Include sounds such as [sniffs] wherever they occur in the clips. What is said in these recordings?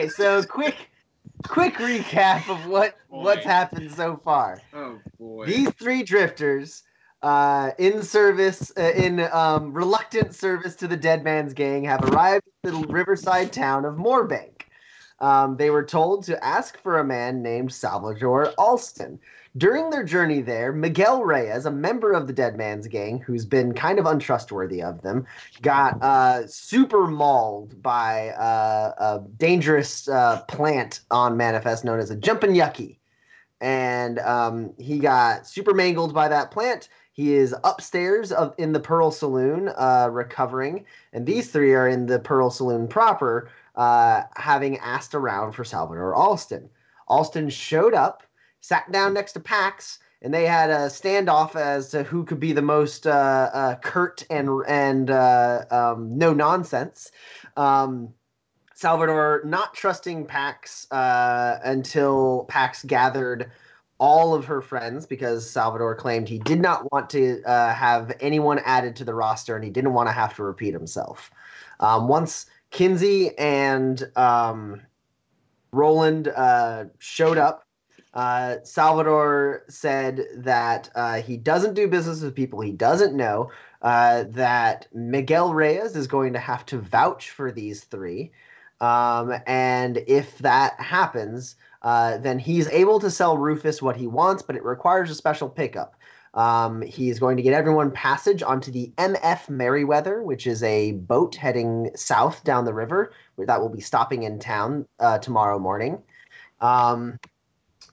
okay, so quick, quick recap of what what's happened so far. Oh boy. These three drifters, uh, in service, uh, in um, reluctant service to the Dead Man's Gang, have arrived at the riverside town of Moorbank. Um, they were told to ask for a man named Salvador Alston. During their journey there, Miguel Reyes, a member of the Dead Man's Gang, who's been kind of untrustworthy of them, got uh, super mauled by uh, a dangerous uh, plant on Manifest known as a Jumpin' Yucky and um, he got super mangled by that plant. He is upstairs of in the Pearl Saloon, uh, recovering, and these three are in the Pearl Saloon proper, uh, having asked around for Salvador Alston. Alston showed up, sat down next to Pax, and they had a standoff as to who could be the most uh, uh, curt and and uh, um, no nonsense. Um, Salvador not trusting Pax uh, until Pax gathered all of her friends because Salvador claimed he did not want to uh, have anyone added to the roster and he didn't want to have to repeat himself. Um, once Kinsey and um, Roland uh, showed up, uh, Salvador said that uh, he doesn't do business with people he doesn't know, uh, that Miguel Reyes is going to have to vouch for these three. Um, and if that happens, uh, then he's able to sell Rufus what he wants, but it requires a special pickup. Um, he's going to get everyone passage onto the MF Merriweather, which is a boat heading south down the river that will be stopping in town uh, tomorrow morning. Um,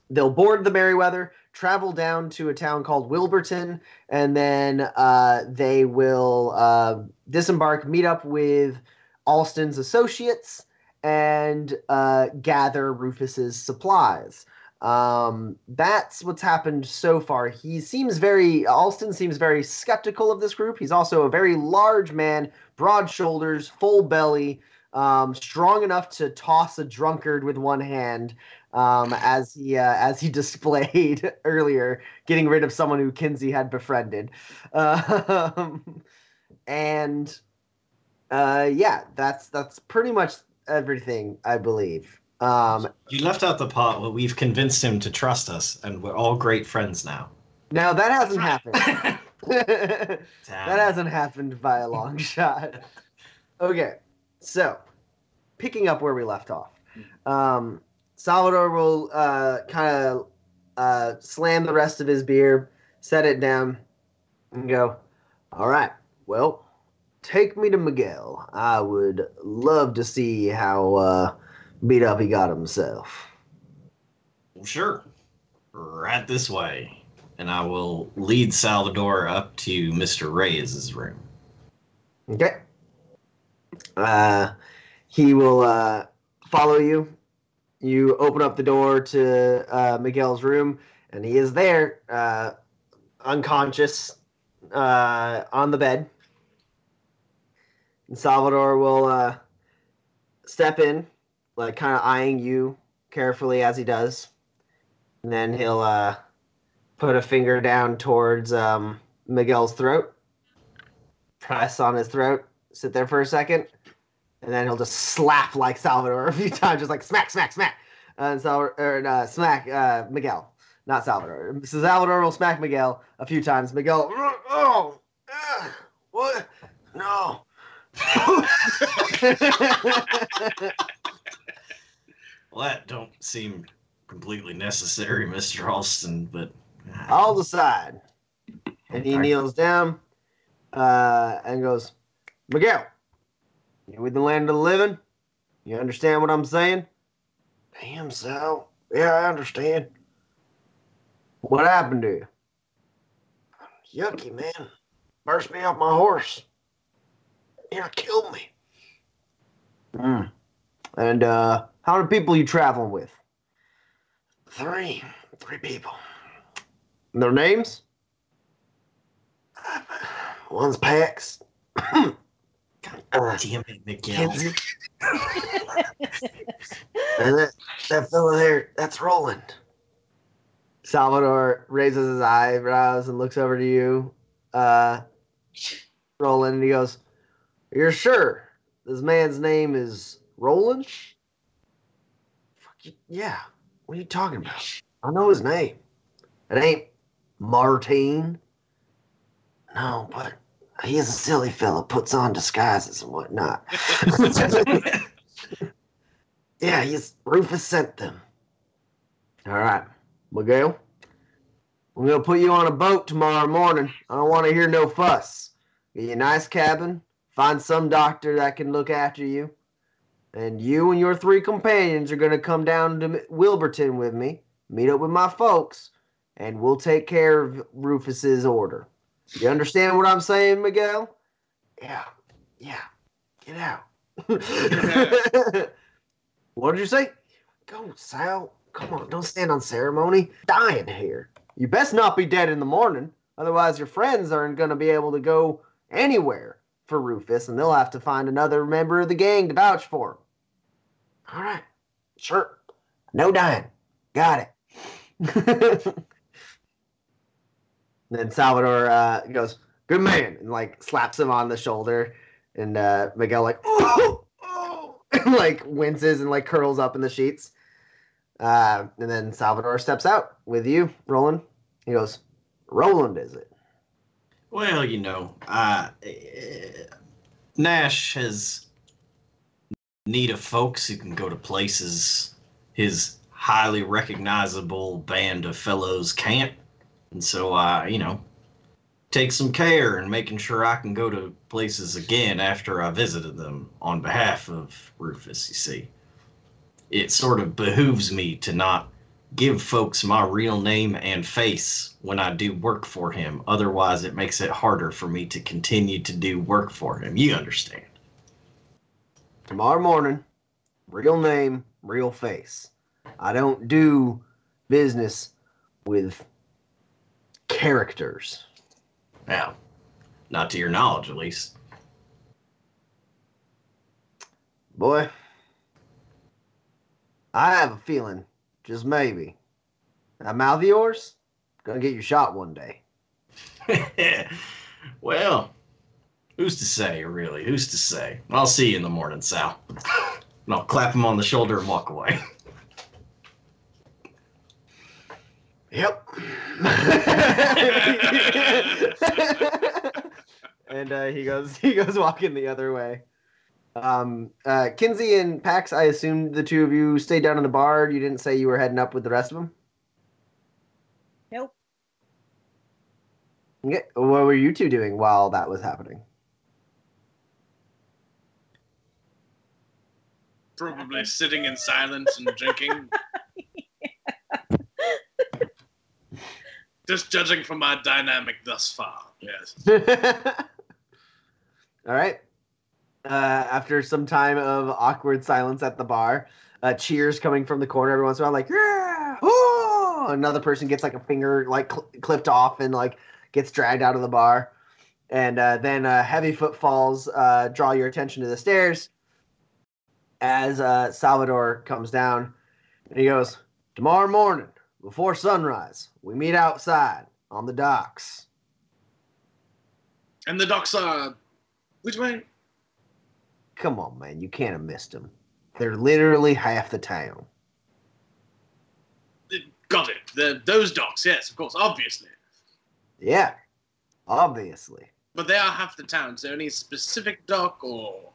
they'll board the Merriweather, travel down to a town called Wilburton, and then uh, they will uh, disembark, meet up with Alston's associates, and uh, gather Rufus's supplies. Um, that's what's happened so far. He seems very, Alston seems very skeptical of this group. He's also a very large man, broad shoulders, full belly, um, strong enough to toss a drunkard with one hand, um, as he uh, as he [laughs] displayed earlier, getting rid of someone who Kinsey had befriended. Uh, and uh, yeah, that's that's pretty much everything, I believe. Um, You left out the part where we've convinced him to trust us, and we're all great friends now. now that hasn't happened. [laughs] [laughs] that hasn't happened by a long [laughs] shot. Okay, so picking up where we left off, um, Salvador will uh, kind of uh, slam the rest of his beer, set it down, and go, All right, well, take me to Miguel. I would love to see how uh, beat up he got himself. Sure. Right this way. And I will lead Salvador up to Mr. Reyes' room. Okay. Uh, he will uh, follow you. You open up the door to uh, Miguel's room, and he is there, uh, unconscious, uh, on the bed. And Salvador will uh, step in, like kind of eyeing you carefully as he does. And then he'll uh, put a finger down towards um, Miguel's throat, press on his throat, sit there for a second, and then he'll just slap like Salvador a few [laughs] times, just like smack, smack, smack. And so, or uh, smack uh, Miguel, not Salvador. So Salvador will smack Miguel a few times. Miguel, oh, uh, what? No. [laughs] [laughs] Well, that don't seem completely necessary, [laughs] Mr. Alston, but I'll decide. And he kneels down uh, and goes, Miguel, you with the land of the living? You understand what I'm saying? Damn, Sal. Yeah, I understand. What happened to you? Yucky, man. Burst me off my horse. Yeah, killed me. Hmm. And uh, how many people you traveling with? Three. Three people. And their names? One's Pax. uh, damn it, Miguel. [laughs] And that, that fella there, that's Roland. Salvador raises his eyebrows and looks over to you, uh, Roland, and he goes, You're sure this man's name is Roland? You, yeah. What are you talking about? I know his name. It ain't Martine. No, but he is a silly fella, puts on disguises and whatnot. [laughs] yeah, he's Rufus sent them. All right, Miguel. I'm gonna put you on a boat tomorrow morning. I don't want to hear no fuss. Get you a nice cabin. Find some doctor that can look after you. And you and your three companions are gonna come down to Wilburton with me, meet up with my folks, and we'll take care of Rufus's order. You understand what I'm saying, Miguel? Yeah, yeah. Get out. [laughs] what did you say? Go, Sal. Come on, don't stand on ceremony. Dying here. You best not be dead in the morning. Otherwise, your friends aren't going to be able to go anywhere for Rufus, and they'll have to find another member of the gang to vouch for him. All right. Sure. No dying. Got it. [laughs] then Salvador uh, goes, "Good man," and like slaps him on the shoulder, and uh, Miguel like, "Oh, oh," [laughs] and, like winces and like curls up in the sheets. Uh, and then Salvador steps out with you, Roland. He goes, "Roland, is it?" Well, you know, uh, Nash has need of folks who can go to places his highly recognizable band of fellows can't. And so I, you know, take some care in making sure I can go to places again after I visited them on behalf of Rufus, you see. It sort of behooves me to not give folks my real name and face when I do work for him. Otherwise, it makes it harder for me to continue to do work for him. You understand? Tomorrow morning, real name, real face. I don't do business with characters. Now, not to your knowledge, at least. Boy, I have a feeling, just maybe, that mouth of yours gonna get you shot one day. [laughs] well, who's to say, really? Who's to say? I'll see you in the morning, Sal. And I'll clap him on the shoulder and walk away. Yep. [laughs] and uh, he goes he goes walking the other way. Um, uh, Kinsey and Pax, I assume the two of you stayed down in the bar. You didn't say you were heading up with the rest of them. Nope. Okay. What were you two doing while that was happening? Probably sitting in silence and drinking. [laughs] Just judging from my dynamic thus far, yes. [laughs] All right. Uh, after some time of awkward silence at the bar, uh, cheers coming from the corner every once in a while, like yeah, oh! Another person gets like a finger like cl- clipped off and like gets dragged out of the bar, and uh, then uh, heavy footfalls uh, draw your attention to the stairs as uh, Salvador comes down, and he goes, "Tomorrow morning, before sunrise, we meet outside on the docks." And the docks are which way? Come on, man, you can't have missed them. They're literally half the town. Got it. The those docks, yes, of course, obviously. Yeah, obviously. But they are half the town. Is there any specific dock or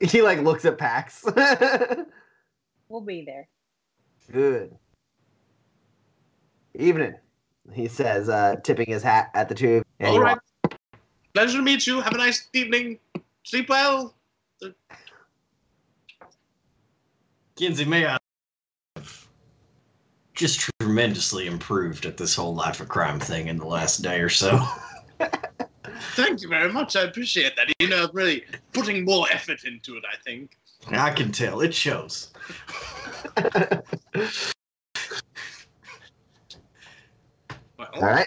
[laughs] He like looks at Pax. [laughs] We'll be there. Good. Evening, he says, uh, tipping his hat at the two. And he All right. walks- Pleasure to meet you. Have a nice evening. Sleep well. Kinsey, may I have just tremendously improved at this whole life of crime thing in the last day or so. [laughs] Thank you very much. I appreciate that. You know, really putting more effort into it, I think. I can tell. It shows. [laughs] Well, All right.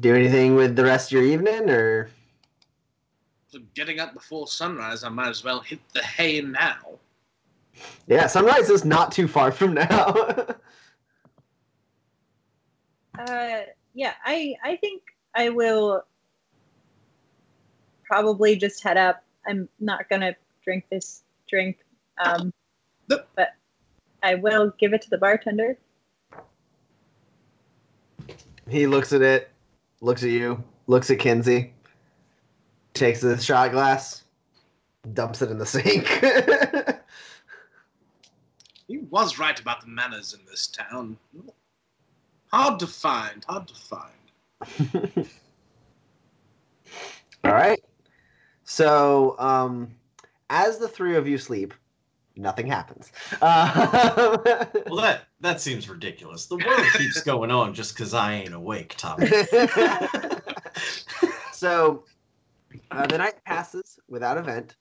Do anything with the rest of your evening, or for getting up before sunrise, I might as well hit the hay now. yeah, sunrise is not too far from now. [laughs] Uh, yeah, I I think I will probably just head up. I'm not gonna drink this drink. Um, The- but I will give it to the bartender. He looks at it, looks at you, looks at Kinsey, takes the shot glass, dumps it in the sink. [laughs] He was right about the manners in this town. Hard to find, hard to find. [laughs] All right. So, um, as the three of you sleep, nothing happens. Uh, [laughs] Well, that that seems ridiculous. The world keeps [laughs] going on just because I ain't awake, Tommy. so uh, the night passes without event,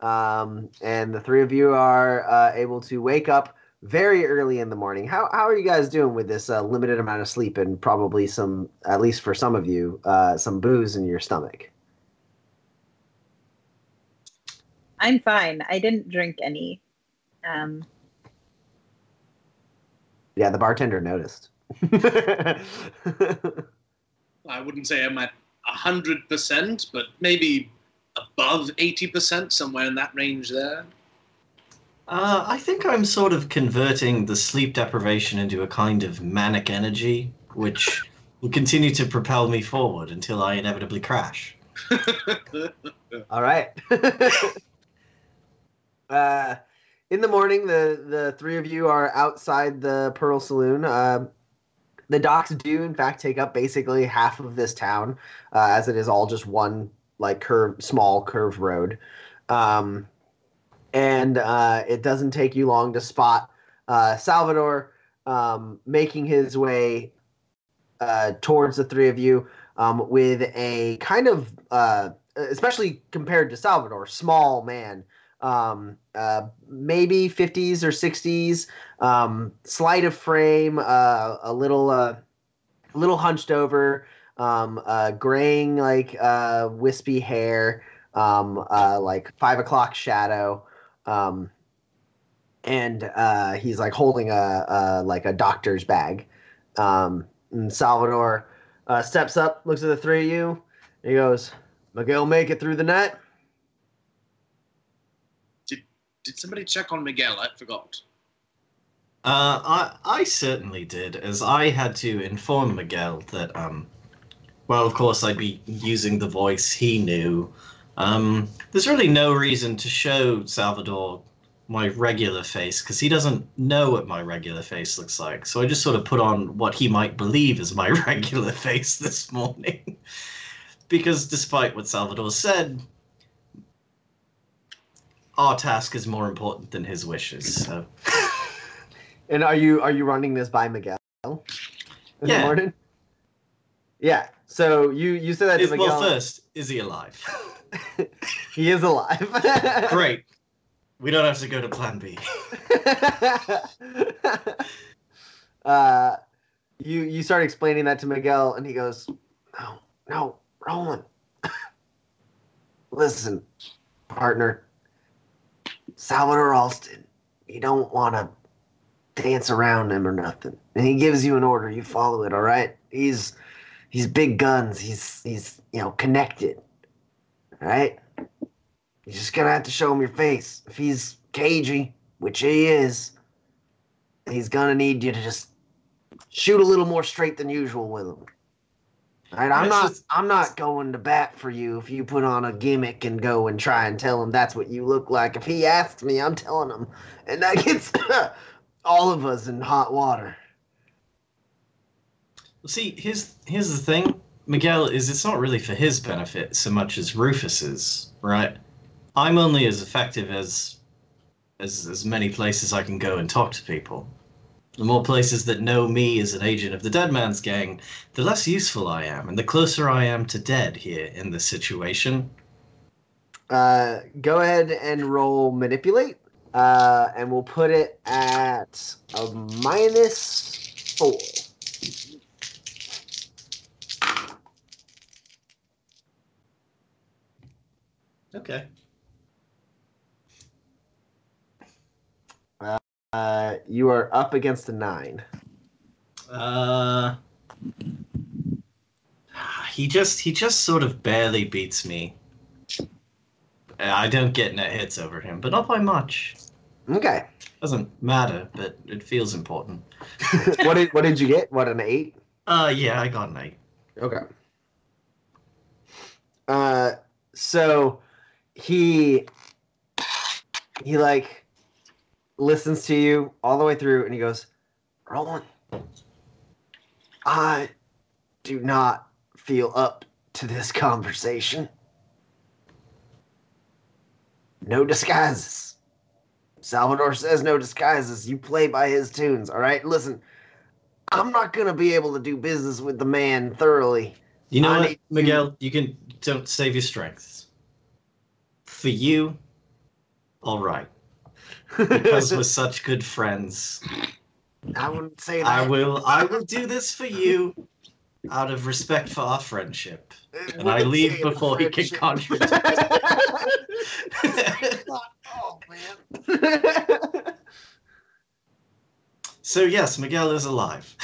um, and the three of you are uh, able to wake up very early in the morning. How how are you guys doing with this uh, limited amount of sleep and probably some, at least for some of you, uh, some booze in your stomach? I'm fine. I didn't drink any. Um, Yeah, the bartender noticed. [laughs] I wouldn't say I'm at 100%, but maybe above 80%, somewhere in that range there. Uh, I think I'm sort of converting the sleep deprivation into a kind of manic energy, which [laughs] will continue to propel me forward until I inevitably crash. [laughs] All right. [laughs] uh, in the morning, the the three of you are outside the Pearl Saloon. Uh, the docks do, in fact, take up basically half of this town, uh, as it is all just one like curve, small curved road. Um, and uh, it doesn't take you long to spot uh, Salvador um, making his way uh, towards the three of you um, with a kind of uh, especially compared to Salvador, small man, um, uh, maybe 50s or 60s, um, slight of frame, uh, a little, little hunched over, um, graying like wispy hair, um, like five o'clock shadow, um, and uh, he's like holding a, a like a doctor's bag. Um, and Salvador uh, steps up, looks at the three of you, and he goes, Miguel make it through the net." Did Did somebody check on Miguel? I forgot. Uh, I I certainly did, as I had to inform Miguel that um, well, of course I'd be using the voice he knew. Um, there's really no reason to show Salvador my regular face because he doesn't know what my regular face looks like. So I just sort of put on what he might believe is my [laughs] regular face this morning. [laughs] because despite what Salvador said, our task is more important than his wishes. So. [laughs] And are you are you running this by Miguel Yeah. morning? Yeah. So you you said that to Miguel. well, first, is he alive? [laughs] he is alive. [laughs] Great. We don't have to go to Plan B. [laughs] uh, you you start explaining that to Miguel, and he goes, "No, no, Roland. Listen, partner. Salvador Alston. You don't want to dance around him or nothing. And he gives you an order, you follow it. All right. He's he's big guns. He's he's you know connected. Right. You're just gonna have to show him your face. If he's cagey, which he is, he's gonna need you to just shoot a little more straight than usual with him. All right, I'm not. just- I'm not going to bat for you if you put on a gimmick and go and try and tell him that's what you look like. If he asks me, I'm telling him, and that gets [coughs] all of us in hot water. See, here's here's the thing, Miguel. Is it's not really for his benefit so much as Rufus's, right? I'm only as effective as as as many places I can go and talk to people. The more places that know me as an agent of the Dead Man's Gang, the less useful I am, and the closer I am to dead here in this situation. Uh, go ahead and roll manipulate, uh, and we'll put it at a minus four. Okay. Uh, you are up against a nine. Uh, he just he just sort of barely beats me. I don't get net hits over him, but not by much. Okay. Doesn't matter, but it feels important. [laughs] what did what did you get? What an eight? Uh, yeah, I got an eight. Okay. Uh, so he he like listens to you all the way through, and he goes, "Roland, I do not feel up to this conversation. No disguises. Salvador says no disguises. You play by his tunes, all right? Listen, I'm not gonna be able to do business with the man thoroughly. You know I what, to- Miguel? You can don't save your strengths. For you, all right. Because we're [laughs] such good friends, I wouldn't say that. I will. I will do this for you, out of respect for our friendship. Uh, and I leave it before he can contradict. oh man. so yes, Miguel is alive.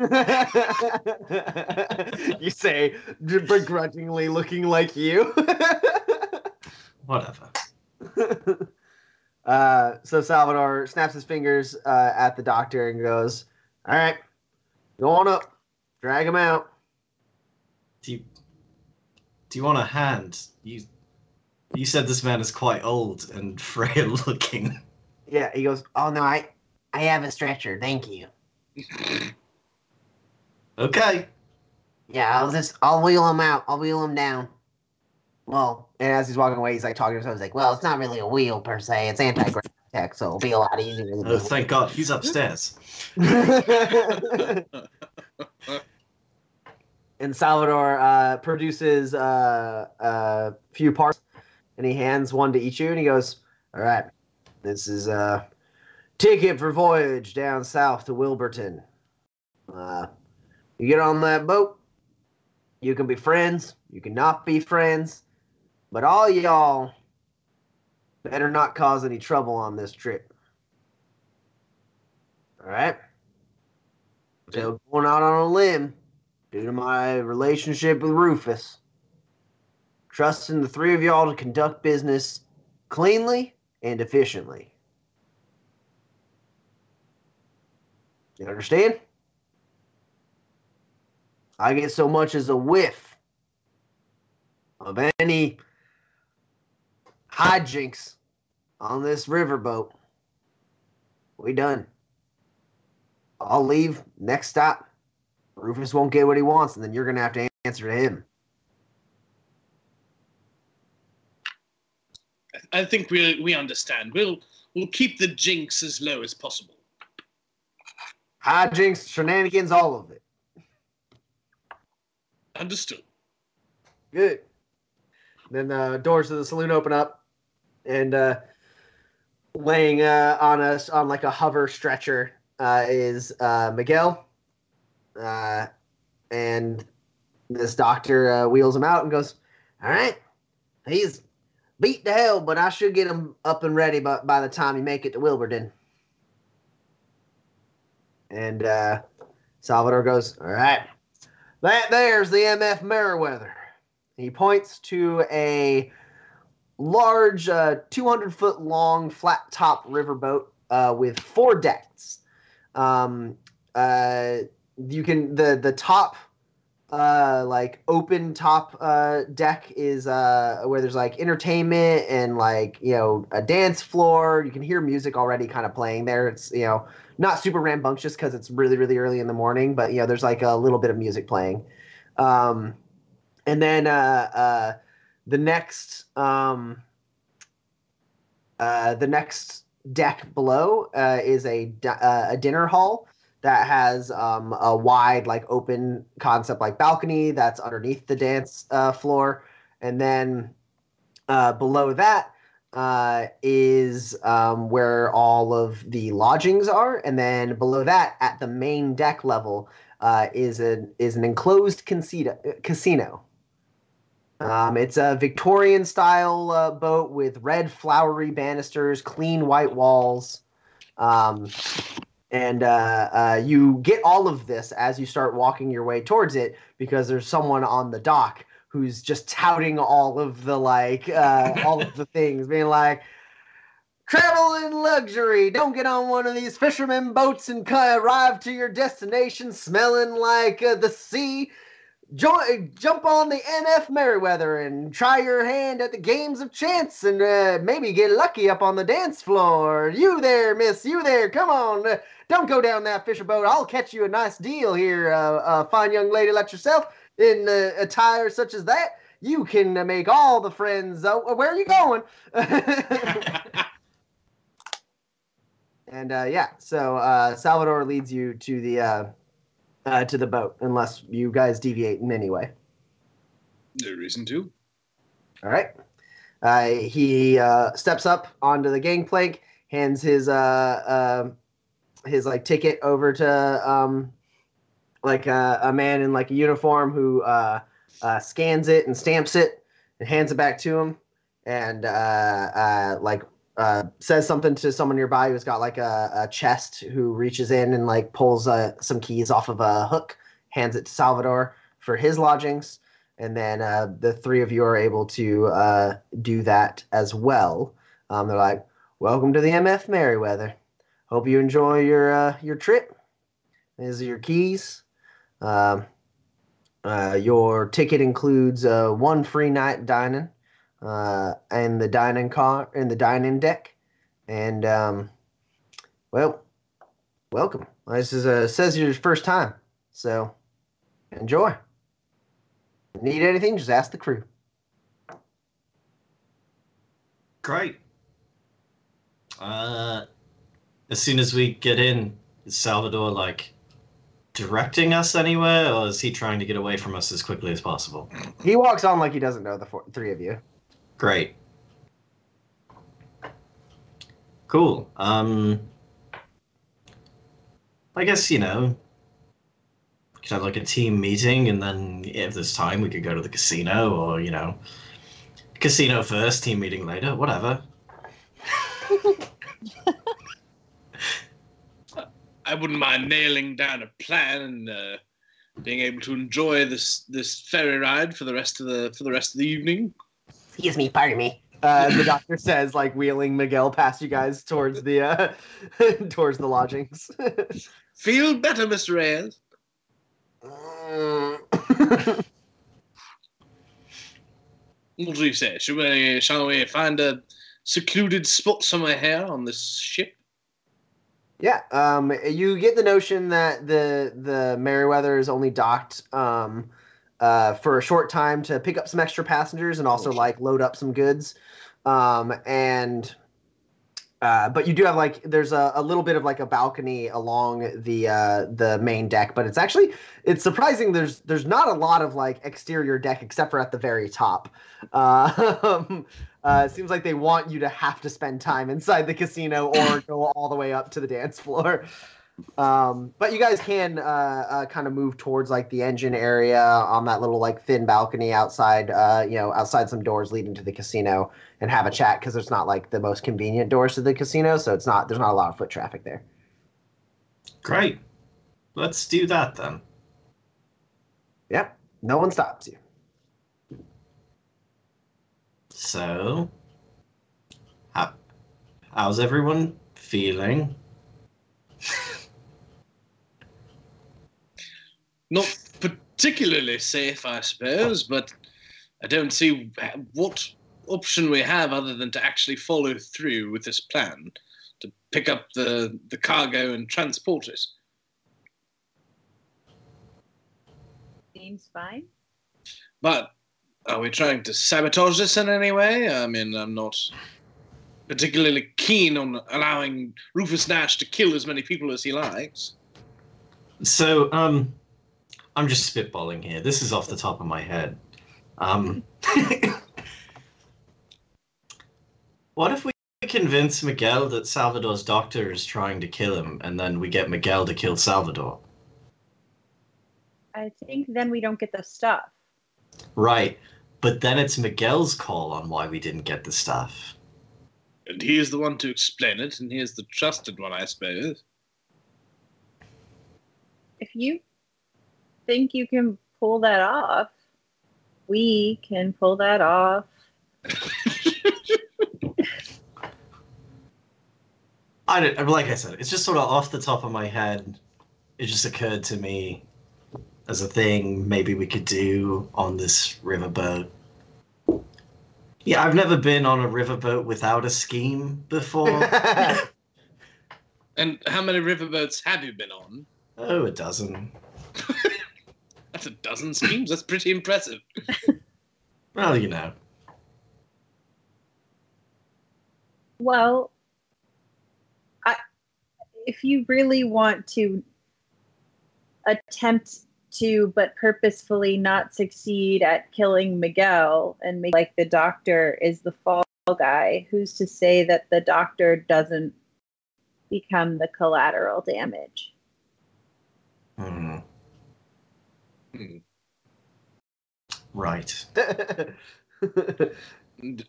[laughs] you say begrudgingly looking like you. [laughs] Whatever. [laughs] uh, so Salvador snaps his fingers uh, at the doctor and goes, "All right, go on up, drag him out." Do you do you want a hand? You you said this man is quite old and [laughs] frail looking. Yeah, he goes, "Oh no, I, I have a stretcher, thank you." Okay. Yeah, I'll just I'll wheel him out. I'll wheel him down. Well, and as he's walking away, he's like talking to himself. He's like, "Well, it's not really a wheel per se. It's anti-gravity, tech, so it'll be a lot easier." Oh, thank God he's upstairs. [laughs] and Salvador uh, produces uh, a few parts, and he hands one to each of you, and he goes, "All right, this is a ticket for voyage down south to Wilburton. Uh, you get on that boat, you can be friends, you cannot be friends, but all y'all better not cause any trouble on this trip. All right." So going out on a limb, due to my relationship with Rufus, trusting the three of y'all to conduct business cleanly and efficiently. You understand? I get so much as a whiff of any hijinks on this riverboat. We done. I'll leave. Next stop. Rufus won't get what he wants, and then you're gonna have to answer to him. I think we we understand. We'll we'll keep the jinx as low as possible. High Hijinks, shenanigans, all of it. Understood. Good. Then the doors to the saloon open up, and uh, laying uh, on us on like a hover stretcher uh, is uh, Miguel, uh, and this doctor uh, wheels him out and goes, "All right, he's beat to hell, but I should get him up and ready by, by the time you make it to Wilburton." And Salvador goes, "All right, that there's the MF Merriweather." He points to a large, uh, 200 foot long, flat top riverboat uh, with four decks. Um, uh, you can the the top, uh, like open top uh, deck is uh, where there's like entertainment and like you know a dance floor. You can hear music already kind of playing there. It's you know not super rambunctious because it's really really early in the morning, but you know there's like a little bit of music playing. Um, and then uh, uh, the next um, uh, the next deck below uh, is a uh, a dinner hall that has um, a wide like open concept like balcony that's underneath the dance uh, floor, and then uh, below that uh, is um, where all of the lodgings are, and then below that at the main deck level is an is an enclosed casino. casino. Um, it's a Victorian style uh, boat with red flowery banisters, clean white walls. Um, and uh, uh, you get all of this as you start walking your way towards it because there's someone on the dock who's just touting all of the like uh, all of the [laughs] things, being like, Travel in luxury. Don't get on one of these fishermen boats and arrive to your destination smelling like uh, the sea. Jo- jump on the MF Merriweather and try your hand at the games of chance and uh, maybe get lucky up on the dance floor. You there, miss, you there, come on. Uh, don't go down that fisher boat. I'll catch you a nice deal here, uh, uh, fine young lady like yourself, in uh, attire such as that. You can uh, make all the friends. Uh, where are you going? [laughs] [laughs] and uh, yeah, so uh, Salvador leads you to the uh, uh, to the boat, unless you guys deviate in any way. No reason to. All right. Uh, he uh, steps up onto the gangplank, hands his uh, uh, his like ticket over to um, like a, a man in like a uniform who uh, uh, scans it and stamps it and hands it back to him, and uh, uh, like uh, says something to someone nearby who's got like a, a chest who reaches in and like pulls uh, some keys off of a hook, hands it to Salvador for his lodgings and then uh, the three of you are able to uh, do that as well. Um, they're like, "Welcome to the MF Merriweather. Hope you enjoy your uh, your trip. These are your keys. Um, your ticket includes one free night dining, uh, and the dining car and the dining deck. And um, well, welcome. This is uh, says your first time, so enjoy." Need anything? Just ask the crew. Great. Uh, as soon as we get in, is Salvador like directing us anywhere, or is he trying to get away from us as quickly as possible? He walks on like he doesn't know the four, three of you. Great. Cool. Um, I guess you know we could have like a team meeting, and then if there's time, we could go to the casino, or you know, casino first, team meeting later, whatever. [laughs] I wouldn't mind nailing down a plan and uh, being able to enjoy this this ferry ride for the rest of the for the rest of the evening. Excuse me, pardon me. Uh, the doctor [laughs] says, like wheeling Miguel past you guys towards the uh, [laughs] towards the lodgings. [laughs] Feel better, Mr. Reyes. What do you say? Shall we shall we find a secluded spot somewhere here on this ship? yeah, um, you get the notion that the the Merriweather is only docked um, uh, for a short time to pick up some extra passengers and also like load up some goods. Um, and uh, but you do have like there's a, a little bit of like a balcony along the uh, the main deck, but it's actually it's surprising. There's there's not a lot of like exterior deck except for at the very top. Uh, [laughs] uh, it seems like they want you to have to spend time inside the casino or [laughs] go all the way up to the dance floor. Um, but you guys can uh, uh, kind of move towards like the engine area on that little like thin balcony outside, uh, you know, outside some doors leading to the casino and have a chat because it's not like the most convenient doors to the casino, so it's not there's not a lot of foot traffic there. Great. Let's do that then. Yep, no one stops you. So, how, how's everyone feeling? [laughs] Not particularly safe, I suppose, but I don't see what option we have other than to actually follow through with this plan to pick up the, the cargo and transport it. Seems fine. But are we trying to sabotage this in any way? I mean, I'm not particularly keen on allowing Rufus Nash to kill as many people as he likes. So, um, I'm just spitballing here. This is off the top of my head. Um, [laughs] what if we convince Miguel that Salvador's doctor is trying to kill him, and then we get Miguel to kill Salvador? I think then we don't get the stuff. Right. But then it's Miguel's call on why we didn't get the stuff. And he is the one to explain it, and he is the trusted one, I suppose. If you think you can pull that off, we can pull that off. I don't, like I said, it's just sort of off the top of my head. It just occurred to me as a thing maybe we could do on this riverboat. Yeah, I've never been on a riverboat without a scheme before. [laughs] And how many riverboats have you been on? oh, a dozen. [laughs] That's a dozen schemes. That's pretty impressive. [laughs] Well, you know. Well, I, if you really want to attempt to, but purposefully not succeed at killing Miguel and make like the doctor is the fall guy, who's to say that the doctor doesn't become the collateral damage? Hmm. Hmm. Right. [laughs]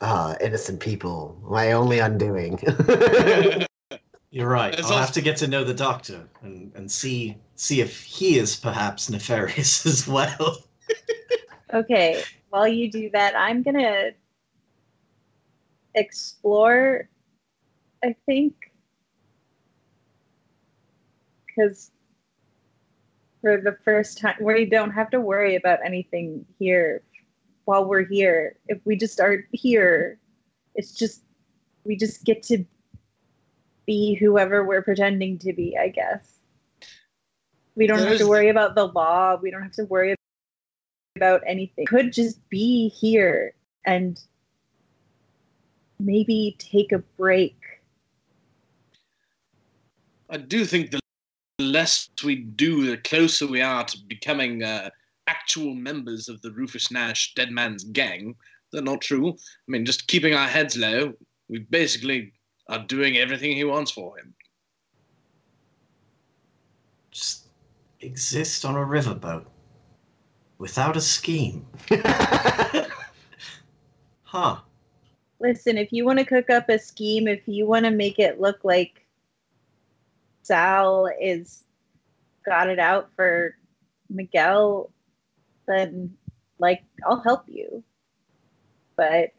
Ah, innocent people. My only undoing. [laughs] You're right. There's I'll also- have to get to know the doctor and, and see see if he is perhaps nefarious [laughs] as well. Okay, while you do that, I'm gonna explore. I think because for the first time, we don't have to worry about anything here while we're here. If we just are here, it's just we just get to be whoever we're pretending to be. I guess we don't have to worry about the law. We don't have to worry about anything. Could just be here and maybe take a break. I do think the less we do, the closer we are to becoming uh, actual members of the Rufus Nash Dead Man's gang. Is that not true? I mean, just keeping our heads low, we basically are doing everything he wants for him. Just exist on a riverboat without a scheme. [laughs] Huh. Listen, if you want to cook up a scheme, if you want to make it look like Sal is got it out for Miguel, then like I'll help you. But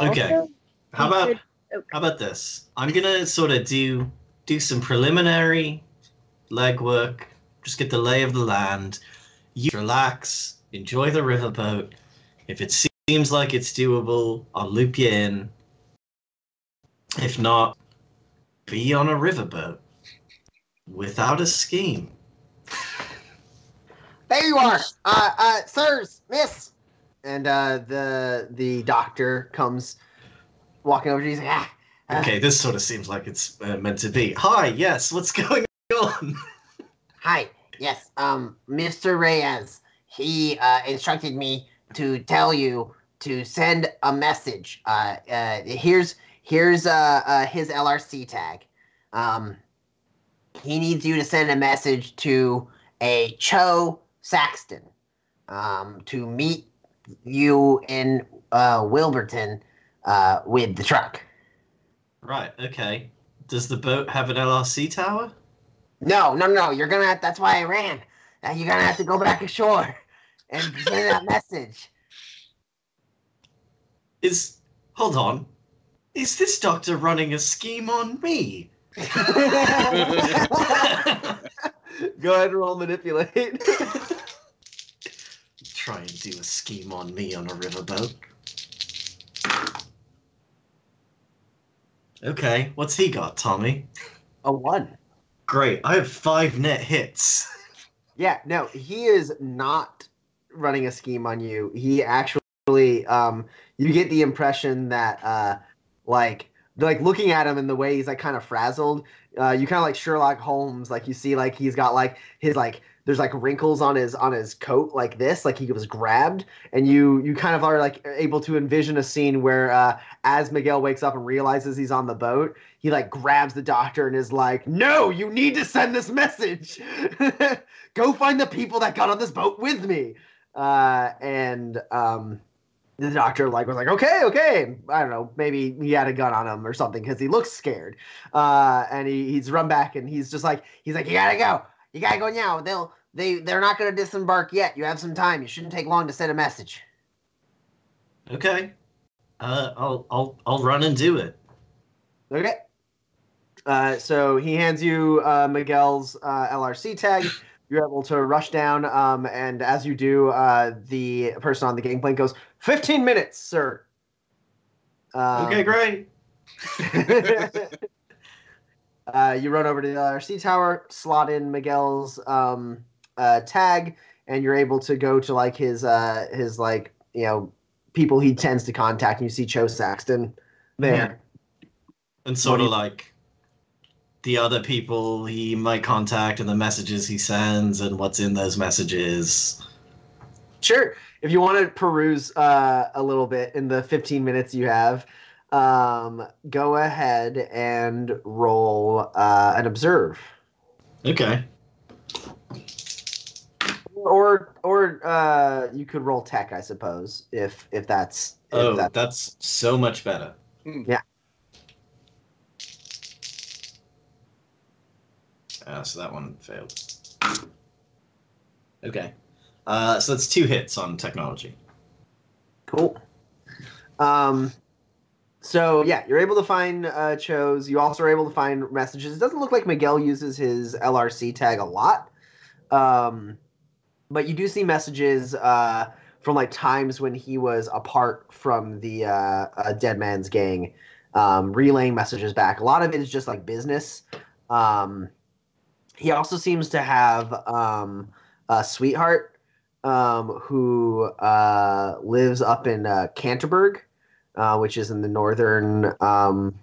Okay. How about could- okay. Oh, how about this? I'm gonna sort of do do some preliminary legwork, just get the lay of the land. You relax, enjoy the riverboat. If it seems like it's doable, I'll loop you in. If not, be on a riverboat without a scheme. there you are, uh, uh, sirs, miss. And uh, the the doctor comes walking over to you. He's like, ah, ah, Okay, this sort of seems like it's uh, meant to be. Hi, yes, what's [laughs] going on? Hi. Yes. Um, Mr. Reyes. He uh, instructed me to tell you to send a message. Uh, uh, here's here's uh, uh his LRC tag. Um, he needs you to send a message to a Cho Saxton. Um, to meet you in uh Wilburton uh with the truck. Right, okay. Does the boat have an LRC tower? No, no, no. You're gonna. Have, that's why I ran. Uh, you're gonna have to go back ashore and send that message. Is hold on. Is this doctor running a scheme on me? [laughs] go ahead and roll manipulate. [laughs] Try and do a scheme on me on a riverboat. Okay, what's he got, Tommy? a one. Great, I have five net hits. Yeah. No, he is not running a scheme on you. He actually, um, you get the impression that, uh, like, like looking at him in the way he's like kind of frazzled. Uh, you kind of like Sherlock Holmes, like you see like he's got like his like there's like wrinkles on his on his coat like this, like he was grabbed, and you you kind of are like able to envision a scene where uh, as Miguel wakes up and realizes he's on the boat, he like grabs the doctor and is like, "No, you need to send this message. [laughs] Go find the people that got on this boat with me." Uh, and um, the doctor like was like, "Okay, okay." I don't know, maybe he had a gun on him or something because he looks scared. Uh, and he, he's run back and he's just like, he's like, "You gotta go. You gotta go now. They'll they they're not gonna disembark yet. You have some time. You shouldn't take long to send a message." Okay. Uh, I'll I'll I'll run and do it. Okay. Uh, so he hands you uh, Miguel's uh, LRC tag. You're able to rush down, um, and as you do, uh, the person on the gangplank goes, 15 minutes, sir. Um, okay, great. [laughs] uh, you run over to the LRC tower, slot in Miguel's um, uh, tag, and you're able to go to like his uh, his like you know people he tends to contact. And you see Cho Saxton there. And sort of like the other people he might contact and the messages he sends and what's in those messages. Sure. If you want to peruse uh, a little bit in the 15 minutes you have, um, go ahead and roll uh, an observe, Okay. or or uh, you could roll tech, I suppose, if if that's if Oh, that- that's so much better. Hmm. Yeah. Uh, so that one failed. Okay. Uh, so that's two hits on technology. Cool. Um, so yeah, you're able to find uh, Cho's. You also are able to find messages. It doesn't look like Miguel uses his LRC tag a lot, um, but you do see messages uh, from like times when he was apart from the uh, uh, Dead Man's gang, um, relaying messages back. A lot of it is just like business. Um, he also seems to have um, a sweetheart um, who uh, lives up in uh, Canterbury, uh, which is in the northern um,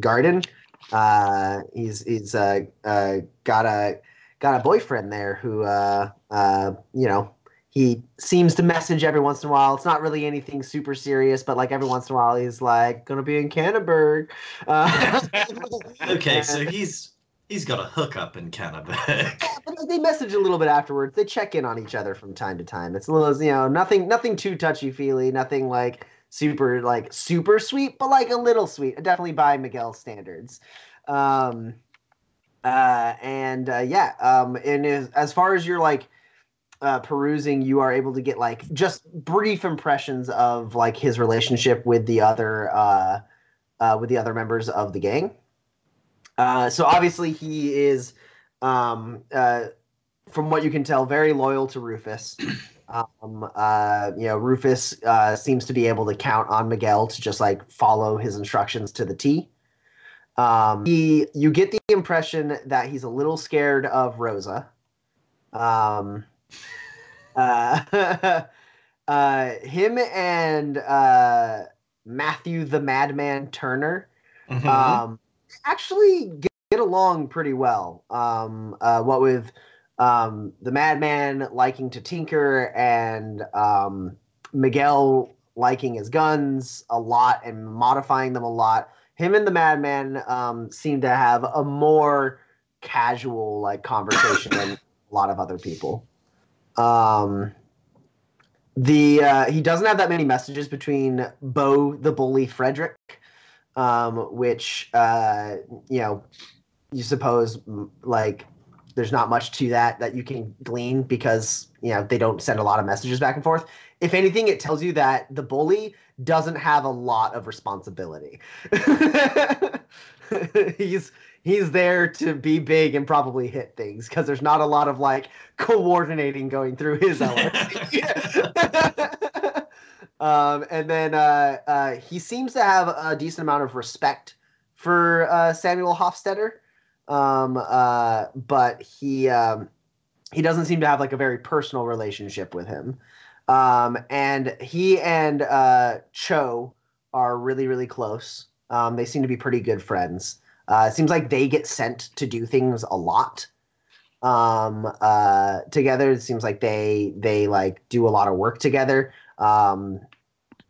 garden. Uh, he's he's uh, uh, got a got a boyfriend there who uh, uh, you know he seems to message every once in a while. It's not really anything super serious, but like every once in a while he's like gonna be in Canterbury. Uh, [laughs] [laughs] Okay, so he's he's got a hookup in Canterbury. [laughs] but they message a little bit afterwards. They check in on each other from time to time. It's a little, you know, nothing, nothing too touchy feely, nothing like super, like super sweet, but like a little sweet. Definitely by Miguel's standards. Um, uh, and uh, yeah, um, and as, as far as you're like uh, perusing, you are able to get like just brief impressions of like his relationship with the other, uh, uh, with the other members of the gang. Uh, so obviously he is um, uh, from what you can tell, very loyal to Rufus. [clears throat] Um, uh, you know, Rufus uh, seems to be able to count on Miguel to just like follow his instructions to the T. Um, he, you get the impression that he's a little scared of Rosa. Um, [laughs] uh, [laughs] uh, him and uh, Matthew the Madman Turner Mhm. um, actually get, get along pretty well. Um, uh, what with um, the Madman liking to tinker and um, Miguel liking his guns a lot and modifying them a lot. Him and the Madman um, seem to have a more casual like conversation than [coughs] a lot of other people. Um, the uh, he doesn't have that many messages between Bo the bully Frederick um, which uh, you know you suppose like there's not much to that that you can glean because you know they don't send a lot of messages back and forth. If anything, it tells you that the bully doesn't have a lot of responsibility. [laughs] he's he's there to be big and probably hit things because there's not a lot of like coordinating going through his [laughs] LRC. [laughs] um, and then uh, uh, he seems to have a decent amount of respect for uh, Samuel Hofstetter, um, uh, but he um, he doesn't seem to have like a very personal relationship with him. Um, and he and uh, Cho are really really close. Um, they seem to be pretty good friends. Uh, it seems like they get sent to do things a lot um, uh, together. It seems like they they like do a lot of work together. Um,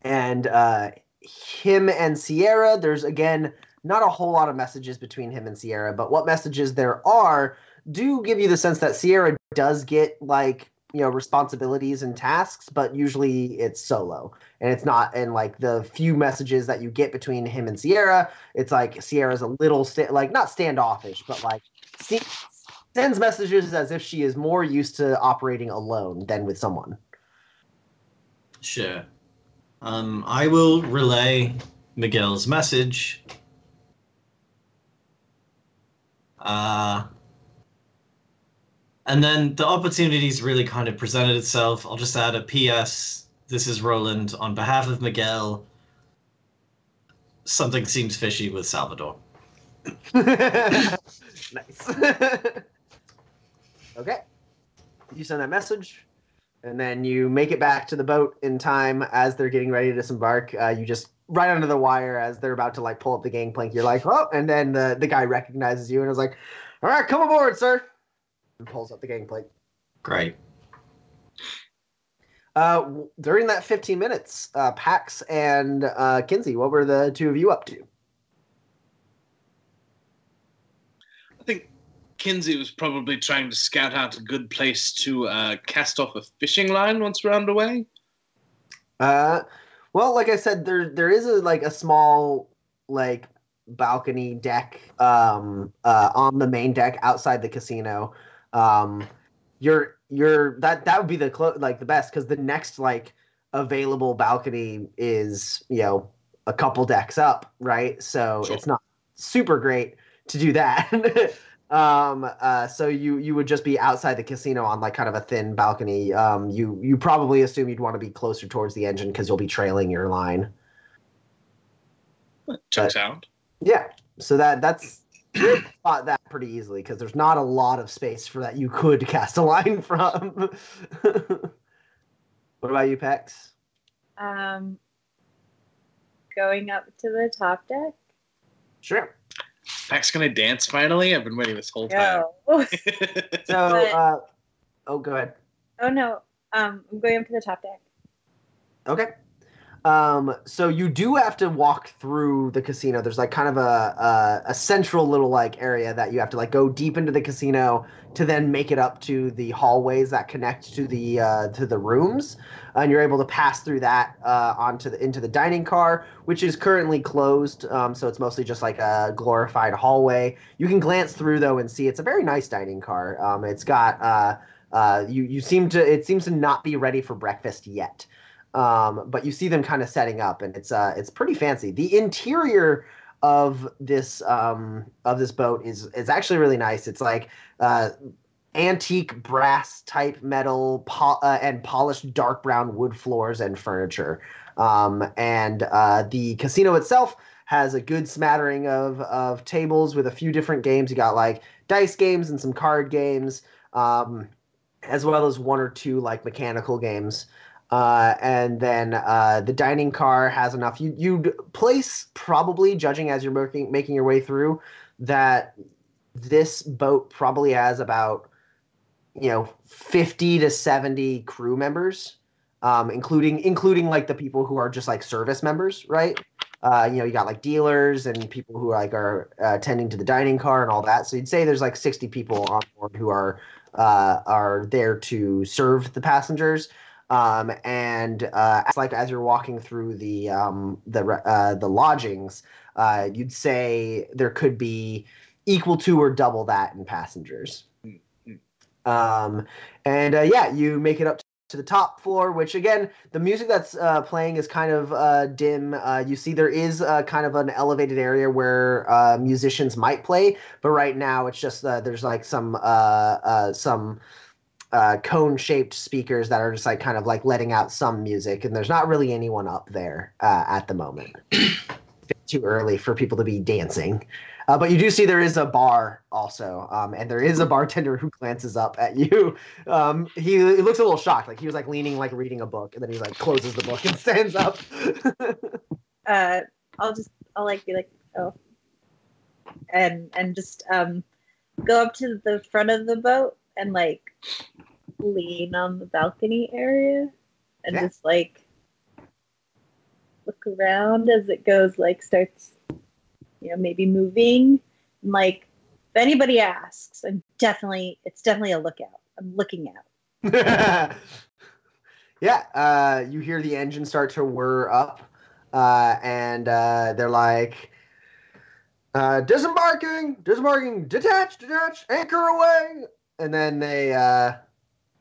and uh, him and Sierra, there's again not a whole lot of messages between him and Sierra, but what messages there are do give you the sense that Sierra does get like you know responsibilities and tasks, but usually it's solo and it's not. And like the few messages that you get between him and Sierra, it's like Sierra's a little sta- like not standoffish, but like se- sends messages as if she is more used to operating alone than with someone. Sure. Um, I will relay Miguel's message. Uh, and then the opportunities really kind of presented itself. I'll just add a PS. This is Roland on behalf of Miguel. Something seems fishy with Salvador. [laughs] nice. [laughs] okay. You send that message, and then you make it back to the boat in time as they're getting ready to disembark. Uh, you just right under the wire as they're about to like pull up the gangplank. You're like, oh, and then the the guy recognizes you and is like, all right, come aboard, sir, and pulls up the gangplank. Great. Uh, during that 15 minutes, uh, Pax and uh, Kinsey, what were the two of you up to? I think Kinsey was probably trying to scout out a good place to uh, cast off a fishing line once we're underway. Uh, well, like I said, there there is a like a small like balcony deck um uh on the main deck outside the casino. Um, you're you're that that would be the clo- like the best because the next like available balcony is you know a couple decks up, right? So Sure. it's not super great to do that. [laughs] um uh so you you would just be outside the casino on like kind of a thin balcony. Um you you probably assume you'd want to be closer towards the engine because you'll be trailing your line. Checks out. yeah so that that's you spot that pretty easily because there's not a lot of space for that you could [laughs] cast a line from. [laughs] What about you Pax? Um, going up to the top deck. sure Pax, gonna dance finally? I've been waiting this whole time. No. [laughs] so uh oh go ahead oh no. Um, I'm going up to the top deck. Okay. Um, so you do have to walk through the casino. There's like kind of a, a a central little like area that you have to like go deep into the casino to then make it up to the hallways that connect to the uh, to the rooms, and you're able to pass through that uh, onto the into the dining car, which is currently closed. Um, so it's mostly just like a glorified hallway. You can glance through though and see it's a very nice dining car. Um, it's got uh, uh, you you seem to it seems to not be ready for breakfast yet um, but you see them kind of setting up, and it's uh, it's pretty fancy. The interior of this um, of this boat is is actually really nice. It's like uh, antique brass type metal po- uh, and polished dark brown wood floors and furniture. Um, and uh, the casino itself has a good smattering of of tables with a few different games. You got like dice games and some card games, um, as well as one or two like mechanical games. Uh, and then uh, the dining car has enough. You you'd place probably, judging as you're making making your way through, that this boat probably has about you know fifty to seventy crew members, um, including including like the people who are just like service members, right? Uh, you know, you got like dealers and people who like are uh, tending to the dining car and all that. So you'd say there's like sixty people on board who are uh, are there to serve the passengers. Um, and uh, it's like as you're walking through the um, the uh, the lodgings, uh, you'd say there could be equal to or double that in passengers. Um, and uh, yeah, you make it up to the top floor, which again, the music that's uh, playing is kind of uh, dim. Uh, you see, there is uh, kind of an elevated area where uh, musicians might play, but right now it's just uh, there's like some uh, uh, some uh, cone shaped speakers that are just like kind of like letting out some music, and there's not really anyone up there uh, at the moment. Too early for people to be dancing. Uh, but you do see there is a bar also, um, and there is a bartender who glances up at you. Um, he, he looks a little shocked, like he was like leaning, like reading a book, and then he like closes the book and [laughs] stands up. Uh, I'll just I'll like be like oh, and and just um go up to the front of the boat and like lean on the balcony area and Yeah. just like look around as it goes like starts you know maybe moving. And like if anybody asks i'm definitely it's definitely a lookout. I'm looking out. [laughs] Yeah, uh, you hear the engine start to whir up, uh, and uh, they're like, uh, disembarking, disembarking, detach, detach, anchor away, and then they uh,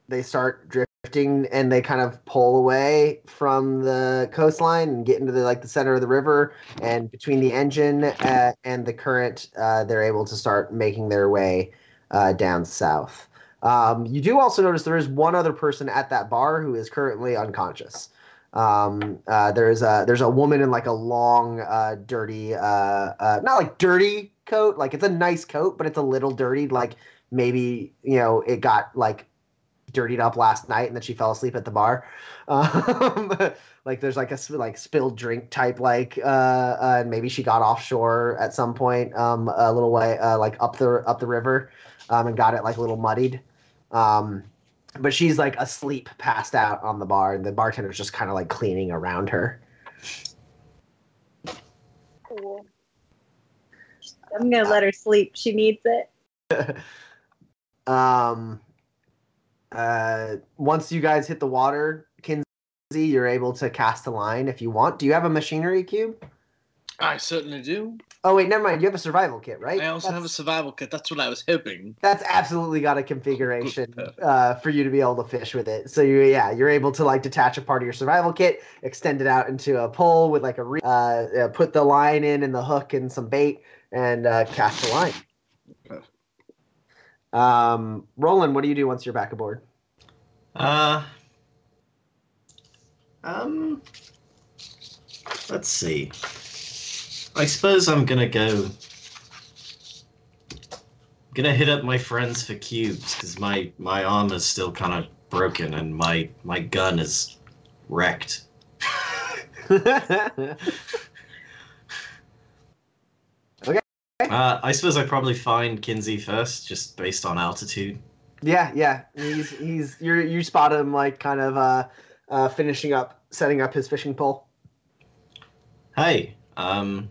they start drifting and they kind of pull away from the coastline and get into the like the center of the river and between the engine uh, and the current uh, they're able to start making their way uh, down south. Um, you do also notice there is one other person at that bar who is currently unconscious. Um, uh, there's a there's a woman in like a long uh, dirty not like dirty coat like it's a nice coat but it's a little dirty like maybe you know it got like dirtied up last night and then she fell asleep at the bar [laughs] um, like there's like a like spilled drink type like uh, uh and maybe she got offshore at some point um a little way uh like up the up the river um and got it like a little muddied um but she's like asleep passed out on the bar and the bartender's just kind of like cleaning around her Cool. I'm gonna let her sleep. She needs it. [laughs] um uh once you guys hit the water kinsey you're able to cast a line if you want do you have a machinery cube I certainly do. oh wait never mind you have a survival kit right I also have a survival kit. That's what I was hoping. that's absolutely got a configuration uh, for you to be able to fish with it. So you, yeah, you're able to like detach a part of your survival kit, extend it out into a pole with like a re- uh, uh, put the line in and the hook and some bait, and uh, cast the line. Um, Roland, what do you do once you're back aboard? Uh, um, let's see. I suppose I'm gonna go. Gonna hit up my friends for cubes because my my arm is still kind of broken and my my gun is wrecked. [laughs] [laughs] Uh, I suppose I probably find Kinsey first, just based on altitude. yeah, yeah, he's he's you you spot him like kind of uh, uh, finishing up setting up his fishing pole. Hey, um,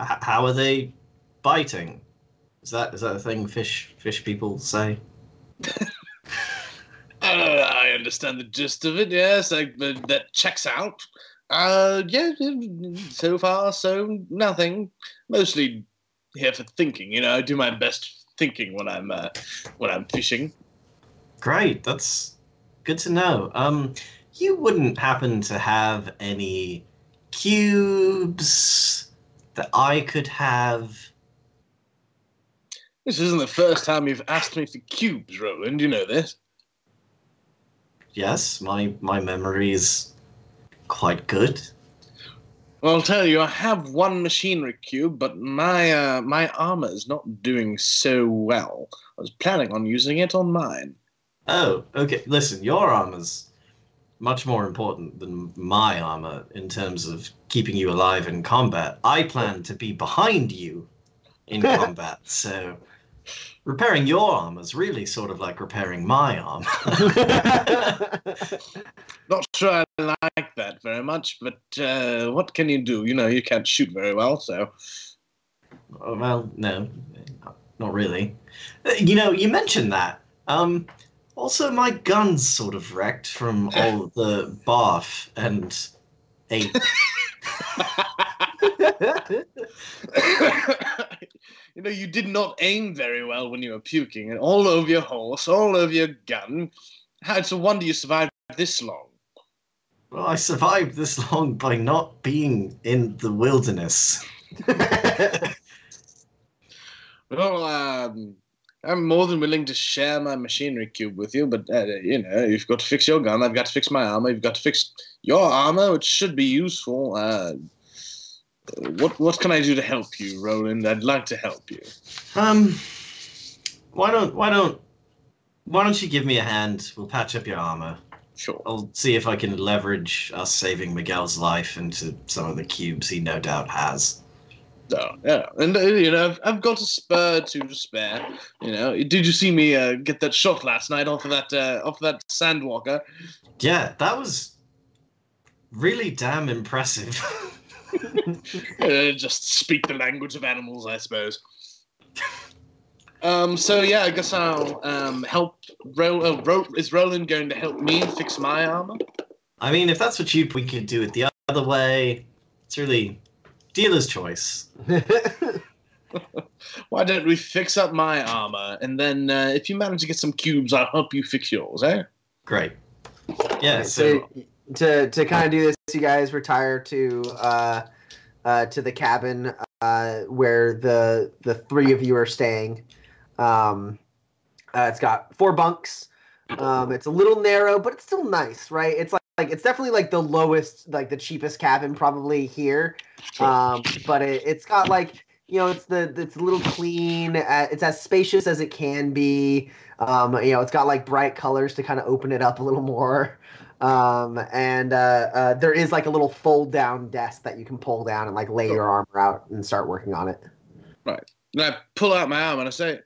h- how are they biting? Is that is that a thing fish fish people say? [laughs] Uh, I understand the gist of it. Yes, I, uh, that checks out. Uh, yeah. So far, so nothing. Mostly here for thinking. You know, I do my best thinking when I'm uh, when I'm fishing. Great, that's good to know. Um, you wouldn't happen to have any cubes that I could have? This isn't the first time you've asked me for cubes, Roland. You know this. Yes, my my memory is quite good. Well, I'll tell you, I have one machinery cube, but my uh, my armor is not doing so well. I was planning on using it on mine. Oh, okay. Listen, your armor's much more important than my armor in terms of keeping you alive in combat. I plan to be behind you in [laughs] combat, so repairing your armor is really sort of like repairing my armor. [laughs] [laughs] Not sure I like that very much, but uh, what can you do? You know, you can't shoot very well, so. Oh, well, no, not really. Uh, You know, you mentioned that. Um, also, my gun's sort of wrecked from all the bath and eight. [laughs] you know, you did not aim very well when you were puking, and all over your horse, all over your gun. It's a wonder you survived this long. Well, I survived this [laughs] long by not being in the wilderness. [laughs] Well, um, I'm more than willing to share my machinery cube with you, but uh, you know, you've got to fix your gun. I've got to fix my armor. You've got to fix your armor, which should be useful. Uh, what what can I do to help you, Roland? I'd like to help you. Um, why don't why don't why don't you give me a hand? We'll patch up your armor. Sure. I'll see if I can leverage us saving Miguel's life into some of the cubes he no doubt has. No, yeah, and uh, you know, I've, I've got a spur to spare. You know, did you see me uh, get that shot last night off of that uh, off of that sandwalker? Yeah, that was really damn impressive. [laughs] [laughs] Uh, just speak the language of animals, I suppose. [laughs] Um, so yeah, I guess I'll um, help. Ro- uh, Ro- is Roland going to help me fix my armor? I mean, if that's what you we could do it the other way. It's really dealer's choice. [laughs] Why don't we fix up my armor, and then uh, if you manage to get some cubes, I'll help you fix yours, eh? Great. Yeah. Right, So to to kind of do this, you guys retire to uh, uh, to the cabin uh, where the the three of you are staying. Um, uh, it's got four bunks. Um, it's a little narrow, but it's still nice, right? It's like, like it's definitely like the lowest, like the cheapest cabin probably here. Um, but it, it's got like you know, it's the it's a little clean. Uh, it's as spacious as it can be. Um, you know, it's got like bright colors to kind of open it up a little more. Um, and uh, uh, there is like a little fold down desk that you can pull down and like lay your armor out and start working on it. Right. And I pull out my arm and I say, "Hey,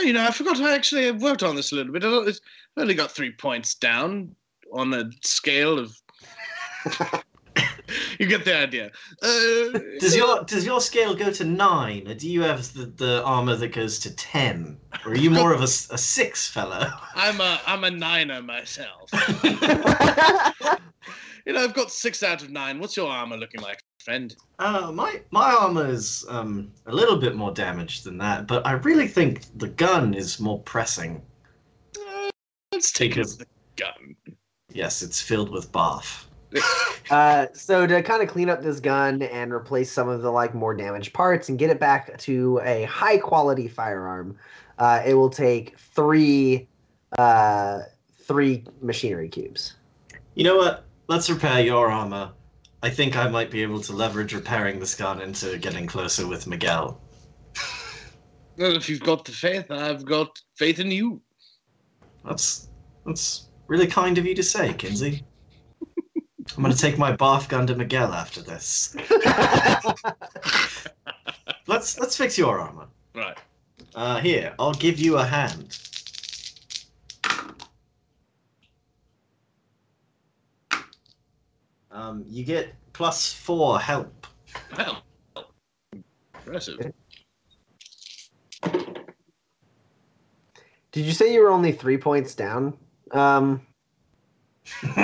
you know, I forgot I actually worked on this a little bit. I I've only got three points down on a scale of. [laughs] you get the idea. Uh, does your does your scale go to nine, or do you have the, the armor that goes to ten, or are you more of a six fellow? I'm a I'm a niner myself. [laughs] You know, I've got six out of nine. What's your armor looking like, friend? Uh, my my armor is um, a little bit more damaged than that, but I really think the gun is more pressing. Uh, let's take it Because- the gun. Yes, it's filled with bath. [laughs] Uh, so to kind of clean up this gun and replace some of the like more damaged parts and get it back to a high quality firearm, uh, it will take three uh, three machinery cubes. You know what? Let's repair your armor. I think I might be able to leverage repairing this gun into getting closer with Miguel. Well, if you've got the faith, I've got faith in you. That's that's really kind of you to say, Kinsey. I'm gonna take my bath gun to Miguel after this. [laughs] Let's let's fix your armor. Right. Uh, here, I'll give you a hand. Um, you get plus four help. Well, impressive. Did you say you were only three points down? Um, [laughs]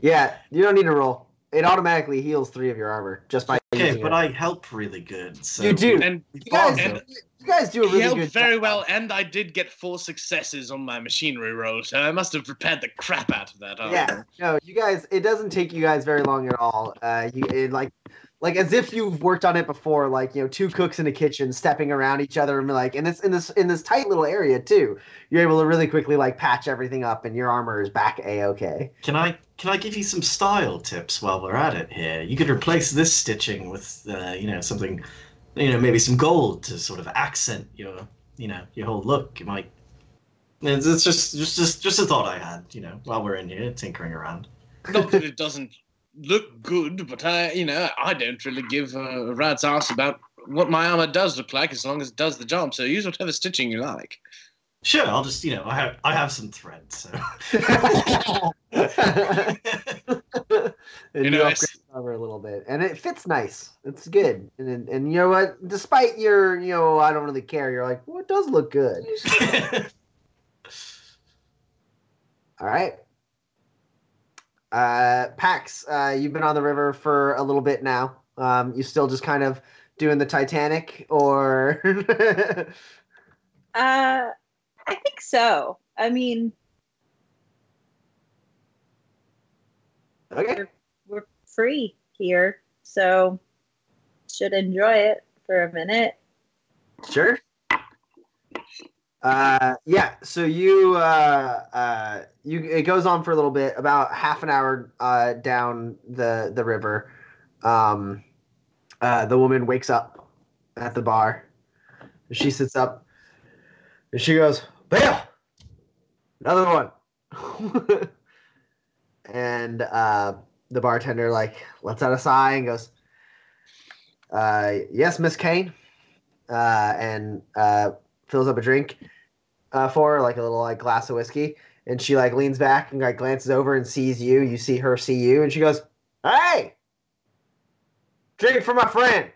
yeah, you don't need to roll. It automatically heals three of your armor just by okay, using but it. I help really good. So You do. And You guys, And- you guys do a really helped good very job. well, and I did get four successes on my machinery roll, so I must have prepared the crap out of that. Yeah, armor. no, you guys. It doesn't take you guys very long at all. Uh, you it, like, like as if you've worked on it before. Like you know, two cooks in a kitchen stepping around each other and like in this in this in this tight little area too. You're able to really quickly like patch everything up, and your armor is back a okay. Can I can I give you some style tips while we're at it here? You could replace this stitching with uh, you know something, you know maybe some gold to sort of accent your you know your whole look. You might. It's just just just just a thought I had. You know while we're in here tinkering around. Not that [laughs] it doesn't look good, but I, you know, I don't really give a rat's ass about what my armor does look like as long as it does the job. So use whatever stitching you like. Sure, I'll just you know I have I have some thread. So. and [laughs] You you, know, upgrade it's- cover a little bit, and it fits nice. It's good, and and, and you know what? Despite your you know I don't really care. You're like, well, it does look good. [laughs] All right. Uh, Pax, uh, you've been on the river for a little bit now. Um, you still just kind of doing the Titanic, or [laughs] Uh, I think so. I mean, okay, we're free here, so should enjoy it for a minute. sure. Uh, yeah. So you, uh, uh, you, it goes on for a little bit, about half an hour uh, down the the river. Um, uh, the woman wakes up at the bar. She sits up and she goes, "Bill, another one." [laughs] and uh, the bartender like lets out a sigh and goes, uh, "Yes, Miss Kane," uh, and uh, fills up a drink uh, for her, like a little like glass of whiskey. And she like leans back and like glances over and sees you. You see her see you, and she goes, "Hey, drink it for my friend."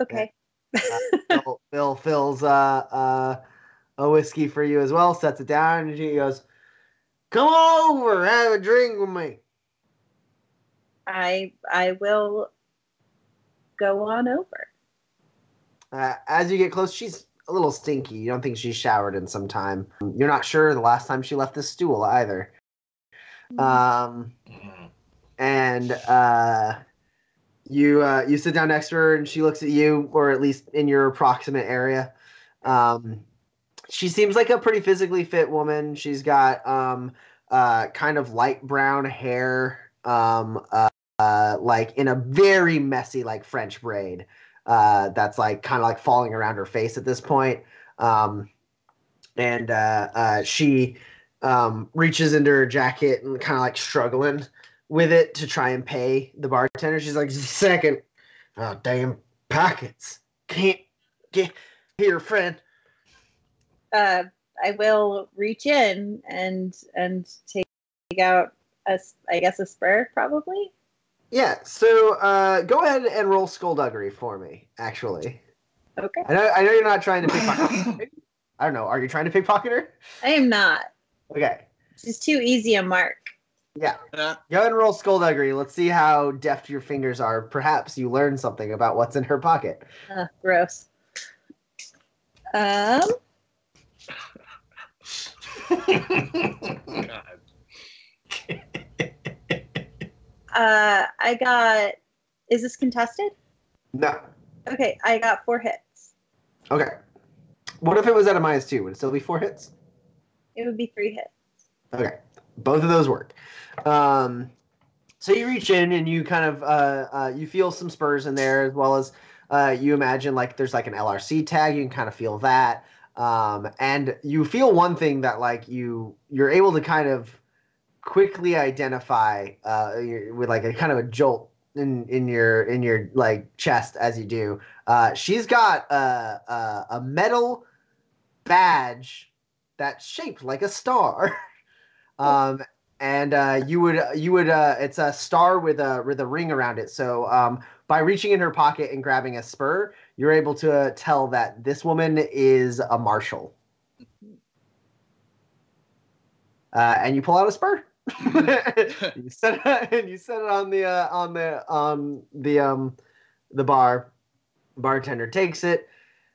Okay. Bill, Bill fills uh, uh, a whiskey for you as well, sets it down, and she goes, "Come over, have a drink with me." I I will go on over. Uh, as you get close, she's a little stinky. You don't think she's showered in some time. You're not sure the last time she left the stool either. Um, Mhm. and uh, you uh, you sit down next to her, and she looks at you, or at least in your approximate area. Um, she seems like a pretty physically fit woman. She's got um, uh, kind of light brown hair, um, uh, like in a very messy, like French braid. Uh, that's like kind of like falling around her face at this point. Um, and uh, uh, she um, reaches into her jacket and kind of like struggling with it to try and pay the bartender. She's like, "Just a second, oh damn pockets, can't get here, friend." uh, I will reach in and and take out a, I guess a spur probably. Yeah, so uh, go ahead and roll skullduggery for me. Actually, Okay, I know I know you're not trying to pickpocket. [laughs] I don't know. Are you trying to pickpocket her? I am not. Okay, She's too easy a mark. Yeah. Uh, Go ahead and roll skullduggery. Let's see how deft your fingers are. Perhaps you learn something about what's in her pocket. Uh, gross. Um, God. [laughs] uh, I got. Is this contested? No. Okay, I got four hits. Okay. What if it was at a minus two? Would it still be four hits? It would be three hits. Okay, both of those work. Um, so you reach in and you kind of uh, uh, you feel some spurs in there as well as uh, you imagine like there's like an LRC tag. You can kind of feel that, um, and you feel one thing that like you you're able to kind of quickly identify uh, with like a kind of a jolt in in your in your like chest as you do. Uh, she's got a, a a metal badge that's shaped like a star. [laughs] um, and uh, you would you would uh, it's a star with a with a ring around it. So um, by reaching in her pocket and grabbing a spur, you're able to uh, tell that this woman is a marshal. Uh, and you pull out a spur. [laughs] you set it, and you set it on the uh, on the on the um the bar. Bartender takes it,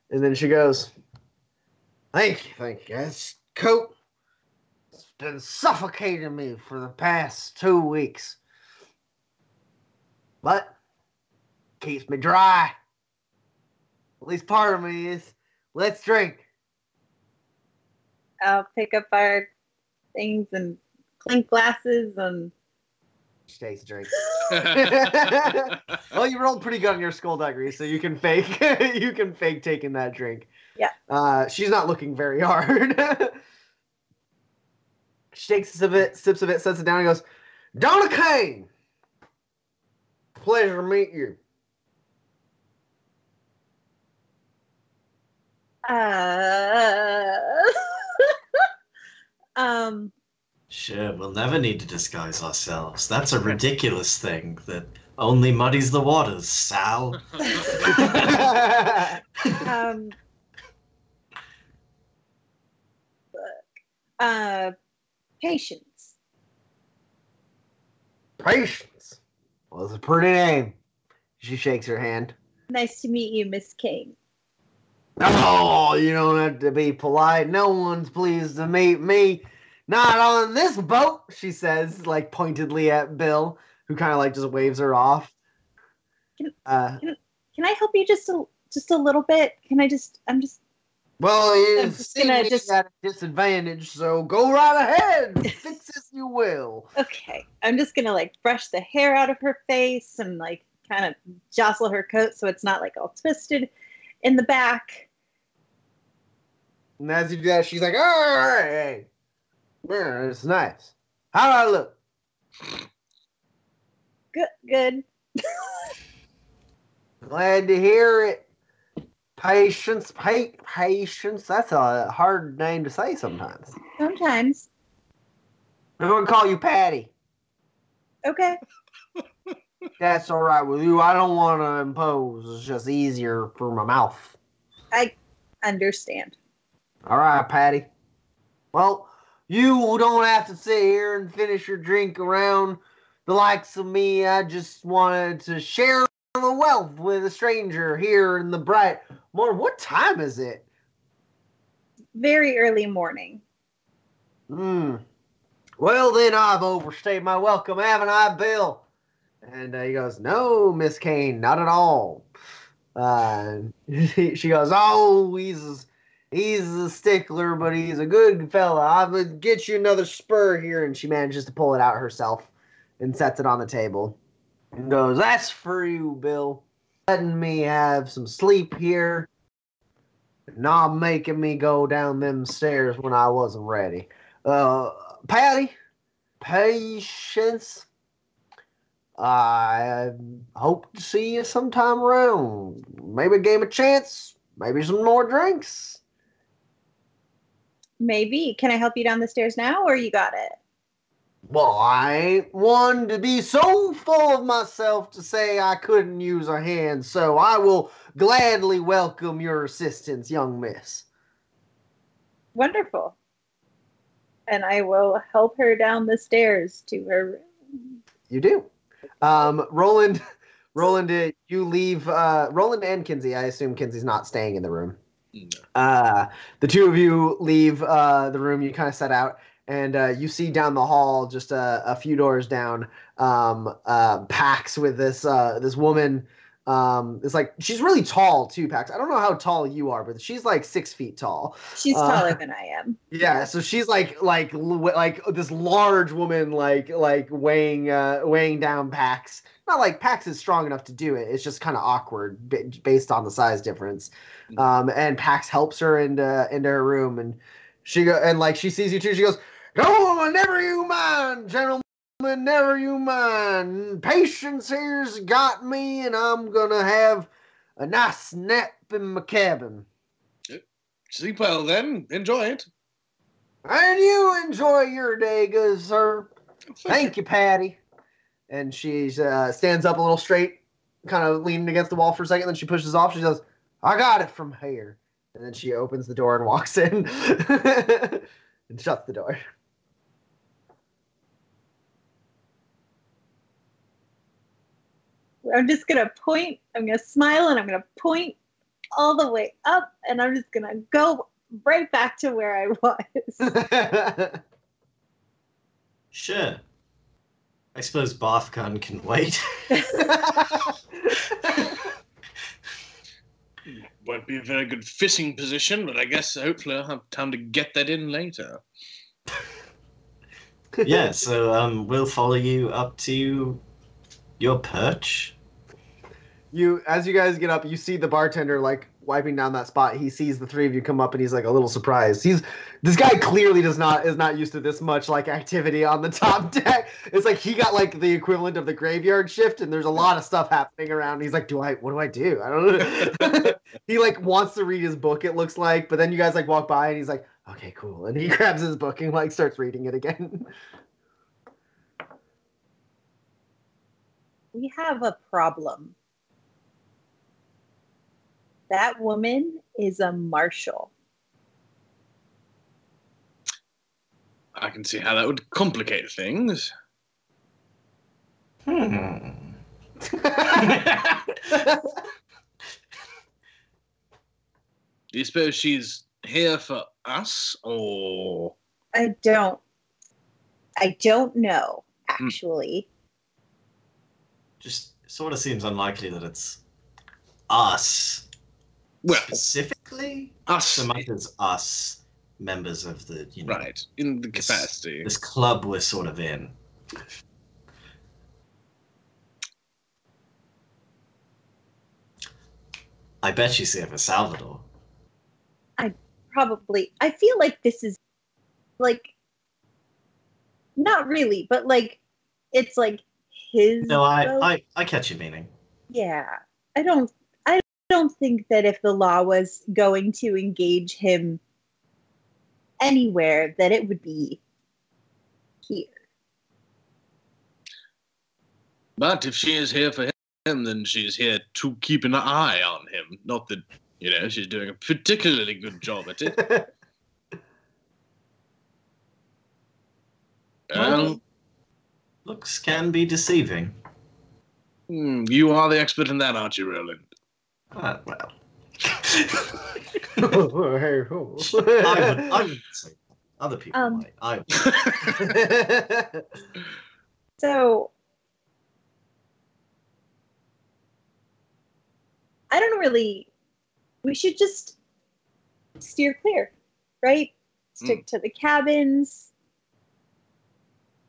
and then she goes, "Thank you, thank you. This coat been suffocating me for the past two weeks, but keeps me dry. At least part of me is. Let's drink." I'll pick up our things and clink glasses and. She takes a drink. [laughs] well, you rolled pretty good on your skullduggery, so you can fake [laughs] you can fake taking that drink. Yeah. Uh, she's not looking very hard. [laughs] she takes a sip of it, sips of it, sets it down, and goes, "Donna Kane, pleasure to meet you." Uh, [laughs] um, Sure, we'll never need to disguise ourselves. That's a ridiculous thing that only muddies the waters, Sal. [laughs] [laughs] um, uh, patience. Patience. Well, it's a pretty name. She shakes her hand. Nice to meet you, Miss King. Oh, you don't have to be polite. No one's pleased to meet me. Not on this boat, she says, like pointedly at Bill, who kind of like just waves her off. Can- Uh, Can I help you just a just a little bit? Can I just? I'm just. Well, I'm you just seem gonna to just- at a disadvantage, so go right ahead. [laughs] Fix as you will. Okay, I'm just gonna like brush the hair out of her face and like kind of jostle her coat so it's not like all twisted in the back. And as you do that, she's like, "All right, yeah, it's nice. How do I look?" Good, good. [laughs] Glad to hear it. Patience, pa- patience. That's a hard name to say sometimes. Sometimes. I'm gonna call you Patty. Okay. [laughs] That's all right with you. I don't want to impose. It's just easier for my mouth. I understand. All right, Patty. Well, you don't have to sit here and finish your drink around the likes of me. I just wanted to share the wealth with a stranger here in the bright What time is it? very early morning. Hmm. Well, then I've overstayed my welcome, haven't I, Bill? And uh, he goes, No, Miss Kane, not at all. Uh, [laughs] she goes, Oh, he's he's a stickler, but he's a good fella. I would get you another spur here. And she manages to pull it out herself and sets it on the table and goes, That's for you, Bill. Letting me have some sleep here, not making me go down them stairs when I wasn't ready. Uh, Patty, patience. I hope to see you sometime around. Maybe a game of chance. Maybe some more drinks. Maybe. Can I help you down the stairs now, or you got it? Well, I ain't one to be so full of myself to say I couldn't use a hand, so I will gladly welcome your assistance, young miss. Wonderful. And I will help her down the stairs to her room. You do. Um, Roland, [laughs] Roland, uh, you leave. Uh, Roland and Kinsey. I assume Kinsey's not staying in the room. No. Uh, the two of you leave uh, the room. You kind of set out, and uh, you see down the hall, just a, a few doors down, um, uh, Pax with this uh, this woman. Um, it's like she's really tall too, Pax. I don't know how tall you are, but she's like six feet tall. She's Uh, taller than I am. [laughs] Yeah, so she's like like like this large woman like like weighing uh weighing down Pax. Not like Pax is strong enough to do it. It's just kind of awkward ba- based on the size difference. Um and Pax helps her into into her room and she go and like she sees you too. She goes, "No, never you mind, gentlemen, never you mind. Patience here's got me, and I'm gonna have a nice nap in my cabin." Sleep well then. Enjoy it. And you enjoy your day, good sir. Thank you, Patty. And she uh, stands up a little straight, kind of leaning against the wall for a second. Then she pushes off. She goes, "I got it from here." And then she opens the door and walks in [laughs] and shuts the door. I'm just gonna point. I'm gonna smile, and I'm gonna point all the way up, and I'm just gonna go right back to where I was. [laughs] Sure. I suppose bath can wait. [laughs] Won't be a very good fishing position, but I guess hopefully I'll have time to get that in later. [laughs] yeah, so um, we'll follow you up to your perch. You, as you guys get up, you see the bartender like wiping down that spot. He sees the three of you come up, and he's like a little surprised. He's this guy clearly does not is not used to this much like activity on the [laughs] top deck. It's like he got like the equivalent of the graveyard shift, and there's a lot of stuff happening around. He's like, "Do I? What do I do? I don't know." [laughs] he like wants to read his book. It looks like, but then you guys like walk by, and he's like, "Okay, cool," and he [laughs] grabs his book and like starts reading it again. we have a problem. That woman is a marshal. I can see how that would complicate things. Hmm. [laughs] Do you suppose she's here for us, or I don't. I don't know actually. Just sort of seems unlikely that it's us well, specifically, us? so much as us members of the you know Right, in the This- capacity. this club we're sort of in. I bet she's here for Salvador. I probably. I feel like this is like not really, but like it's like his. No, I, boat. I, I catch your meaning. yeah. I don't. I don't think that if the law was going to engage him anywhere, that it would be here. But if she is here for him, then she's here to keep an eye on him. Not that, you know, she's doing a particularly good job at it. [laughs] Well, Looks can be deceiving. hmm, you are the expert in that, aren't you, Roland? Uh, well, [laughs] I would, I would say other people Um, might. I [laughs] So I don't really we should just steer clear, right? Stick to the cabins,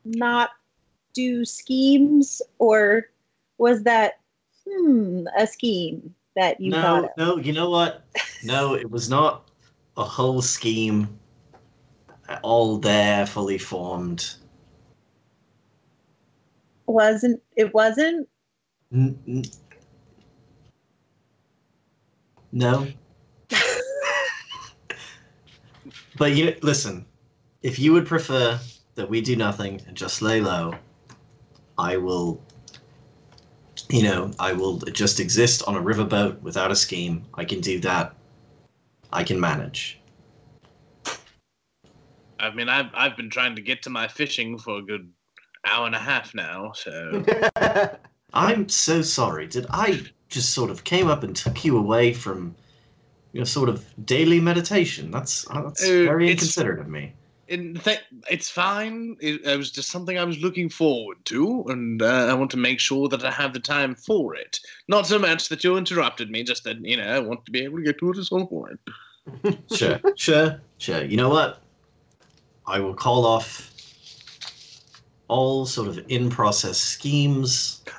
not do schemes, or was that hmm a scheme that you no, no. You know what? No, [laughs] it was not a whole scheme, all there, fully formed. Wasn't it wasn't? N- no. [laughs] but you listen. If you would prefer that we do nothing and just lay low, I will. You know, I will just exist on a riverboat without a scheme. I can do that. I can manage. I mean, I've I've been trying to get to my fishing for a good hour and a half now. So [laughs] I'm so sorry. Did I just sort of came up and took you away from your sort of daily meditation? That's that's Uh, very inconsiderate of me. In th- it's fine. It, it was just something I was looking forward to, and uh, I want to make sure that I have the time for it. Not so much that you interrupted me, just that you know I want to be able to get to it at some point. [laughs] Sure, sure, sure. You know what? I will call off all sort of in process schemes. [laughs]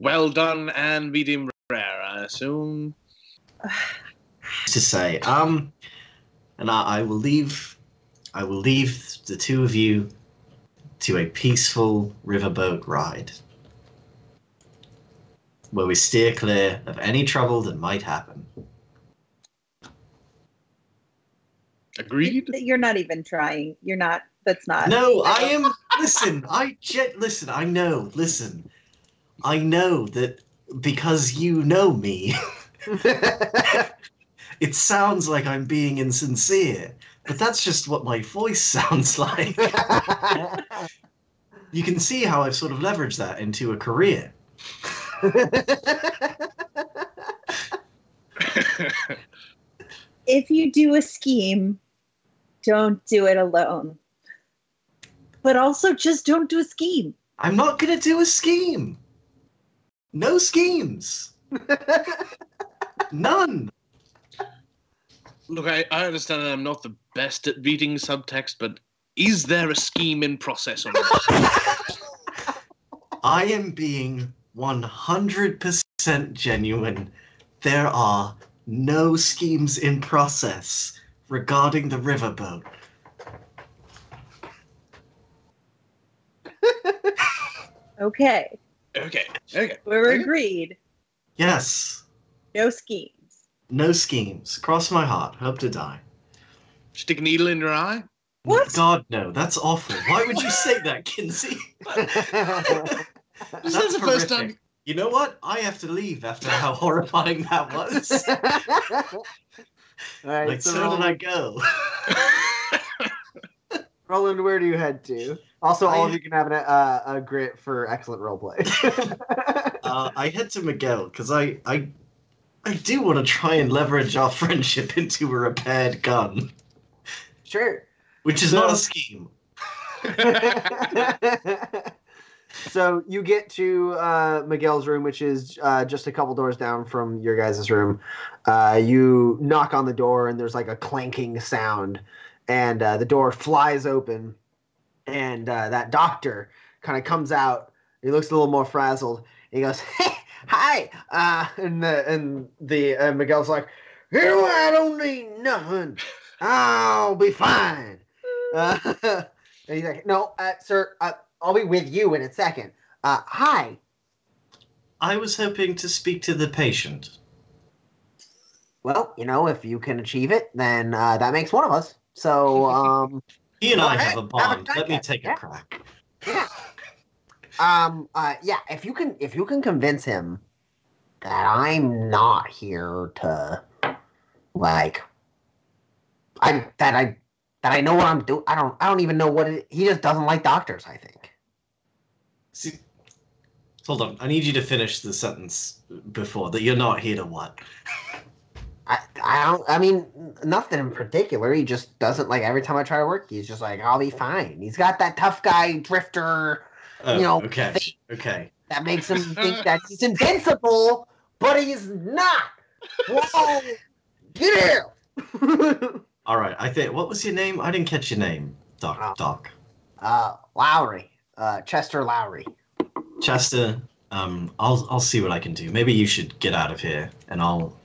Well done and medium rare, I assume. [sighs] to say. Um, and I, I will leave. I will leave the two of you to a peaceful riverboat ride, where we steer clear of any trouble that might happen. Agreed. You're not even trying. You're not. That's not. No, I am. Listen, I jet. Listen, I know. Listen, I know that because you know me. [laughs] it sounds like I'm being insincere, but that's just what my voice [laughs] sounds like. you can see how I've sort of leveraged that into a career. if you do a scheme, don't do it alone. But also just don't do a scheme. I'm not gonna do a scheme. No schemes. [laughs] None. Look, I, I understand that I'm not the best at reading subtext, but is there a scheme in process or not? [laughs] I am being 100% genuine. There are no schemes in process regarding the riverboat. [laughs] Okay. okay, okay. We're Okay. agreed. Yes, No schemes. No schemes. Cross my heart. Hope to die. Stick a needle in your eye? What? God, no. That's awful. Why would you say that, Kinsey? [laughs] This is the first time. You know what? I have to leave after how horrifying that was. All [laughs] right, like, so, so did I go. [laughs] Roland, where do you head to? Also, all of you can have an, uh, a grit for excellent roleplay. uh, I head to Miguel because I, I, I do want to try and leverage our [laughs] friendship into a repaired gun, sure. which is not a scheme. [laughs] so you get to uh, Miguel's room, which is uh, just a couple doors down from your guys' room. Uh, you knock on the door, and there's like a clanking sound, and uh, the door flies open, and uh, that doctor kind of comes out. He looks a little more frazzled. He goes, "Hey, [laughs] hi," uh, and the and the uh, Miguel's like, "Here, I don't need nothing. I'll be fine." [laughs] Uh, [laughs] he's like, "No, uh, sir, uh, I'll be with you in a second. Uh, hi. I was hoping to speak to the patient. Well, you know, if you can achieve it, then uh, that makes one of us. So, [laughs] um, He and I ahead, have a have a bond. Let me take yeah. a crack. yeah. Um, uh, yeah. If you can, if you can convince him that I'm not here to, like, I that I that I know what I'm doing. I don't. I don't even know what it, he just doesn't like doctors. I think. See, hold on. I need you to finish the sentence before that. You're not here to what? I, I don't. I mean, nothing in particular. He just doesn't like. Every time I try to work, he's just like, "I'll be fine." He's got that tough guy drifter Oh, You know, okay, they- okay. that makes him think that he's invincible, but he's not. Whoa! Get out! [laughs] All right. I think. What was your name? I didn't catch your name. Doc. Oh. Doc. uh, Lowry, uh, Chester Lowry. Chester. Um. I'll I'll see what I can do. Maybe you should get out of here, and I'll.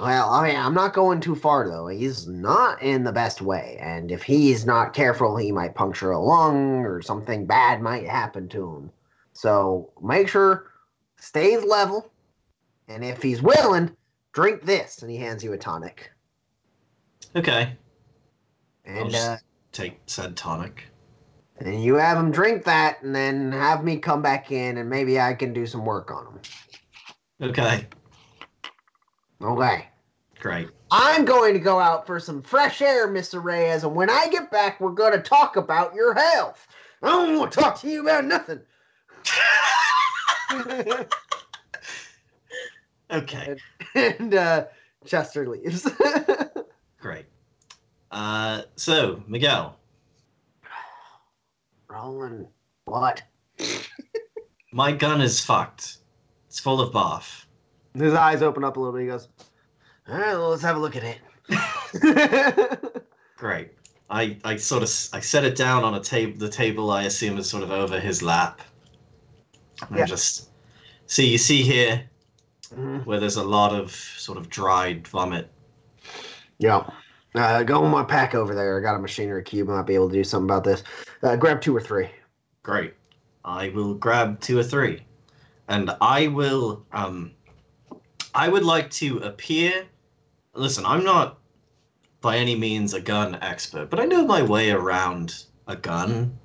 Well, I mean, I'm not going too far though. He's not in the best way, and if he's not careful, he might puncture a lung or something bad might happen to him. So make sure stays level, and if he's willing, drink this. And he hands you a tonic. Okay. And just- uh, Take said tonic. and you have him drink that, and then have me come back in, and maybe I can do some work on him. Okay. Okay. Great. I'm going to go out for some fresh air, Mr. Reyes, and when I get back, we're going to talk about your health. I don't want to talk to you about nothing. [laughs] Okay. and uh, Chester leaves. [laughs] Great. Uh. So Miguel. Roland, what? [laughs] My gun is fucked. It's full of barf. His eyes open up a little bit. He goes, All right, well, let's have a look at it. [laughs] Great. I, I sort of I set it down on a table. The table I assume is sort of over his lap. And Yeah. I just see you see here Mhm. where there's a lot of sort of dried vomit. Yeah. Uh, go in my pack over there. I got a machinery cube. I might be able to do something about this. Uh, grab two or three. Great. I will grab two or three, and I will. Um, I would like to appear. Listen, I'm not by any means a gun expert, but I know my way around a gun.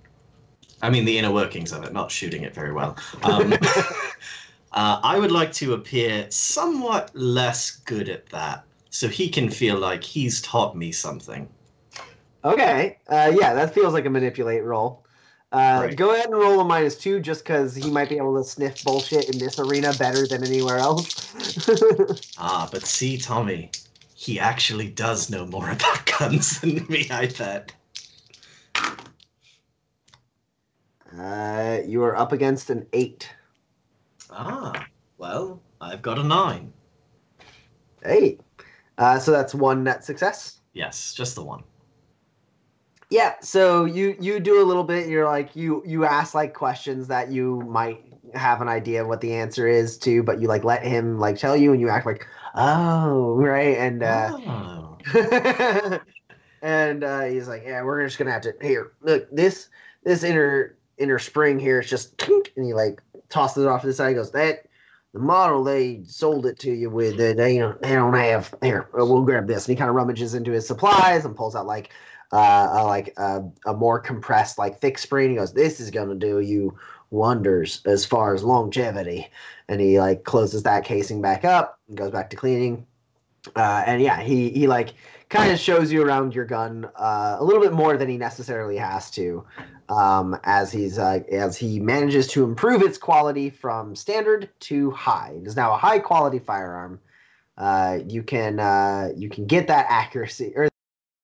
I mean, the inner workings of it, not shooting it very well. Um, [laughs] uh, I would like to appear somewhat less good at that, so he can feel like he's taught me something. Okay. Uh, yeah, that feels like a manipulate roll. Uh, Right. Go ahead and roll a minus two just because he might be able to sniff bullshit in this arena better than anywhere else. [laughs] Ah, but see, Tommy, he actually does know more [laughs] about guns than me, I bet. uh, you are up against an eight. Ah, well, I've got a nine. Eight. Uh, so that's one net success. Yes, just the one. Yeah. So you you do a little bit. You're like you you ask like questions that you might have an idea of what the answer is to, but you like let him like tell you, and you act like oh right, and uh, Oh. [laughs] and uh, he's like, "Yeah, we're just gonna have to here. Look, this this inner inner spring here is just tink, and he like tosses it off to the side. He goes, "That the model they sold it to you with, they don't they don't have here. We'll grab this." And he kind of rummages into his supplies and pulls out like uh, a, like a, a more compressed like thick spring. He goes, "This is gonna do you wonders as far as longevity." And he like closes that casing back up and goes back to cleaning. Uh, and yeah, he he like kind of shows you around your gun uh, a little bit more than he necessarily has to, um, as he's uh, as he manages to improve its quality from standard to high. It is now a high quality firearm. Uh, you can uh, you can get that accuracy or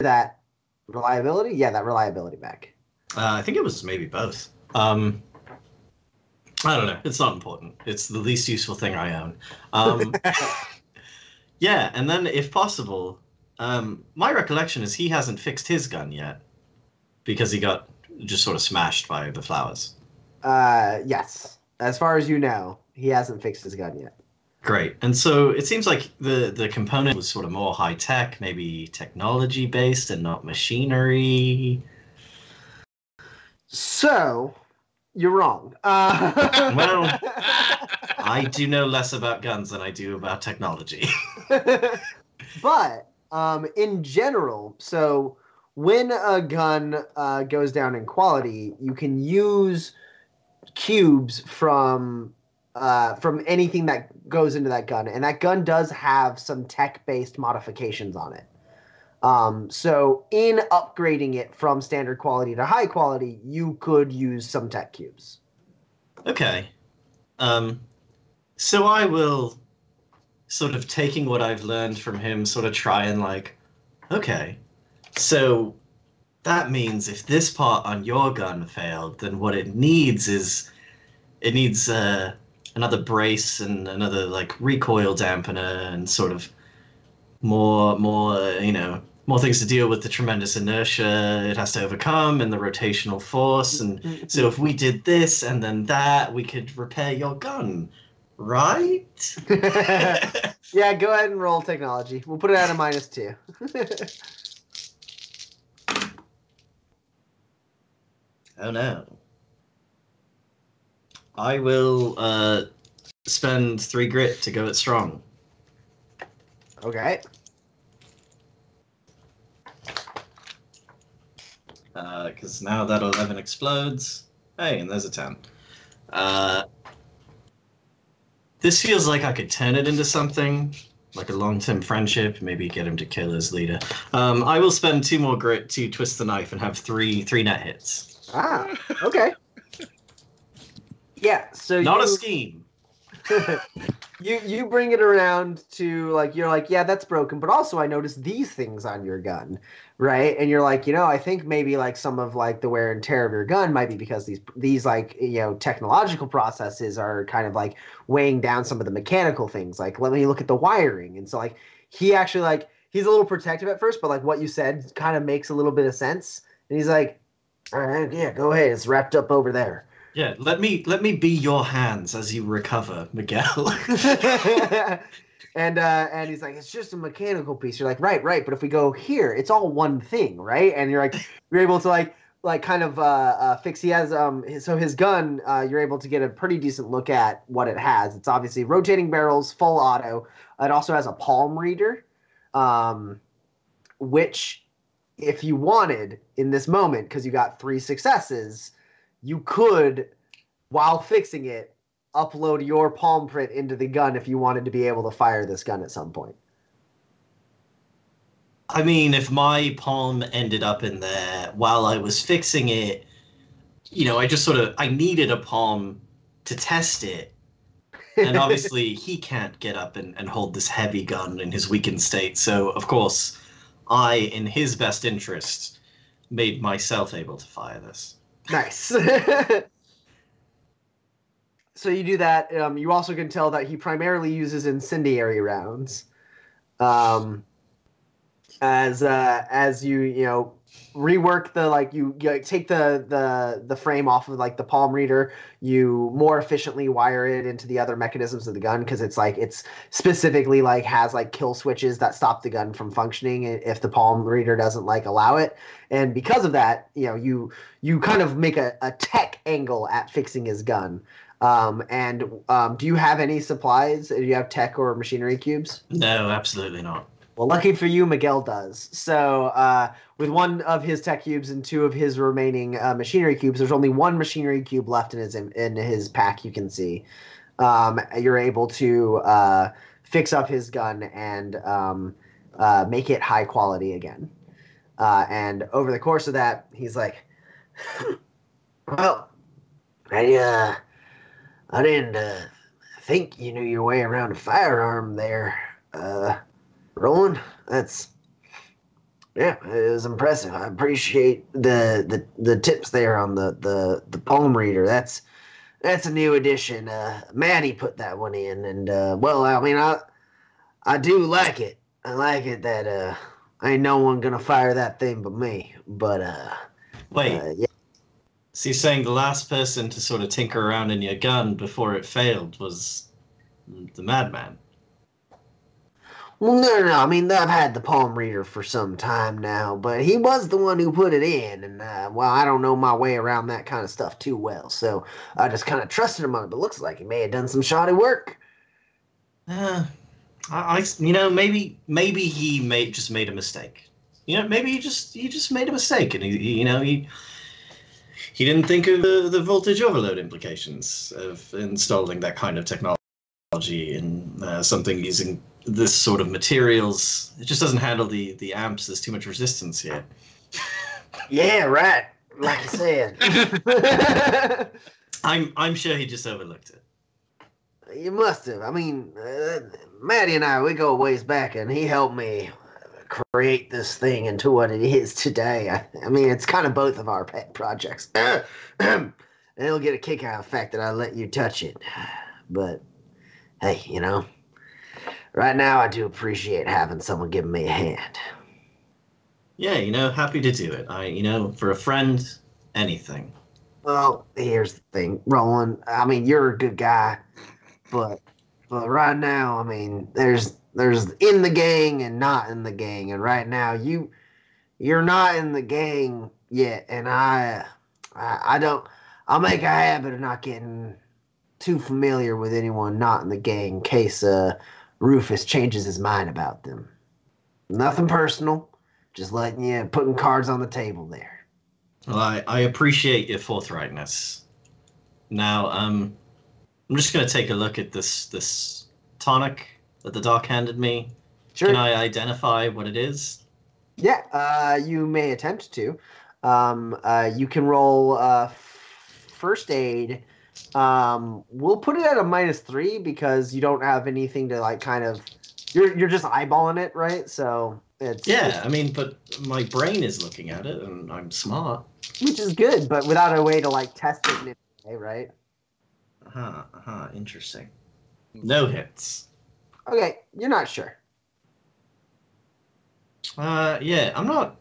that reliability. Yeah, that reliability back. Uh, I think it was maybe both. Um, I don't know. It's not important. It's the least useful thing I own. Um, [laughs] yeah, and then if possible, um, my recollection is he hasn't fixed his gun yet because he got just sort of smashed by the flowers. Uh, yes, as far as you know, he hasn't fixed his gun yet. Great. And so it seems like the the component was sort of more high tech, maybe technology based and not machinery. So you're wrong. Uh, [laughs] Well, [laughs] I do know less about guns than I do about technology. [laughs] but um, in general, so when a gun uh, goes down in quality, you can use cubes from uh, from anything that goes into that gun, and that gun does have some tech-based modifications on it. Um, so in upgrading it from standard quality to high quality, you could use some tech cubes. Okay. Um, so I will sort of taking what I've learned from him, sort of try and like, okay, so that means if this part on your gun failed, then what it needs is it needs uh, another brace and another like recoil dampener and sort of more more uh, you know more things to deal with the tremendous inertia it has to overcome and the rotational force. And so if we did this and then that we could repair your gun. Right? [laughs] Yeah, go ahead and roll technology. We'll put it at a minus two. [laughs] oh no i will uh spend three grit to go it strong okay. because Uh, now that 11 explodes. Hey, and there's a 10. Uh, this feels like I could turn it into something, like a long term friendship, maybe get him to kill his leader. Um, I will spend two more grit to twist the knife and have three three net hits. Ah, okay. Yeah, so Not you, a scheme. [laughs] you you bring it around to like you're like yeah that's broken but also i noticed these things on your gun right? And you're like you know i think maybe like some of like the wear and tear of your gun might be because these these like you know technological processes are kind of like weighing down some of the mechanical things like let me look at the wiring. And so like he actually like he's a little protective at first but like what you said kind of makes a little bit of sense. And he's like all right yeah go ahead it's wrapped up over there Yeah, let me let me be your hands as you recover, Miguel. [laughs] and uh, and he's like, it's just a mechanical piece. You're like, right, right. But if we go here, it's all one thing, right? And you're like, [laughs] you're able to like like kind of uh, uh, fix. He has um, his, so his gun. Uh, you're able to get a pretty decent look at what it has. It's obviously rotating barrels, full auto. It also has a palm reader, um, which, if you wanted in this moment, because you got three successes, you could, while fixing it, upload your palm print into the gun if you wanted to be able to fire this gun at some point. I mean, if my palm ended up in there while I was fixing it, you know, I just sort of I needed a palm to test it. And [laughs] obviously he can't get up and, and hold this heavy gun in his weakened state. So of course, I, in his best interest, made myself able to fire this. Nice. [laughs] so you do that. Um, you also can tell that he primarily uses incendiary rounds. Um, as uh, as you you know rework the like you, you like, take the the the frame off of like the palm reader you more efficiently wire it into the other mechanisms of the gun because it's like it's specifically like has like kill switches that stop the gun from functioning if the palm reader doesn't like allow it and because of that you know you you kind of make a, a tech angle at fixing his gun um, and um, do you have any supplies do you have tech or machinery cubes No, absolutely not. well, lucky for you, Miguel does. So, uh, with one of his tech cubes and two of his remaining uh, machinery cubes, there's only one machinery cube left in his in his pack. You can see. Um, you're able to uh, fix up his gun and um, uh, make it high quality again. Uh, and over the course of that, he's like, [laughs] "Well, I uh, I didn't uh, think you knew your way around a firearm there." Roland, that's yeah, it was impressive. I appreciate the the, the tips there on the, the the palm reader. That's that's a new addition. Uh, Maddie put that one in, and uh, well, I mean, I I do like it. I like it that uh, ain't no one gonna fire that thing but me. But uh, Wait, uh, yeah, so you're saying the last person to sort of tinker around in your gun before it failed was the madman? Well, no, no, no. I mean, I've had the palm reader for some time now, but he was the one who put it in, and uh, well, I don't know my way around that kind of stuff too well, so I just kind of trusted him on it. But looks like he may have done some shoddy work. Uh, I, I- you know, maybe maybe he made just made a mistake. You know, maybe he just he just made a mistake, and he, he you know he he didn't think of the, the voltage overload implications of installing that kind of technology in uh, something using this sort of materials. It just doesn't handle the the amps. There's too much resistance here. Yeah, right. Like I said. [laughs] I'm I'm sure he just overlooked it. you must have. I mean, uh, Maddie and I, we go ways back, and he helped me create this thing into what it is today. I, I mean, it's kind of both of our pet projects. [clears throat] and he'll get a kick out of the fact that I let you touch it. But hey, you know, right now I do appreciate having someone giving me a hand. Yeah, you know, happy to do it. I, you know, for a friend, anything. Well, here's the thing, Roland. I mean, you're a good guy, but but right now, I mean, there's there's in the gang and not in the gang, and right now you you're not in the gang yet, and I I, I don't. I'll make a habit of not getting too familiar with anyone not in the gang in case uh, Rufus changes his mind about them. Nothing personal, just letting you putting cards on the table there. Well, I, I appreciate your forthrightness. Now, um, I'm just gonna take a look at this this tonic that the doc handed me. Sure. Can I identify what it is? Yeah, uh, you may attempt to. Um, uh, you can roll uh, f- first aid. Um, we'll put it at a minus three because you don't have anything to like kind of. You're you're just eyeballing it, right? So it's Yeah, I mean, but my brain is looking at it, and I'm smart. which is good, but without a way to like test it in any way, right? Uh huh. Uh huh. Interesting. No hits. Okay, you're not sure. Uh, yeah, I'm not.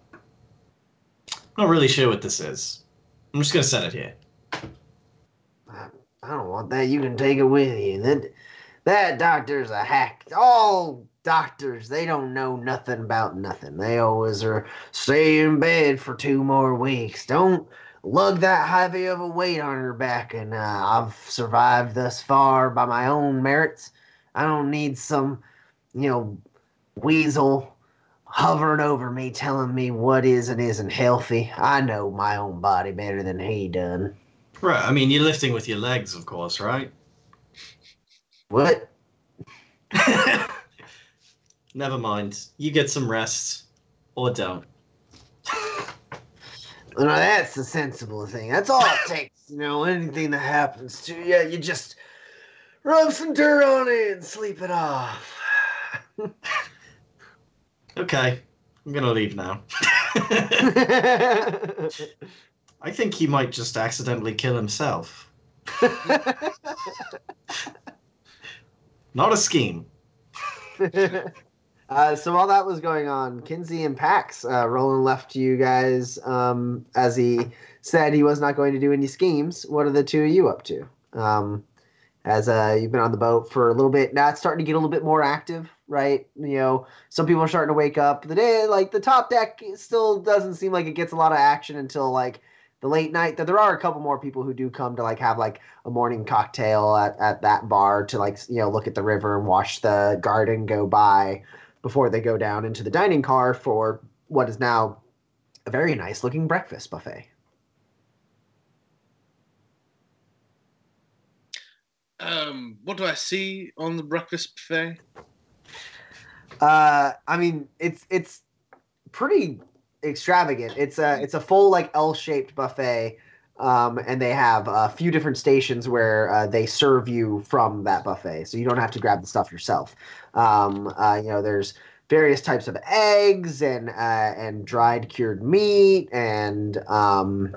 Not really sure what this is. I'm just gonna set it here. I don't want that. You can take it with you. That that doctor's a hack. All doctors, they don't know nothing about nothing. They always are stay in bed for two more weeks. Don't lug that heavy of a weight on your back. And uh, I've survived thus far by my own merits. I don't need some, you know, weasel hovering over me telling me what is and isn't healthy. I know my own body better than he done. Right. I mean, you're lifting with your legs, of course, right? What? [laughs] Never mind. You get some rest, or don't. Well, [laughs] now that's the sensible thing. That's all it takes. You know, anything that happens to you, you just rub some dirt on it and sleep it off. [laughs] Okay, I'm gonna leave now. I think he might just accidentally kill himself. [laughs] Not a scheme. [laughs] uh, so while that was going on, Kinsey and Pax, uh, Roland left you guys um, as he said he was not going to do any schemes. What are the two of you up to? Um, as uh, you've been on the boat for a little bit, now it's starting to get a little bit more active, right? You know, some people are starting to wake up. The day, like the top deck, still doesn't seem like it gets a lot of action until like the late night. That there are a couple more people who do come to like have like a morning cocktail at, at that bar to like you know look at the river and watch the garden go by before they go down into the dining car for what is now a very nice looking breakfast buffet. Um, what do I see on the breakfast buffet? Uh, I mean, it's it's pretty extravagant. It's a it's a full like L-shaped buffet, um, and they have a few different stations where uh, they serve you from that buffet, so you don't have to grab the stuff yourself. Um, uh, you know, there's various types of eggs and uh, and dried cured meat and um,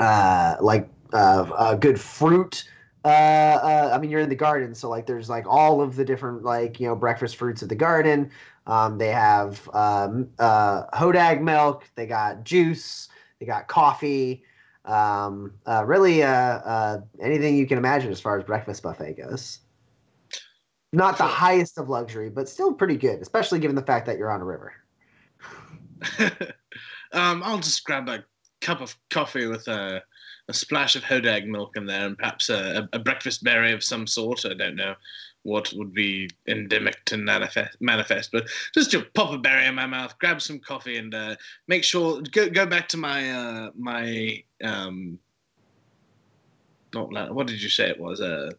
uh, like uh, uh, good fruit. Uh, uh, I mean, you're in the garden, so like there's like all of the different like you know breakfast fruits of the garden. Um, they have um, uh, hodag milk. They got juice. They got coffee. Um, uh, really, uh, uh, anything you can imagine as far as breakfast buffet goes. Not the highest of luxury, but still pretty good, especially given the fact that you're on a river. [laughs] um, I'll just grab a cup of coffee with a, a splash of hodag milk in there, and perhaps a, a breakfast berry of some sort. I don't know what would be endemic to manifest, manifest but just to pop a berry in my mouth, grab some coffee, and uh, make sure go go back to my uh, my um, not what did you say it was a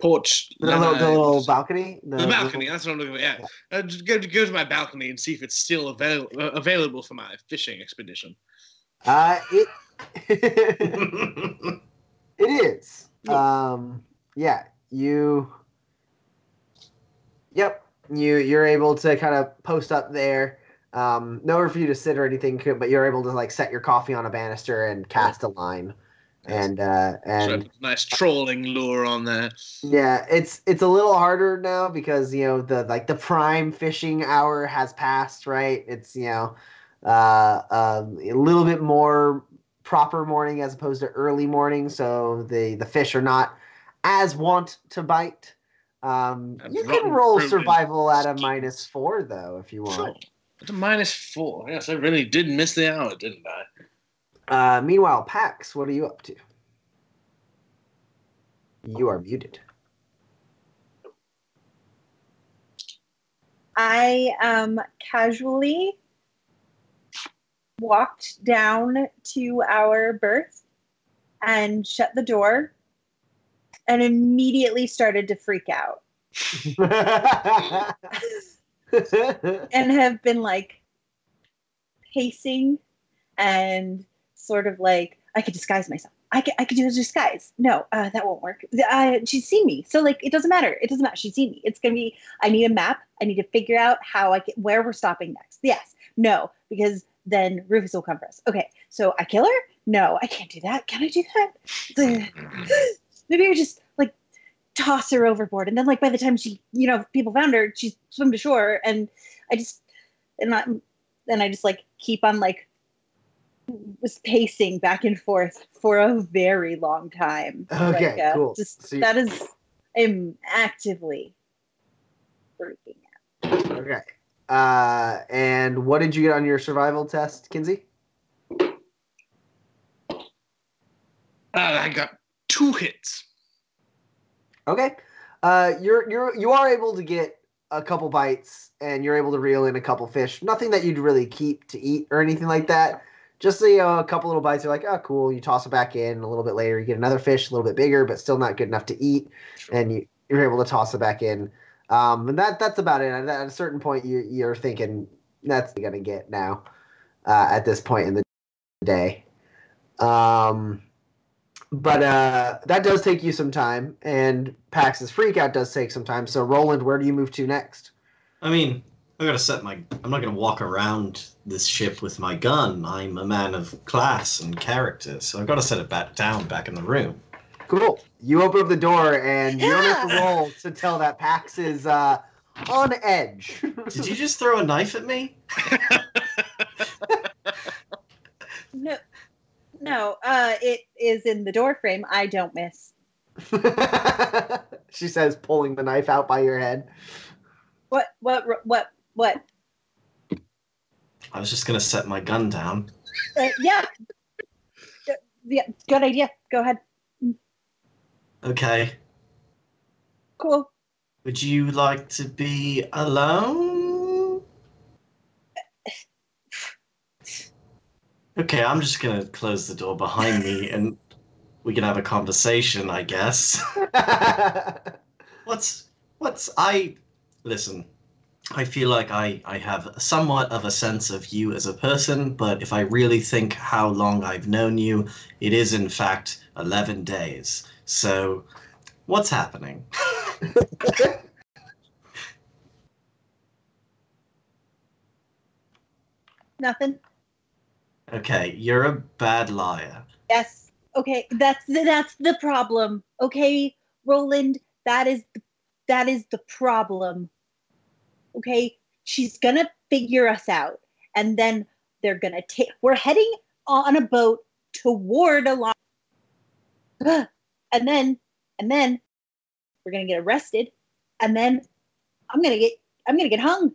porch The the uh, little balcony. the balcony. That's what I'm looking for. Yeah, uh, just go to go to my balcony and see if it's still avail- uh, available for my fishing expedition. Uh, it [laughs] [laughs] it is. Um, yeah, you. Yep, you you're able to kind of post up there. Um, nowhere for you to sit or anything, but you're able to like set your coffee on a banister and cast a line, and uh, and a nice trolling lure on there. yeah, it's it's a little harder now because you know the like the prime fishing hour has passed, right? It's you know uh, um, a little bit more proper morning as opposed to early morning, so the the fish are not as want to bite. Um, you can roll fruit survival at a minus four though if you Sure. want. At a minus four. Yes, I really did miss the hour, didn't I? Uh, meanwhile, Pax, what are you up to? You are muted. I um casually walked down to our berth and shut the door and immediately started to freak out [laughs] and have been like pacing and sort of like I could disguise myself. I could, I could do a disguise. No, uh, that won't work. Uh, she's seen me, so like it doesn't matter. It doesn't matter. She's seen me. It's gonna be. I need a map. I need to figure out how I get where we're stopping next. Yes, no, because then Rufus will come for us. Okay, so I kill her. No, I can't do that. Can I do that? [sniffs] [laughs] Maybe I just like toss her overboard, and then like by the time she, you know, people found her, she swam to shore, and I just and I, then I just like keep on like was pacing back and forth for a very long time. Okay, like, uh, cool. Just So you- that is, I'm actively freaking out. Okay. Uh, and what did you get on your survival test, Kinsey? Ah, I got two hits. Okay. Uh, you're you're you are able to get a couple bites, and you're able to reel in a couple fish. Nothing that you'd really keep to eat or anything like that. Just you know, a couple little bites. You're like, oh, cool. You toss it back in. A little bit later, you get another fish, a little bit bigger, but still not good enough to eat, and you you're able to toss it back in. Um, and that that's about it. At at a certain point, you you're thinking that's gonna get now. Uh, at this point in the day. Um, but uh, that does take you some time, and Pax's freakout does take some time. So, Roland, where do you move to next? I mean, I gotta set my. I'm not gonna walk around this ship with my gun. I'm a man of class and character, so I've got to set it back down, back in the room. Cool. You open up the door, and you don't have to roll to tell that Pax is uh, on edge. Did you just throw a knife at me? [laughs] No, no. Uh, it is in the door frame. I don't miss. [laughs] she says, pulling the knife out by your head. What? What? What? What? I was just gonna set my gun down. Uh, yeah. Yeah. Good idea. Go ahead. Okay. Cool. Would you like to be alone? Okay, I'm just gonna close the door behind me and we can have a conversation, I guess. [laughs] What's what's I listen, I feel like I, I have somewhat of a sense of you as a person, but if I really think how long I've known you, it is in fact eleven days. So what's happening? [laughs] Nothing. Okay, you're a bad liar. Yes. Okay. That's the, that's the problem. Okay, Roland. That is that is the problem. Okay. She's gonna figure us out, and then they're gonna take. We're heading on a boat toward a lot, and then and then we're gonna get arrested, and then I'm gonna get I'm gonna get hung.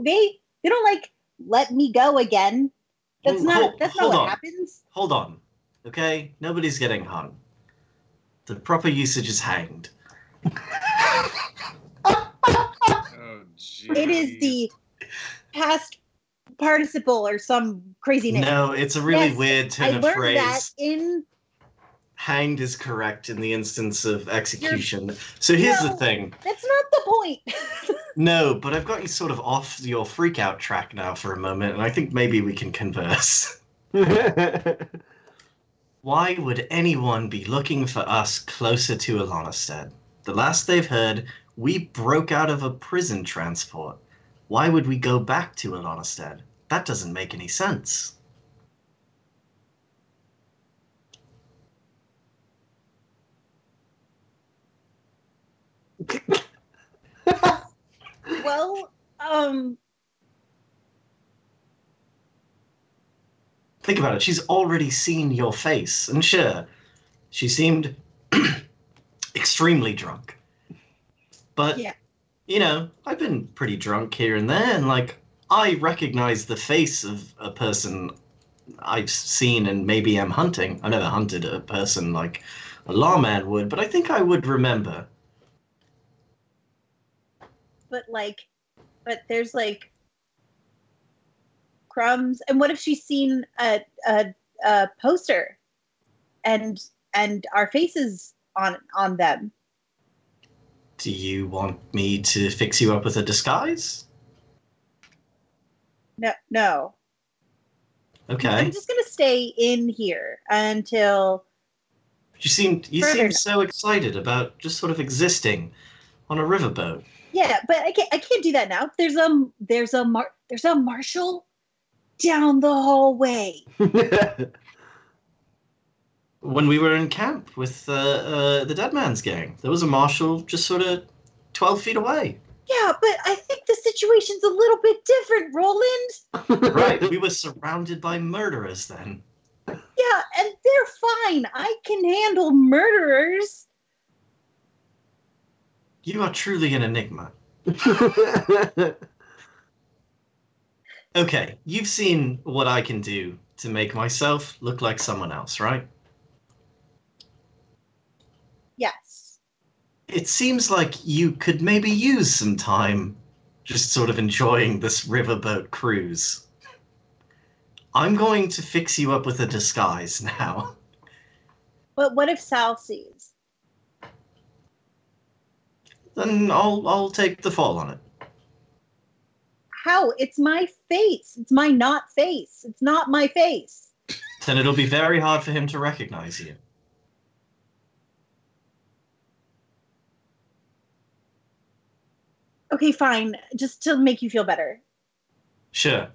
Okay. They don't like let me go again. That's Hold- not hold- that's not hold what on. happens. Hold on. Okay? Nobody's getting hung. The proper usage is hanged. Oh, jeez. It is the past participle or some craziness. No, it's a really Yes, weird I turn of learned phrase. that in Hanged is correct in the instance of execution. So here's the thing. that's not the point. [laughs] No, but I've got you sort of off your freakout track now for a moment, and I think maybe we can converse. [laughs] Why would anyone be looking for us closer to Alonstead? The last they've heard, we broke out of a prison transport. Why would we go back to Elonisted? That doesn't make any sense. [laughs] Well, um, Think about it. She's already seen your face, and sure, she seemed [clears throat] extremely drunk. But Yeah. you know, I've been pretty drunk here and there, and like I recognize the face of a person I've seen and maybe am hunting. I never hunted a person like a lawman would, but I think I would remember. But like, but there's like crumbs. And what if she's seen a a, a poster, and and our faces on on them? Do you want me to fix you up with a disguise? No, no. Okay. I'm just gonna stay in here until You seem you seem so excited about just sort of existing on a riverboat. Yeah. But I can't I can't do that now. There's a there's a mar- there's a marshal down the hallway. [laughs] When we were in camp with uh, uh, the Dead Man's gang, there was a marshal just sort of twelve feet away. Yeah, but I think the situation's a little bit different, Roland. [laughs] Right, we were [laughs] surrounded by murderers then. Yeah, and they're fine. I can handle murderers. You are truly an enigma. [laughs] Okay, you've seen what I can do to make myself look like someone else, right? Yes. It seems like you could maybe use some time just sort of enjoying this riverboat cruise. I'm going to fix you up with a disguise [laughs] now. But what if Sal sees? Then I'll I'll take the fall on it. How? It's my face. It's my not face. It's not my face. Then it'll be very hard for him to recognize you. Okay, fine. Just to make you feel better. Sure.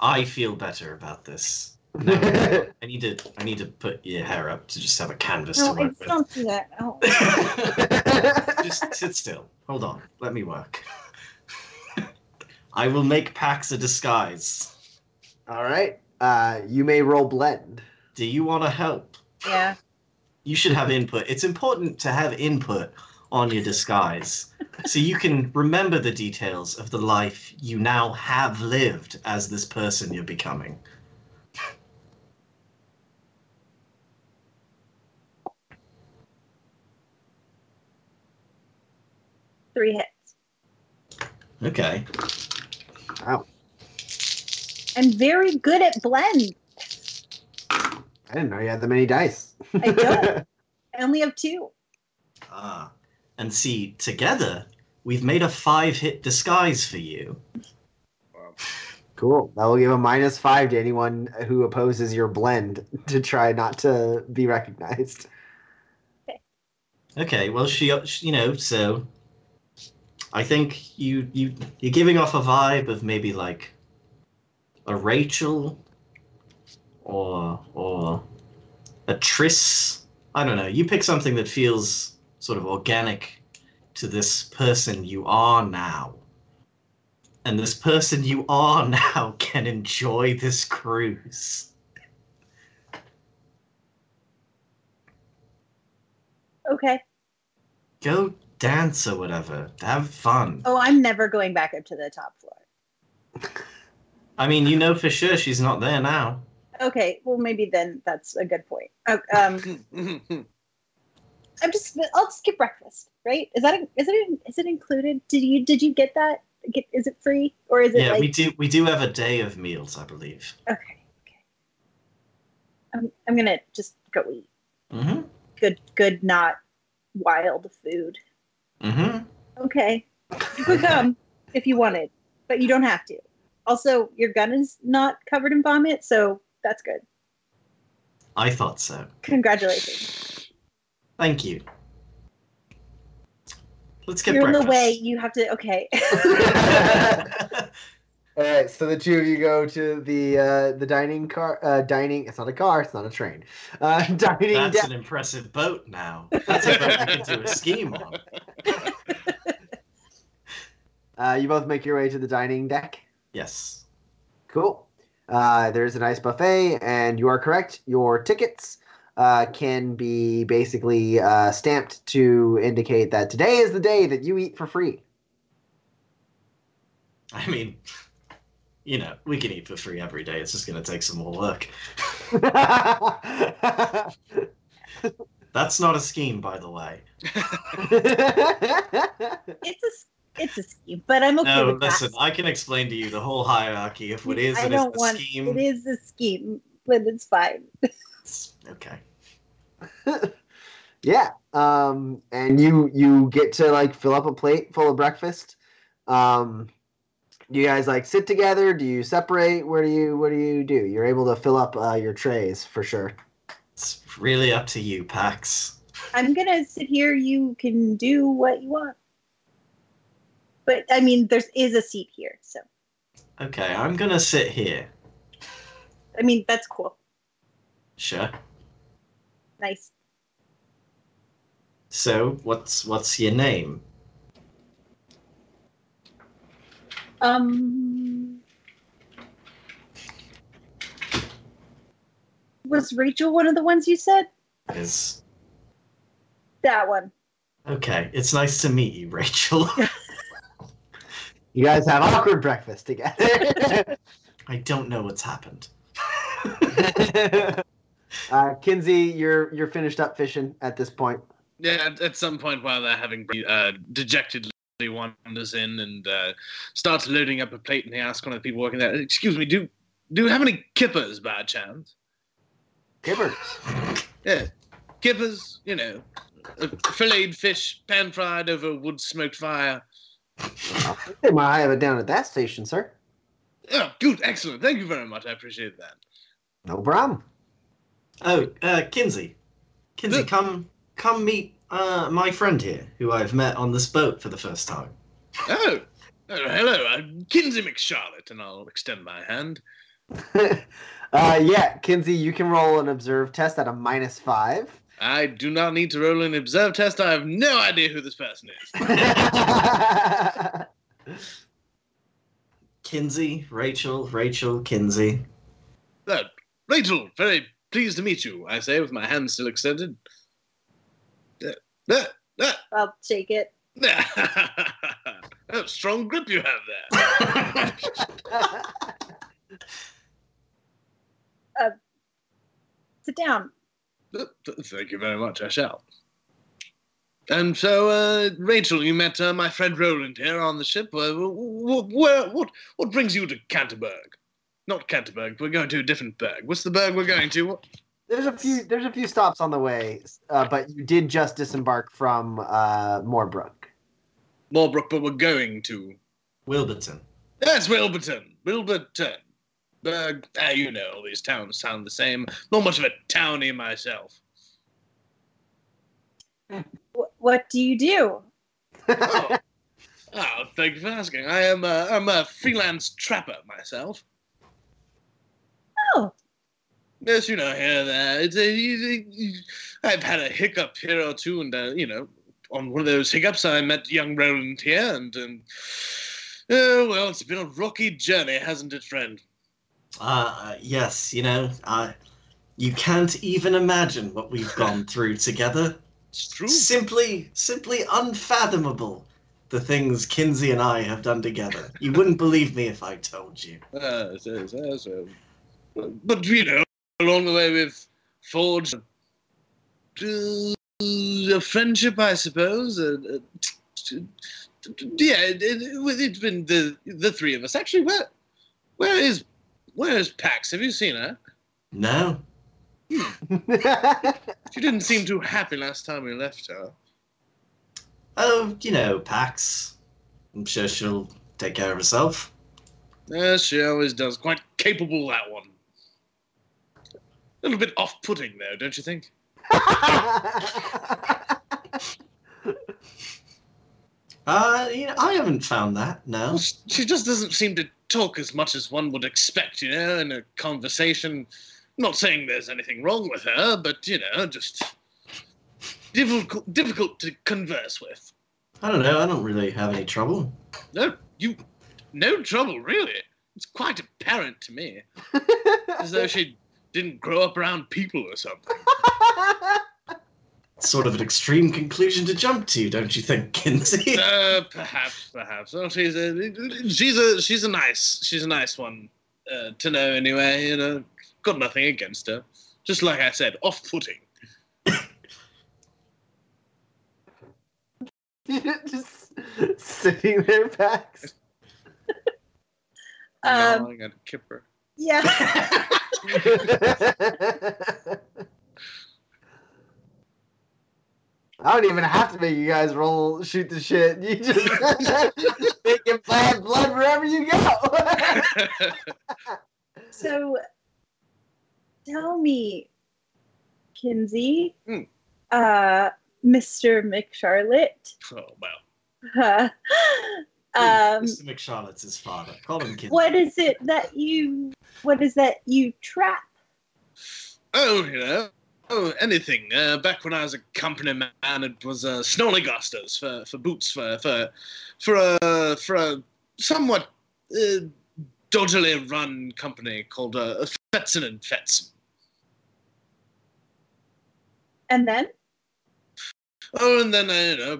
I feel better about this. No, [laughs] I need to I need to put your hair up to just have a canvas No, to work it's with. don't do that. Oh. [laughs] just sit still. Hold on. Let me work. [laughs] I will make Pax a disguise. All right. Uh, you may roll blend. Do you want to help? Yeah. You should have input. It's important to have input on your disguise so you can remember the details of the life you now have lived as this person you're becoming. Three hits. Okay. Wow. I'm very good at blend. I didn't know you had that many dice. I don't. [laughs] I only have two. Ah. And see, together, we've made a five hit disguise for you. Wow. cool. That will give a minus five to anyone who opposes your blend [laughs] to try not to be recognized. Okay, well, she, she- you know, so I think you you you're giving off a vibe of maybe like a Rachel or or a Triss. I don't know. You pick something that feels sort of organic to this person you are now. And this person you are [laughs] now can enjoy this cruise. Okay. Go dance or whatever. Have fun. Oh, I'm never going back up to the top floor. I mean, you know for sure she's not there now. Okay. Well, maybe then that's a good point. Oh, um, [laughs] I'm just. I'll skip breakfast. Right? Is that that? Is it? Is it included? Did you? Did you get that? Get, is it free or is it Yeah, like? we do. We do have a day of meals, I believe. Okay. Okay. I'm. I'm gonna just go eat. Mm-hmm. Good. Good. Not wild food. Mm-hmm. Okay. You could come [laughs] if you wanted, but you don't have to. Also, your gun is not covered in vomit, so that's good. I thought so. Congratulations. Thank you. Let's get You're in the way. You have to. Okay. [laughs] [laughs] All right, so the two of you go to the uh, the dining car. Uh, dining. It's not a car. It's not a train. Uh, [laughs] dining. That's an impressive boat now. That's a boat you can do a scheme on. [laughs] Uh, you both make your way to the dining deck. Yes. Cool. Uh, there's a nice buffet, and you are correct. Your tickets uh, can be basically uh, stamped to indicate that today is the day that you eat for free. I mean, you know, we can eat for free every day. It's just going to take some more work. [laughs] That's not a scheme, by the way. [laughs] It's a it's a scheme, but I'm okay No, with listen, that. I can explain to you the whole hierarchy of what is I and is a scheme. It is a scheme, but it's fine. [laughs] Okay. yeah. Um, and you you get to like fill up a plate full of breakfast. Um, do you guys like sit together? Do you separate? Where do you what do you do? You're able to fill up uh, your trays for sure. It's really up to you, Pax. I'm gonna sit here. You can do what you want. But I mean, there's is a seat here, so Okay, I'm going to sit here. I mean that's cool. Sure. Nice. So, what's what's your name? Um, was Rachel one of the ones you said? Is That one. okay. It's nice to meet you, Rachel. [laughs] You guys have awkward breakfast together. [laughs] I don't know what's happened. [laughs] uh, Kinsey, you're you're finished up fishing at this point. Yeah, at, at some point while they're having uh, dejectedly wanders in and uh, starts loading up a plate, and he asks one of the people working there, "Excuse me, do do you have any kippers by chance?" Kippers. Yeah, kippers. You know, filleted fish, pan fried over wood smoked fire. They might have it down at that station, sir. Oh, good, excellent. Thank you very much. I appreciate that. No problem. Oh, uh, Kinsey. Kinsey, Yeah. come come meet uh, my friend here, who I've met on this boat for the first time. Oh, oh hello, I'm Kinsey McCharlotte, and I'll extend my hand. [laughs] uh, yeah, Kinsey, you can roll an observe test at a minus five. I do not need to roll an observe test. I have no idea who this person is. [laughs] Kinsey, Rachel, Rachel, Kinsey. Uh, Rachel, very pleased to meet you, I say, with my hand still extended. Uh, uh, uh, I'll take it. [laughs] oh, strong grip you have there. [laughs] Sit down. Uh, Thank you very much, I shall. And so, uh, Rachel, you met uh, my friend Roland here on the ship. Uh, wh- wh- where, what, what brings you to Canterburg? Not Canterburg. We're going to a different berg. What's the berg we're going to? What? There's a few there's a few stops on the way, uh, but you did just disembark from uh, Moorbrook. Morbrook, but we're going to. Wilburton. That's Wilburton. Wilburton. Berg. Ah, you know, all these towns sound the same. Not much of a townie myself. [laughs] What do you do? Oh. [laughs] oh, thank you for asking. I am a, I'm a freelance trapper myself. Oh, Yes, you know, here, there. It's a, you- you- I've had a hiccup here or two, and uh, you know, on one of those hiccups, I met young Roland here, and um, oh well, it's been a rocky journey, hasn't it, friend? Uh, yes, you know, uh, you can't even imagine what we've gone [laughs] through together. It's true. Simply, simply unfathomable. The things Kinsey and I have done together. You wouldn't believe me if I told you. Uh, so, so, so. But you know, along the way we've forged uh, a friendship, I suppose. Uh, uh, yeah, it, it, it's been the the three of us. Actually, where where is where is Pax? Have you seen her? No, She didn't seem too happy last time we left her. oh, you know, Pax. I'm sure she'll take care of herself. Yes, she always does. Quite capable, that one. A little bit off-putting, though, don't you think? [laughs] Uh, you know, I haven't found that. No. She just doesn't seem to talk as much as one would expect, you know, in a conversation. Not saying there's anything wrong with her, but you know, just difficult difficult to converse with. I don't know. I don't really have any trouble. No, you, no trouble really. It's quite apparent to me, [laughs] as though she didn't grow up around people or something. [laughs] Sort of an extreme conclusion to jump to, don't you think, Kinsey? Uh, perhaps, perhaps. Well, she's a, she's a, she's a nice, she's a nice one uh, to know anyway. You know, got nothing against her. Just like I said, off-putting. [laughs] Just sitting there, Pax. [laughs] Um, no, I got a kipper. Yeah. I don't even have to make you guys roll shoot the shit. [laughs] You just make it bad blood wherever you go. [laughs] so tell me, Kinsey, Hmm. uh, Mr. McCharlotte, oh well. [laughs] uh, um, Mr. McCharlotte's his father. Call him Kinsey. what is it that you, what is that you trap? Oh, you know, oh, anything. Uh, back when I was a company man, it was uh, Snolligasters for, for boots for for for a for a somewhat uh, dodgily run company called uh, Fetson and Fetson. And then, Oh, and then I you know,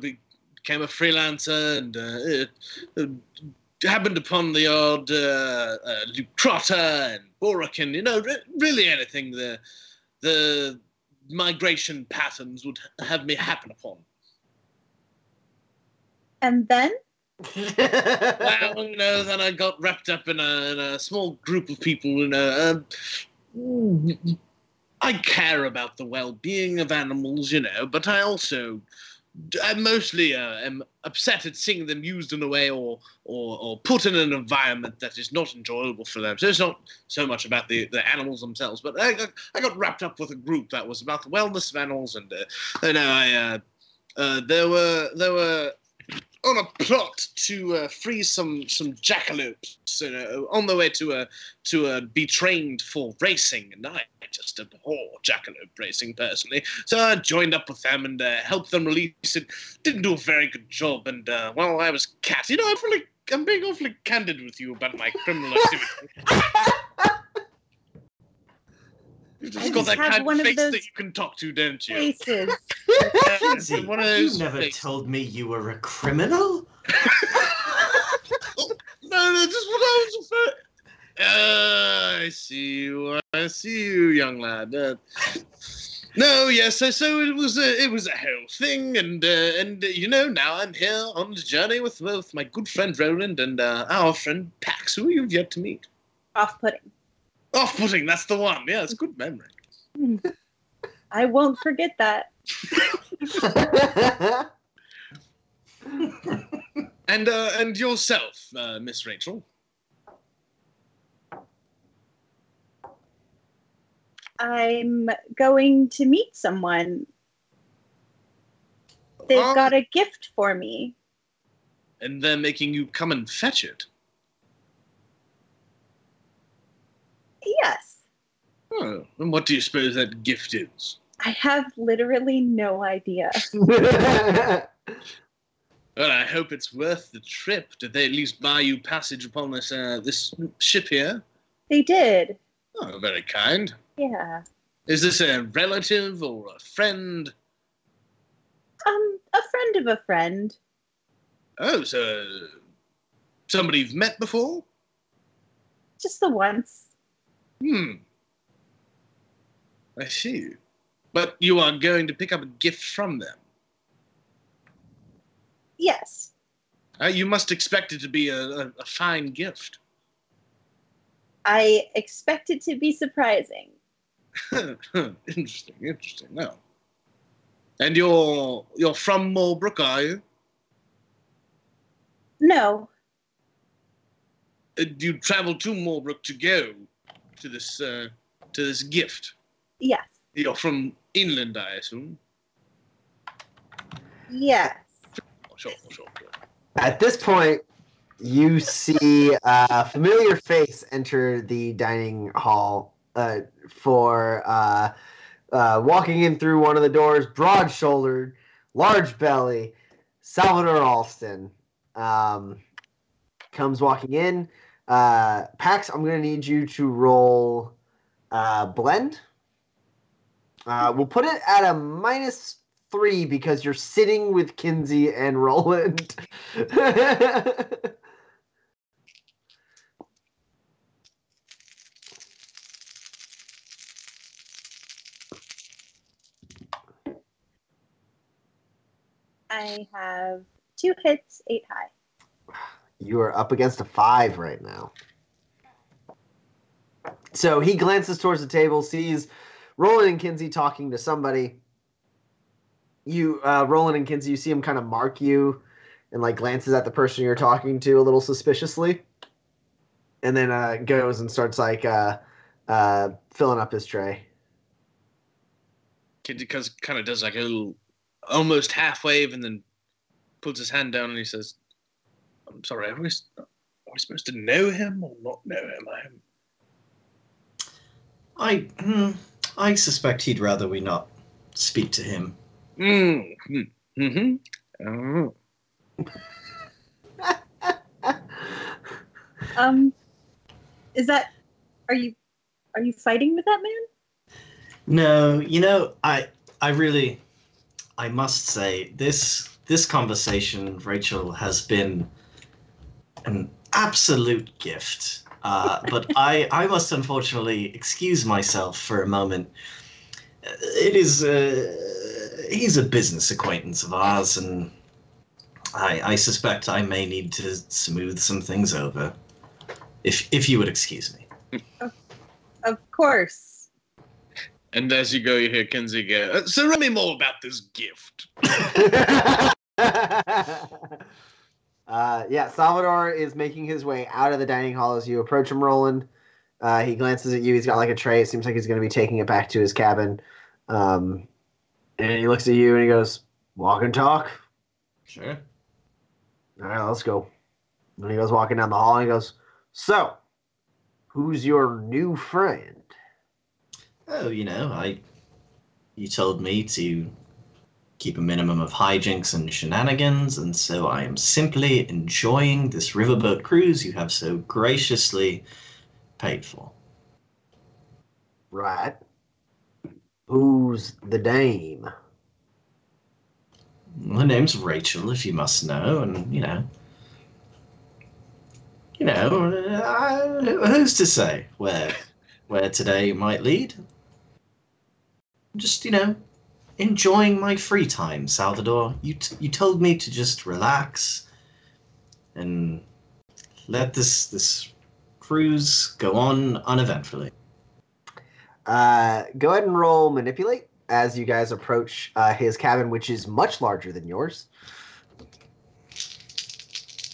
became a freelancer and uh, uh, happened upon the odd uh, uh, Lucrota and Borakin, you know, re- really anything the the migration patterns would have me happen upon. and then, well, you know, then I got wrapped up in a, in a small group of people, you know. Um, I care about the well-being of animals, you know, but I also, I mostly uh, am upset at seeing them used in a way or, or or put in an environment that is not enjoyable for them. So it's not so much about the, the animals themselves, but I got, I got wrapped up with a group that was about the wellness of animals, and uh, know, I uh, uh, there were there were on a plot to uh, free some some jackalopes you know, on the way to uh, to be trained for racing, and I just abhor jackalope racing personally. So I joined up with them and uh, helped them release it. Didn't do a very good job, and uh, well, I was cat. You know, I'm really I'm being awfully candid with you about my criminal activity. [laughs] You've just I got just that have kind one of of face those that you can talk to, don't you? faces. [laughs] Yeah, one of you never faces. told me you were a criminal. [laughs] No, no, just what I was referring. Uh, I see you. I see you, young lad. Uh, no, yes. So, so it was a, it was a whole thing, and uh, and uh, you know, now I'm here on the journey with with my good friend Roland and uh, our friend Pax, who you've yet to meet. Off-putting. Off-putting, that's the one. Yeah, it's a good memory. [laughs] I won't forget that. [laughs] And uh, and yourself, uh, Miss Rachel. I'm going to meet someone. They've Um, got a gift for me. And they're making you come and fetch it. Yes. Oh, and what do you suppose that gift is? I have literally no idea. [laughs] Well, I hope it's worth the trip. Did they at least buy you passage upon this uh, this ship here? They did. Oh, very kind. Yeah. Is this a relative or a friend? Um, a friend of a friend. Oh, so somebody you've met before? Just the once. Hmm. I see. But you are going to pick up a gift from them. Yes. Uh, you must expect it to be a, a, a fine gift. I expect it to be surprising. [laughs] interesting, interesting. No. And you're you're from Mulbrook, are you? No. Uh, you travel to Mulbrook to go to this uh, to this gift. Yes. You're from inland, I assume. Yes. Sure, sure, sure. At this point, you see a familiar face enter the dining hall uh, for uh, uh, walking in through one of the doors, broad shouldered, large belly, Salvador Alston um, comes walking in. Uh, Pax, I'm going to need you to roll uh, blend. Uh, we'll put it at a minus three because you're sitting with Kinsey and Roland. [laughs] I have two hits, eight high. You are up against a five right now. So he glances towards the table, sees Roland and Kinsey talking to somebody. You, uh, Roland and Kinsey, you see him kind of mark you and like glances at the person you're talking to a little suspiciously. And then uh, goes and starts like uh, uh, filling up his tray. Because kind of does like a little almost half wave and then puts his hand down and he says, "I'm sorry. Are we, are we supposed to know him or not know him? I'm I hmm, I suspect he'd rather we not speak to him. Mm, mm, mm-hmm. Oh. [laughs] Um, is that? Are you? Are you fighting with that man? No, you know, I I really I must say this this conversation, Rachel, has been an absolute gift. Uh, but [laughs] I I must unfortunately excuse myself for a moment. Uh, It is uh, he's a business acquaintance of ours, and I I suspect I may need to smooth some things over. If if you would excuse me. Of course. And as you go, you hear Kinsey go, "Uh, So tell me more about this gift. [laughs] [laughs] uh, yeah, Salvador is making his way out of the dining hall as you approach him, Roland. Uh, he glances at you. He's got like a tray. It seems like he's going to be taking it back to his cabin. Um, and he looks at you and he goes, Walk and talk. Sure. All right, let's go. And he goes walking down the hall and he goes, So, who's your new friend? Oh, you know, I. You told me to keep a minimum of hijinks and shenanigans, and so I am simply enjoying this riverboat cruise you have so graciously paid for. Right. Who's the dame? Her name's Rachel, if you must know, and you know. You know, uh, who's to say where where today might lead? Just you know, enjoying my free time, Salvador. You t- you told me to just relax and let this this cruise go on uneventfully. Uh, go ahead and roll manipulate as you guys approach uh, his cabin, which is much larger than yours.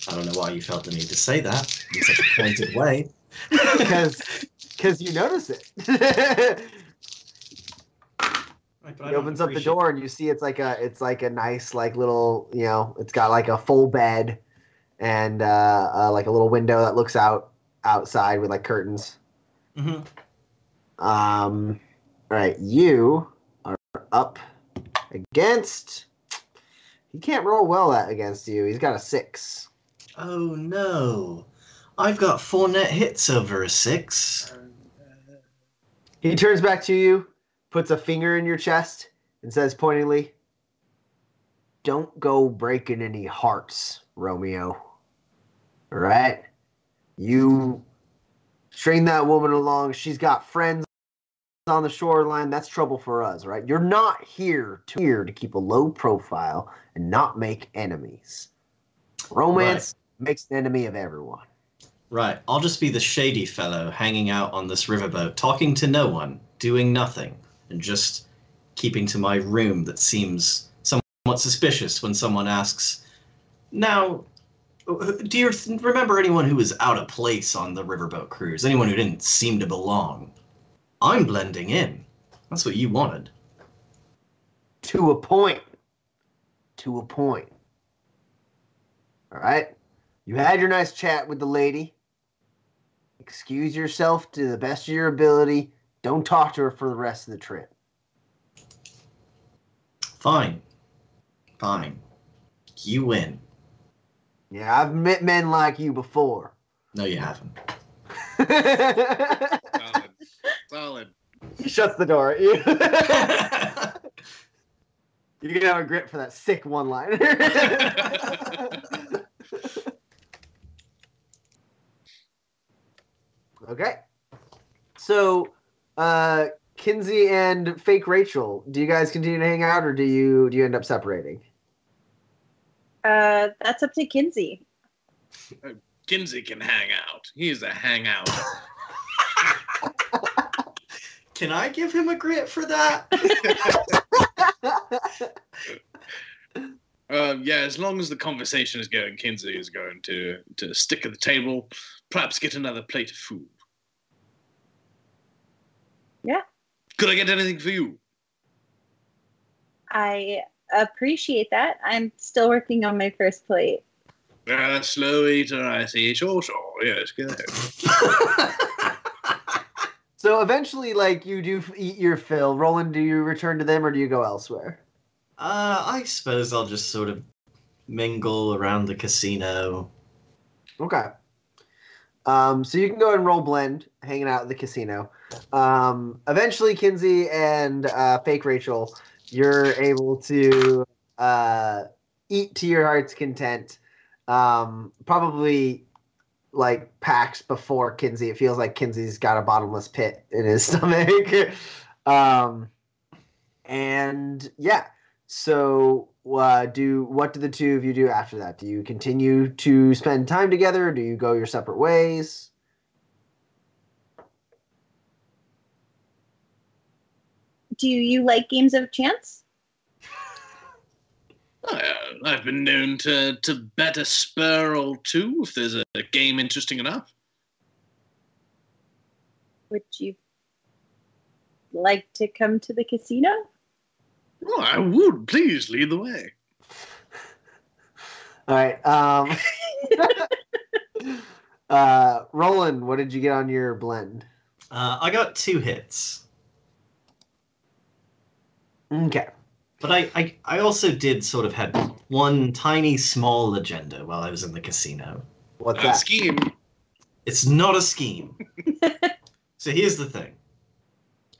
I don't know why you felt the need to say that in such a pointed [laughs] way. Because because you notice it. [laughs] Right, I he opens up the door and you see it's like a it's like a nice like little you know it's got like a full bed and uh, uh like a little window that looks out outside with like curtains. Mm-hmm. Um, all right, you are up against. He can't roll well at against you. He's got a six. Oh no. I've got four net hits over a six. He turns back to you, puts a finger in your chest, and says pointedly, Don't go breaking any hearts, Romeo. All right? You string that woman along. She's got friends on the shoreline. That's trouble for us, right? You're not here to, here to keep a low profile and not make enemies. Romance makes an enemy of everyone. Right, I'll just be the shady fellow hanging out on this riverboat, talking to no one, doing nothing, and just keeping to my room that seems somewhat suspicious when someone asks, Now, do you remember anyone who was out of place on the riverboat cruise? Anyone who didn't seem to belong? I'm blending in. That's what you wanted. To a point. To a point. All right. You had your nice chat with the lady. Excuse yourself to the best of your ability. Don't talk to her for the rest of the trip. Fine. Fine. You win. Yeah, I've met men like you before. No, you haven't. [laughs] Solid. Solid. he shuts the door. You- [laughs] You're gonna have a grip for that sick one liner. [laughs] okay. So uh Kinsey and fake Rachel, do you guys continue to hang out or do you do you end up separating? Uh, that's up to Kinsey. Kinsey can hang out. He's a hangout. [laughs] Can I give him a grit for that? Um, [laughs] yeah, as long as the conversation is going, Kinsey is going to to stick at the table, perhaps get another plate of food. Yeah. Could I get anything for you? I appreciate that. I'm still working on my first plate. Uh, slow eater, I see. Sure, sure. Yes, go ahead. so eventually, like you do eat your fill. Roland, do you return to them or do you go elsewhere? Uh, I suppose I'll just sort of mingle around the casino. Okay. Um, so you can go and roll blend, hanging out at the casino. Um, eventually, Kinsey and uh, fake Rachel, you're able to uh, eat to your heart's content. Um, probably like Pax before Kinsey. It feels like Kinsey's got a bottomless pit in his [laughs] stomach. um, and yeah, so, uh, do what do the two of you do after that? Do you continue to spend time together? Do you go your separate ways? Do you like games of chance? Uh, I've been known to, to bet a spur or two if there's a, a game interesting enough. Would you like to come to the casino? Oh, I would. Please lead the way. All right. Um, [laughs] [laughs] uh, Roland, what did you get on your blend? Uh, I got two hits, Okay. but I, I, I also did sort of had one tiny small agenda while I was in the casino. What's that? scheme. It's not a scheme. [laughs] so here's the thing.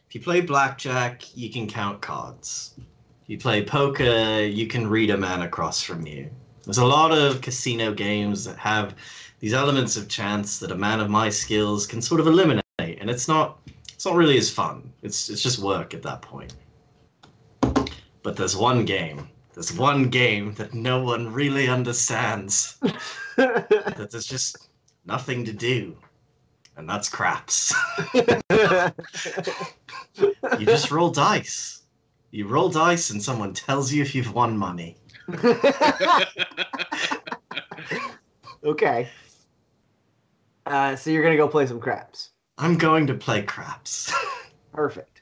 If you play blackjack, you can count cards. If you play poker, you can read a man across from you. There's a lot of casino games that have these elements of chance that a man of my skills can sort of eliminate, and it's not it's not really as fun. It's it's just work at that point. But there's one game. There's one game that no one really understands [laughs] that there's just nothing to do. And that's craps. you just [laughs] roll dice. You roll dice and someone tells you if you've won money. [laughs] okay. Uh, so you're gonna go play some craps. I'm going to play craps. Perfect.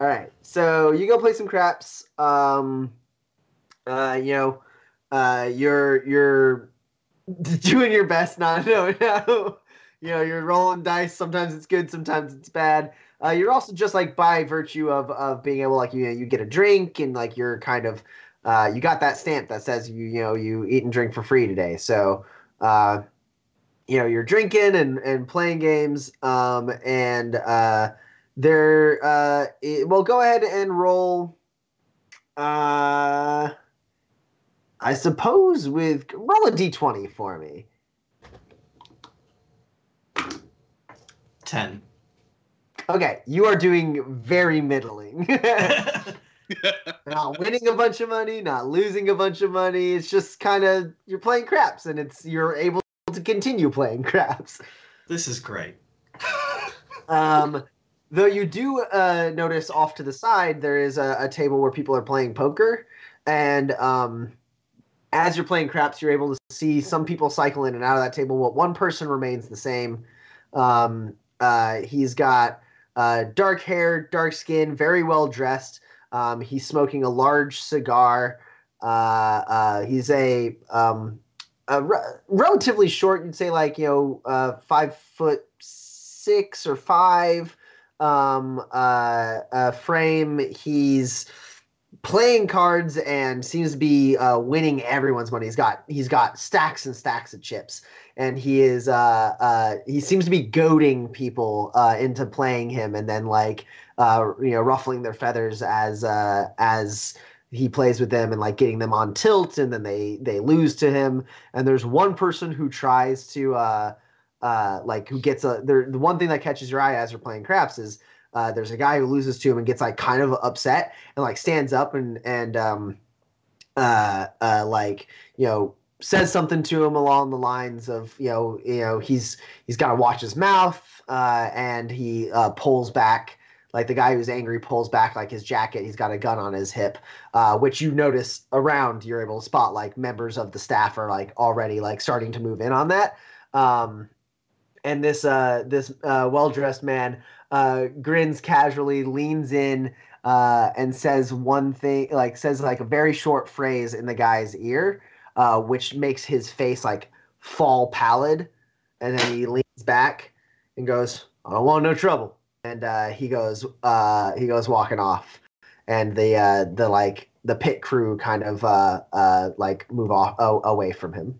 All right. So you go play some craps. Um, uh, you know, uh, you're you're [laughs] doing your best not no [laughs] no. You know, you're rolling dice. Sometimes it's good, sometimes it's bad. Uh, you're also just like by virtue of of being able like you know, you get a drink and like you're kind of uh, you got that stamp that says you you know you eat and drink for free today. So uh, you know you're drinking and and playing games um, and uh, there uh it, well go ahead and roll uh i suppose with roll a d20 for me 10. okay you are doing very middling [laughs] not winning a bunch of money not losing a bunch of money it's just kind of you're playing craps and it's you're able to continue playing [laughs] craps this is great. Um, though you do uh, notice off to the side there is a, a table where people are playing poker, and um, as you're playing craps, you're able to see some people cycle in and out of that table. But one person remains the same. Um, uh, he's got uh, dark hair, dark skin, very well dressed. Um, he's smoking a large cigar. Uh, uh, he's a um, uh, re- relatively short. You'd say like you know uh, five foot six or five um, uh, uh, frame. He's playing cards and seems to be uh, winning everyone's money. He's got he's got stacks and stacks of chips, and he is uh, uh, he seems to be goading people uh, into playing him, and then like uh, you know ruffling their feathers as uh, as he plays with them and like getting them on tilt, and then they they lose to him. And there's one person who tries to uh, uh, like who gets a there. The one thing that catches your eye as you're playing craps is uh, there's a guy who loses to him and gets like kind of upset and like stands up and and um, uh, uh, like you know says something to him along the lines of you know you know he's he's got to watch his mouth uh, and he uh, pulls back like the guy who's angry pulls back like his jacket he's got a gun on his hip uh, which you notice around you're able to spot like members of the staff are like already like starting to move in on that um, and this uh, this uh, well-dressed man uh, grins casually leans in uh, and says one thing like says like a very short phrase in the guy's ear uh, which makes his face like fall pallid. And then he leans back and goes i don't want no trouble. And uh, he goes he goes walking off. And the the like the pit crew kind of like move off away from him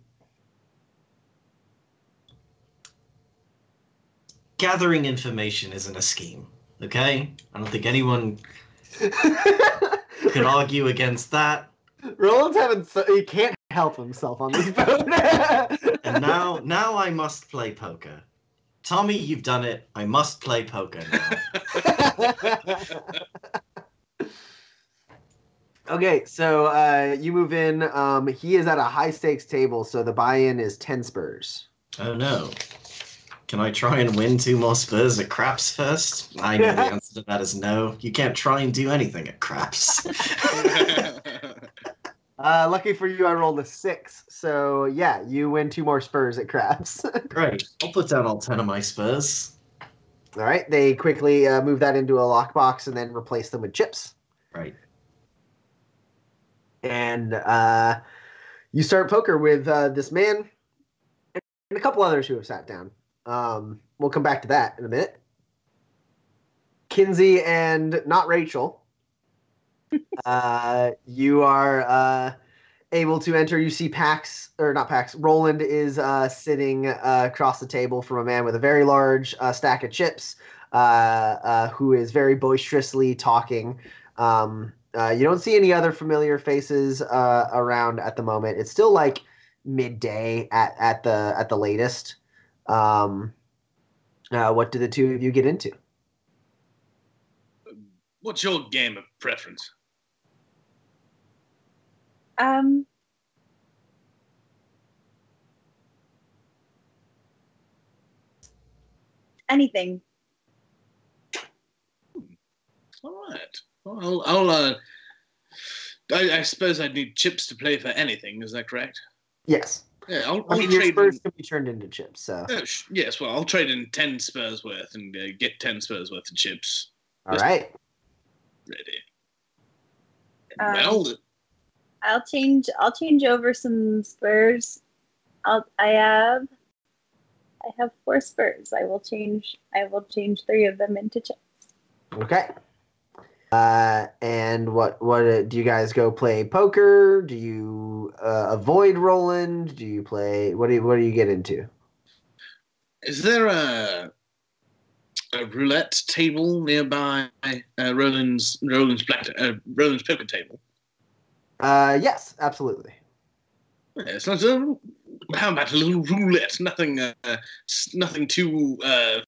Gathering information isn't a scheme, okay? I don't think anyone [laughs] could argue against that. Roland's having so, he can't help himself on this boat. [laughs] And now, now I must play poker. Tommy, you've done it. I must play poker now. [laughs] okay, so uh, you move in. Um, he is at a high stakes table, so the buy-in is ten spurs. Oh no. Can I try and win two more spurs at craps first? I know the [laughs] answer to that is no. You can't try and do anything at craps. [laughs] [laughs] Uh, lucky for you, I rolled a six. So yeah, you win two more spurs at craps. Great. I'll put down all ten of my spurs. All right, they quickly uh, move that into a lockbox and then replace them with chips. Right. And uh, you start poker with uh, this man and a couple others who have sat down. Um, we'll come back to that in a minute. Kinsey and not Rachel. [laughs] uh, you are uh, able to enter. You see Pax, or not Pax, Roland is uh, sitting uh, across the table from a man with a very large uh, stack of chips uh, uh, who is very boisterously talking. Um, uh, you don't see any other familiar faces uh, around at the moment. It's still like midday at, at the at the latest. Um, uh, what do the two of you get into? What's your game of preference? Um. Anything. All right. Well, I'll. I'll uh, I, I suppose I'd need chips to play for anything. Is that correct? Yes, Yeah, I'll, I I'll mean your trade. spurs In, can be turned into chips. So sh- yes, well, I'll trade in ten spurs worth and uh, get ten spurs worth of chips all right. ready. Um, well, I'll change. I'll change over some spurs. I'll. I have. I have four spurs. I will change. I will change three of them into chips. Okay. Uh, and what what uh, do you guys go play poker? Do you uh, avoid Roland? Do you play what do you, what do you get into? is there a a roulette table nearby uh, Roland's Roland's black uh, Roland's poker table? Uh, yes, absolutely. Yeah, it's not a, how about a little roulette? Nothing, uh, nothing too uh,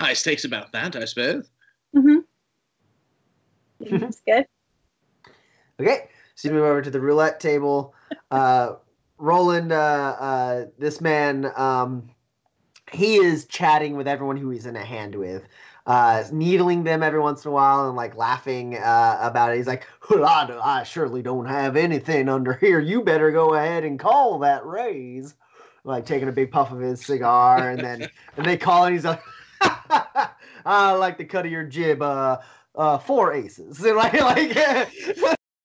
high stakes about that, I suppose. Mm-hmm. Seems good. Okay, so you move over to the roulette table. Uh, [laughs] Roland, uh, uh, this man, um, he is chatting with everyone who he's in a hand with, uh, needling them every once in a while and like laughing uh, about it. He's like, well, I, I surely don't have anything under here. You better go ahead and call that raise. Like taking a big puff of his cigar, and then [laughs] and they call and he's like, [laughs] I like the cut of your jib. Uh, uh, four aces. [laughs] And like, like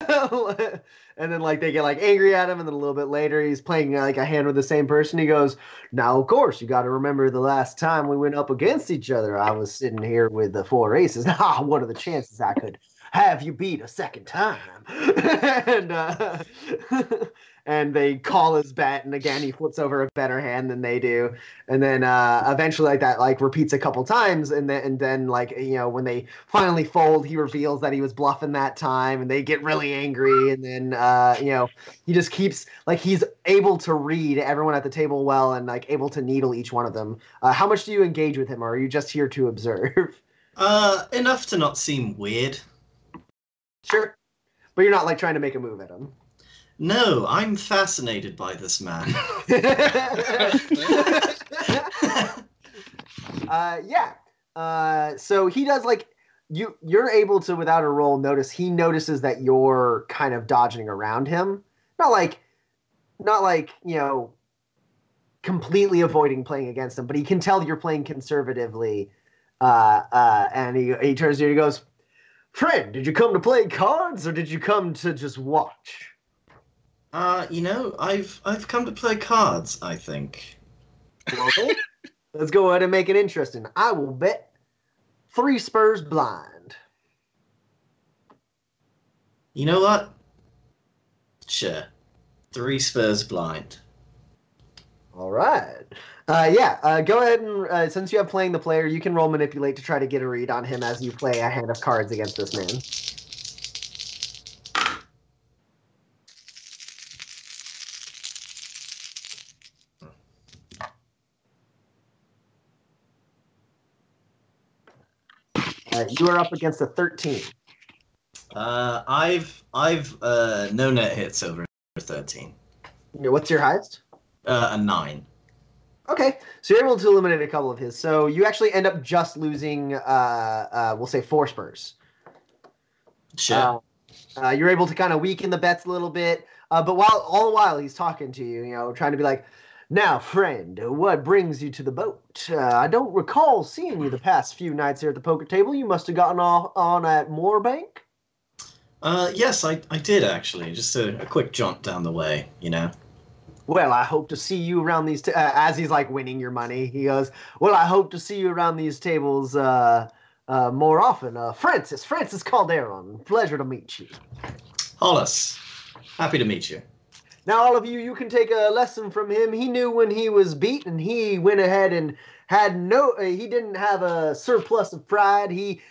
[laughs] and then like they get like angry at him, and then a little bit later he's playing uh, like a hand with the same person. He goes, "Now, of course, you got to remember the last time we went up against each other. I was sitting here with the four aces. [laughs] Ah, what are the chances I could have you beat a second time?" [laughs] and uh, [laughs] and they call his bet, and again he flips over a better hand than they do, and then uh, eventually like that like repeats a couple times, and then and then like you know when they finally fold, he reveals that he was bluffing that time, and they get really angry, and then uh, you know he just keeps like he's able to read everyone at the table well, and like able to needle each one of them. Uh, how much do you engage with him, or are you just here to observe? [laughs] Uh, enough to not seem weird. Sure, but you're not like trying to make a move at him. No, I'm fascinated by this man. [laughs] [laughs] uh, yeah. Uh, so he does like you. You're able to, without a roll, notice he notices that you're kind of dodging around him. Not like, not like you know, completely avoiding playing against him, but he can tell you're playing conservatively. Uh, uh, and he he turns to you and he goes, "Friend, did you come to play cards or did you come to just watch?" uh, you know, I've I've come to play cards. I think. Okay. [laughs] Let's go ahead and make it interesting. I will bet three Spurs blind. You know what? Sure. Three Spurs blind. All right. Uh, yeah. Uh, go ahead and uh, since you have playing the player, you can roll manipulate to try to get a read on him as you play a hand of cards against this man. Uh, you are up against a 13. Uh, I've I've uh no net hits over thirteen. What's your highest? Uh, a nine. Okay, so you're able to eliminate a couple of his. So you actually end up just losing, uh, uh, we'll say, four Spurs. Sure. Uh, uh, you're able to kind of weaken the bets a little bit, uh, but while all the while he's talking to you, you know, trying to be like, "Now, friend, what brings you to the boat? Uh, I don't recall seeing you the past few nights here at the poker table. You must have gotten off on at Moorbank." Uh, yes, I, I did actually. Just a, a quick jaunt down the way, you know. Well, I hope to see you around these. T- uh, as he's like winning your money, he goes, "Well, I hope to see you around these tables uh, uh, more often." Uh, Francis, Francis Calderon, pleasure to meet you. Hollis, happy to meet you. Now, all of you, you can take a lesson from him. He knew when he was beaten. He went ahead and had no. Uh, he didn't have a surplus of pride. He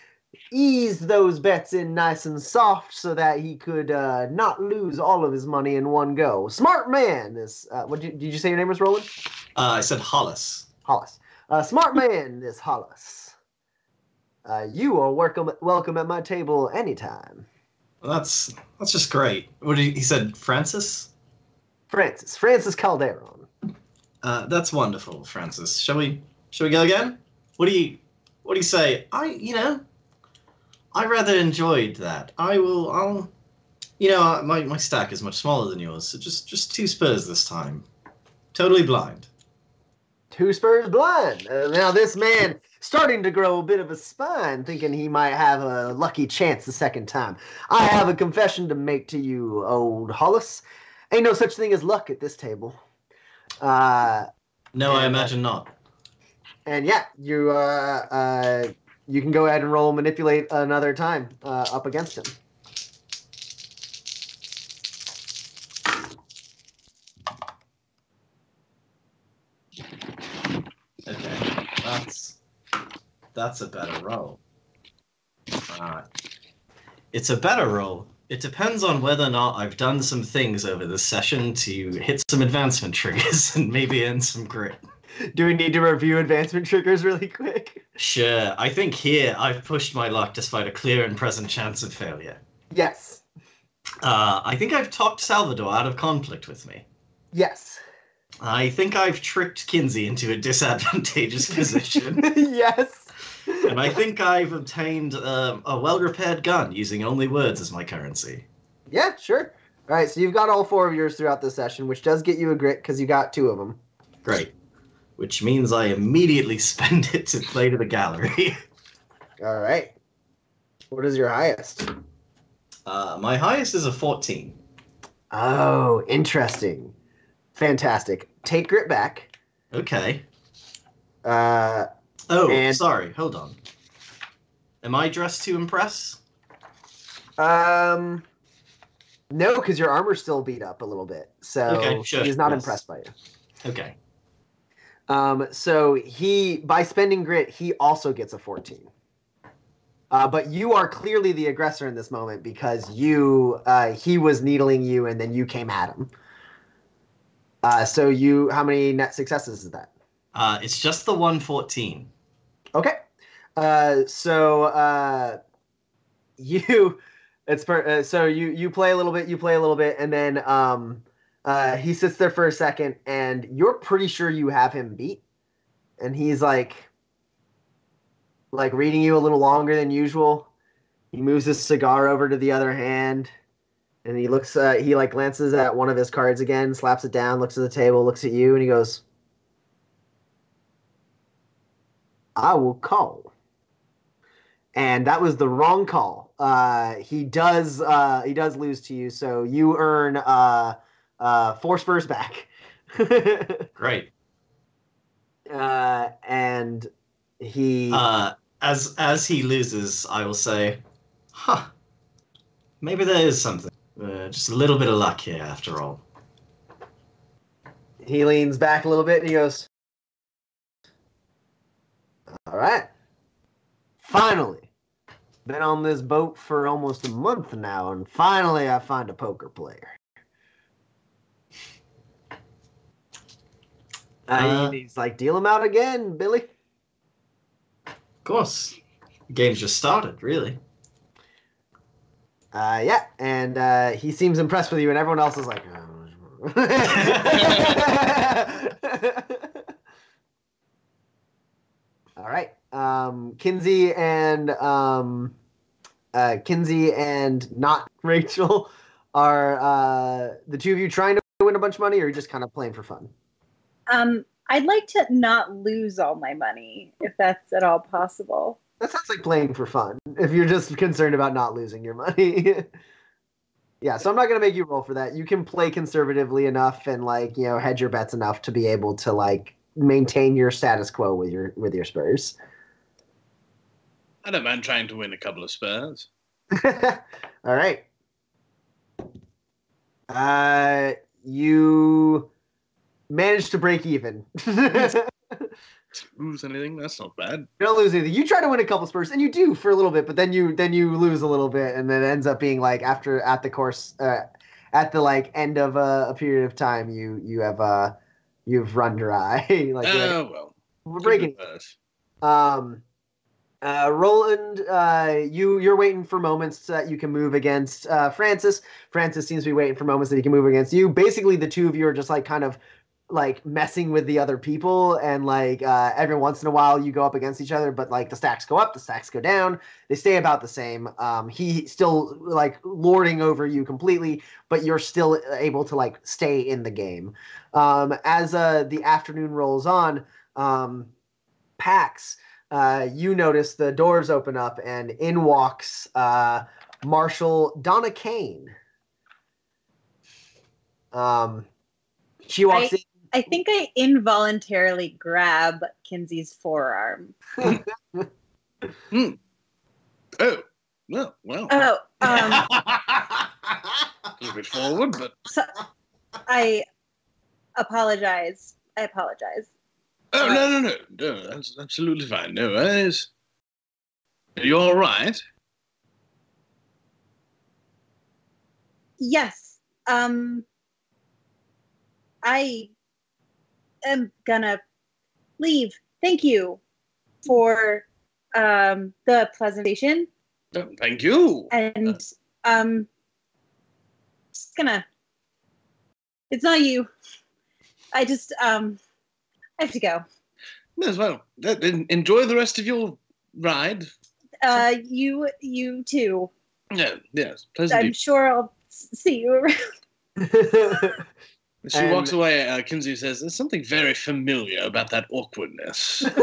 eased those bets in nice and soft so that he could uh, not lose all of his money in one go. Smart man. This. Uh, what did you, did you say your name was Roland? Uh, I said Hollis. Hollis. Uh, smart man. This Hollis. Uh, you are welcome welcome at my table anytime. Well, that's that's just great. What did he, he said? Francis. Francis. Francis Calderon. Uh, that's wonderful, Francis. Shall we? Shall we go again? What do you? What do you say? I, you know, I rather enjoyed that. I will. I'll. You know, my my stack is much smaller than yours, so just just two spurs this time. Totally blind. Two Spurs blind. Uh, now this man starting to grow a bit of a spine, thinking he might have a lucky chance the second time. I have a confession to make to you, old Hollis. Ain't no such thing as luck at this table. Uh, No, I And, uh, imagine not. and yeah, you uh, uh, you can go ahead and roll manipulate another time uh, up against him. Okay, that's that's a better roll. It's a better roll. It depends on whether or not I've done some things over this session to hit some advancement triggers [laughs] and maybe earn some grit. Do we need to review advancement triggers really quick? Sure, I think here I've pushed my luck despite a clear and present chance of failure. Yes. Uh, I think I've talked Salvador out of conflict with me. Yes. I think I've tricked Kinsey into a disadvantageous [laughs] position. yes. and I think I've obtained um, a well repaired gun using only words as my currency. Yeah, sure. All right, so you've got all four of yours throughout the session, which does get you a grit because you got two of them. Great. Which means I immediately [laughs] spend it to play to the gallery. All right. What is your highest? Uh, my highest is a 14. Oh, interesting. Fantastic. Take grit back. Okay. Uh, Oh, And- sorry. Hold on. Am I dressed to impress? um, no, because your armor's still beat up a little bit, so Okay, sure, he's not yes. impressed by you. Okay. Um, so he, by spending grit, he also gets a 14. Uh, but you are clearly the aggressor in this moment because you, uh, he was needling you and then you came at him. Uh, so you, how many net successes is that? Uh, it's just the 114. Okay. Uh, so uh, [laughs] you, it's per, uh, so you you play a little bit, you play a little bit, and then um, uh, he sits there for a second, and you're pretty sure you have him beat, and he's like, like reading you a little longer than usual. He moves his cigar over to the other hand, and he looks. Uh, he like glances at one of his cards again, slaps it down, looks at the table, looks at you, and he goes. I will call. And that was the wrong call. Uh, he does uh, he does lose to you, so you earn uh, uh, four spurs back. [laughs] Great. uh, and he Uh, as as he loses, I will say, "Huh, maybe there is something. Uh, just a little bit of luck here, after all." he leans back a little bit and he goes, "All right, finally." Been on this boat for almost a month now, and finally I find a poker player. Uh, he's like, deal him out again, Billy. Of course, the game's just started, really. Uh, yeah, and uh, he seems impressed with you, and everyone else is like, oh. [laughs] all right. Um, Kinsey and um, uh, Kinsey and not Rachel [laughs] are uh, the two of you trying to win a bunch of money, or are you just kind of playing for fun? Um, I'd like to not lose all my money, if that's at all possible. That sounds like playing for fun. If you're just concerned about not losing your money. [laughs] yeah, so I'm not gonna make you roll for that. You can play conservatively enough and like, you know, hedge your bets enough to be able to like maintain your status quo with your with your Spurs. I don't mind trying to win a couple of spurs. [laughs] All right. Uh you managed to break even. [laughs] Lose anything? That's not bad. You don't lose anything. You try to win a couple spurs, and you do for a little bit, but then you then you lose a little bit, and then it ends up being like after at the course, uh, at the like end of a, a period of time, you you have uh you've run dry. [laughs] like, you're like, Oh well. we're breaking. Um, uh, Roland, uh, you you're waiting for moments that you can move against uh, Francis. Francis seems to be waiting for moments that he can move against you. Basically, the two of you are just like kind of like messing with the other people, and like uh, every once in a while you go up against each other, but like the stacks go up, the stacks go down. They stay about the same. Um, he still like lording over you completely, but you're still able to like stay in the game. Um, as uh, the afternoon rolls on, um, Pax uh, you notice the doors open up and in walks uh, Marshal Donna Kane. Um, she walks I think I involuntarily grab Kinsey's forearm. Oh, well, well. Oh, um, [laughs] a bit forward, but so I apologize. I apologize. oh no, no, no, no. That's absolutely fine. No worries. Are you all right? Yes. Um I am gonna leave. Thank you for um the presentation Oh, thank you. and um just gonna it's not you. I just um I have to go. Yes, well, enjoy the rest of your ride. Uh you you too. Yeah, yes, pleasant. I'm sure I'll see you around. [laughs] She and- walks away. Uh, Kinsey says, "There's something very familiar about that awkwardness." [laughs]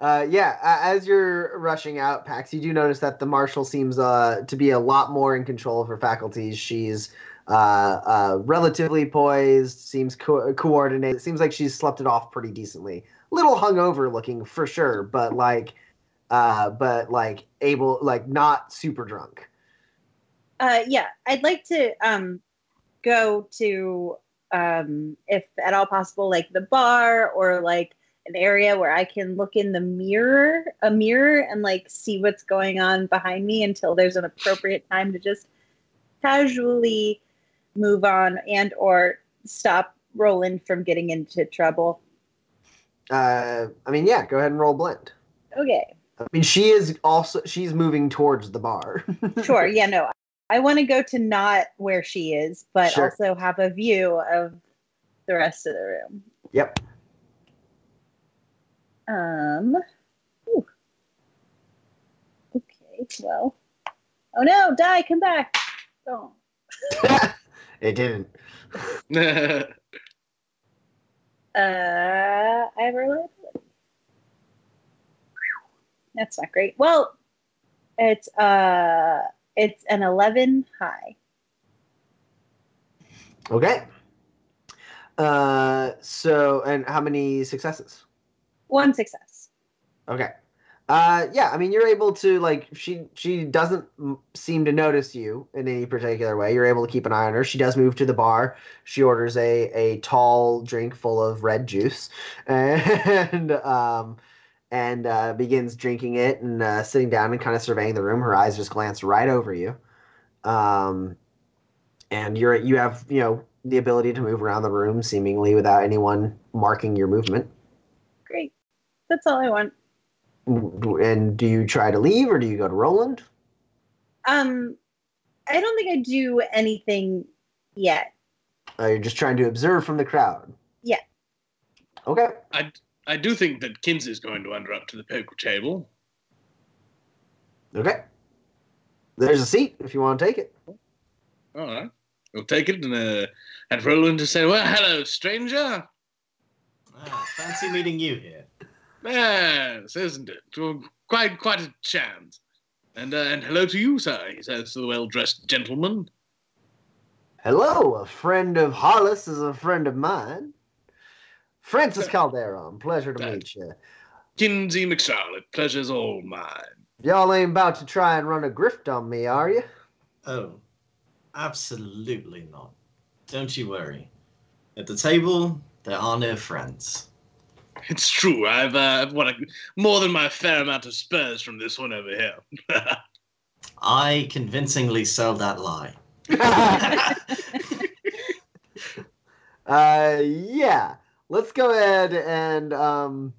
Uh, yeah, a- as you're rushing out, Pax, you do notice that the marshal seems uh, to be a lot more in control of her faculties. She's uh, uh, relatively poised, seems co- coordinated. Seems like she's slept it off pretty decently. Little hungover looking for sure, but like, uh, but like able, like not super drunk. Uh, yeah, I'd like to um, go to, um, if at all possible, like the bar or like an area where I can look in the mirror, a mirror, and like see what's going on behind me until there's an appropriate time to just casually move on and or stop Roland from getting into trouble. Uh, I mean, yeah, go ahead and roll blend. Okay, I mean, she is also she's moving towards the bar. [laughs] sure. Yeah, no, I want to go to not where she is, but Sure. also have a view of the rest of the room. yep. Um. ooh. Okay. Well. Oh no! Die! Come back! Oh. [laughs] it didn't. [laughs] Uh. I have a reliability. That's not great. Well, it's uh, it's an eleven high. Okay. Uh, so and how many successes? One success. Okay. Uh, yeah, I mean, you're able to like she she doesn't seem to notice you in any particular way. You're able to keep an eye on her. She does move to the bar. She orders a a tall drink full of red juice, [laughs] and um, and uh, begins drinking it and uh, sitting down and kind of surveying the room. Her eyes just glance right over you, um, and you're you have you know the ability to move around the room seemingly without anyone marking your movement. Great. That's all I want. And do you try to leave or do you go to Roland? Um, I don't think I do anything yet. Uh, you're just trying to observe from the crowd. Yeah. Okay. I, I do think that Kinsey's going to wander up to the poker table. Okay. There's a seat if you want to take it. All right. We'll take it and, uh, and Roland to say, well, hello, stranger. Ah, fancy meeting you here. Yes, isn't it? Well, quite, quite a chance. And, uh, and hello to you, sir, he says to the well-dressed gentleman. Hello, a friend of Hollis is a friend of mine. Francis Calderon, pleasure to meet you. Kinsey McCharlotte, pleasure's all mine. Y'all ain't about to try and run a grift on me, are you? Oh, absolutely not. Don't you worry. At the table, there are no friends. It's true, I've, uh, I've won a, more than my fair amount of spurs from this one over here. [laughs] I convincingly sell that lie. [laughs] uh, yeah. Let's go ahead and um.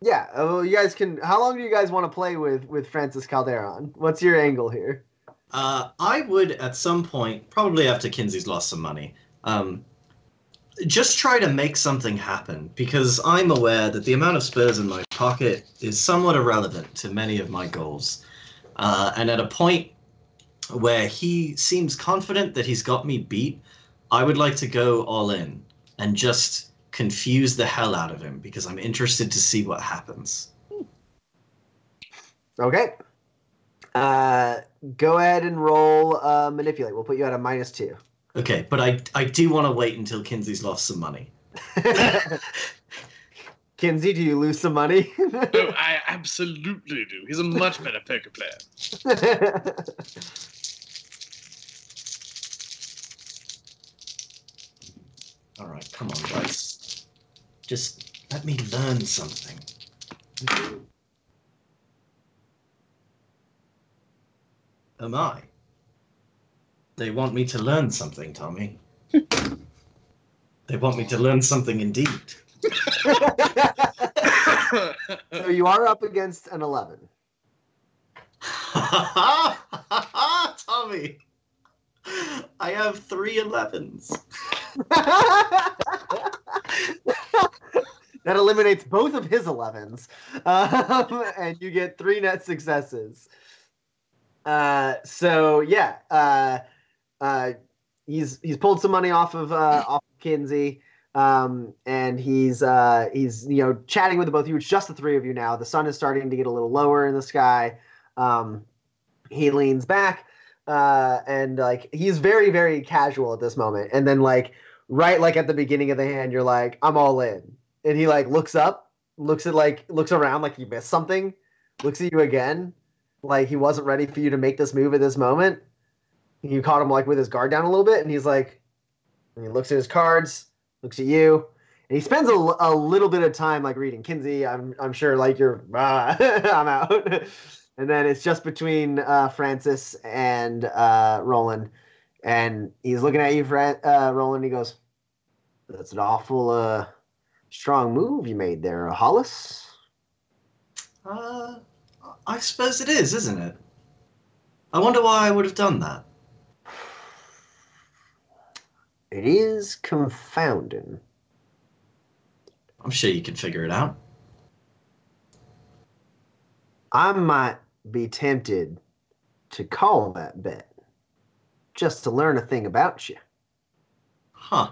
Yeah, uh, well, you guys can. How long do you guys want to play with with Francis Calderon? What's your angle here? Uh, I would, at some point, probably after Kinsey's lost some money, um, just try to make something happen because I'm aware that the amount of spurs in my pocket is somewhat irrelevant to many of my goals. Uh, and at a point where he seems confident that he's got me beat, I would like to go all in and just confuse the hell out of him because I'm interested to see what happens. Okay. Uh, go ahead and roll uh, manipulate. We'll put you at a minus two. Okay, but I, I do want to wait until Kinsey's lost some money. [laughs] Kinsey, do you lose some money? oh, I absolutely do. He's a much better poker player. [laughs] All right, come on, guys. Just let me learn something. Am I? They want me to learn something, Tommy. they want me to learn something indeed. so you are up against an 11. [laughs] Tommy, I have three 11s. [laughs] that eliminates both of his 11s. Um, [laughs] and you get three net successes. Uh, so yeah, uh, uh, he's he's pulled some money off of uh, off of Kinsey. Um, and he's uh, he's you know chatting with the both of you. It's just the three of you now. The sun is starting to get a little lower in the sky. Um, he leans back uh, and like he's very very casual at this moment. And then like right like at the beginning of the hand, you're like I'm all in. And he like looks up, looks at like looks around like he missed something, looks at you again, like he wasn't ready for you to make this move at this moment. You caught him like with his guard down a little bit, and he's like, and he looks at his cards, looks at you, and he spends a, a little bit of time like reading Kinsey. I'm I'm sure like you're ah, [laughs] I'm out, and then it's just between uh, Francis and uh, Roland, and he's looking at you, Fran- uh, Roland. He goes, "That's an awful uh, strong move you made there, Hollis." Uh, I suppose it is, isn't it? I wonder why I would have done that. It is confounding. I'm sure you can figure it out. I might be tempted to call that bet just to learn a thing about you. Huh.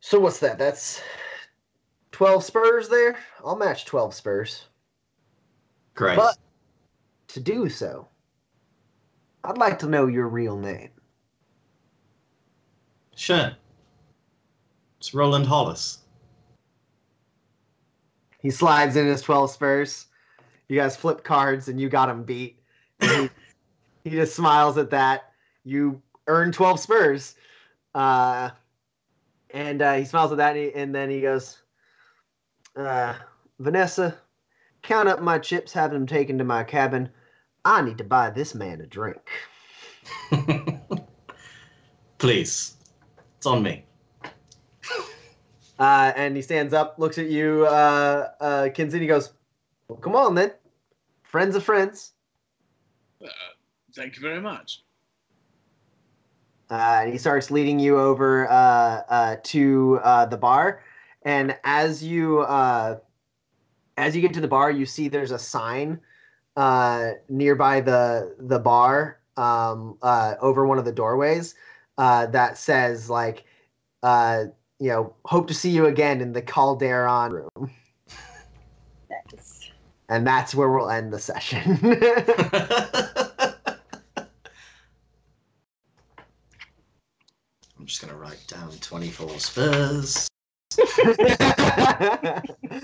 So what's that? That's 12 Spurs there? I'll match 12 Spurs. Great. But to do so, I'd like to know your real name. Sure. It's Roland Hollis. He slides in his 12 Spurs. You guys flip cards and you got him beat. He, [laughs] he just smiles at that. You earn 12 Spurs. Uh, and uh, he smiles at that and, he, and then he goes, uh, Vanessa, count up my chips, have them taken to my cabin. I need to buy this man a drink. [laughs] Please. It's on me. Uh, and he stands up, looks at you, uh, uh, Kinsey, and he goes, Well, come on then. Friends of friends. Uh, thank you very much. Uh, and he starts leading you over uh, uh, to uh, the bar. And as you uh, as you get to the bar, you see there's a sign uh, nearby the the bar um, uh, over one of the doorways uh, that says like uh, you know hope to see you again in the Calderon room. Nice. And that's where we'll end the session. [laughs] I'm just gonna write down 24 Spurs. [laughs] [laughs]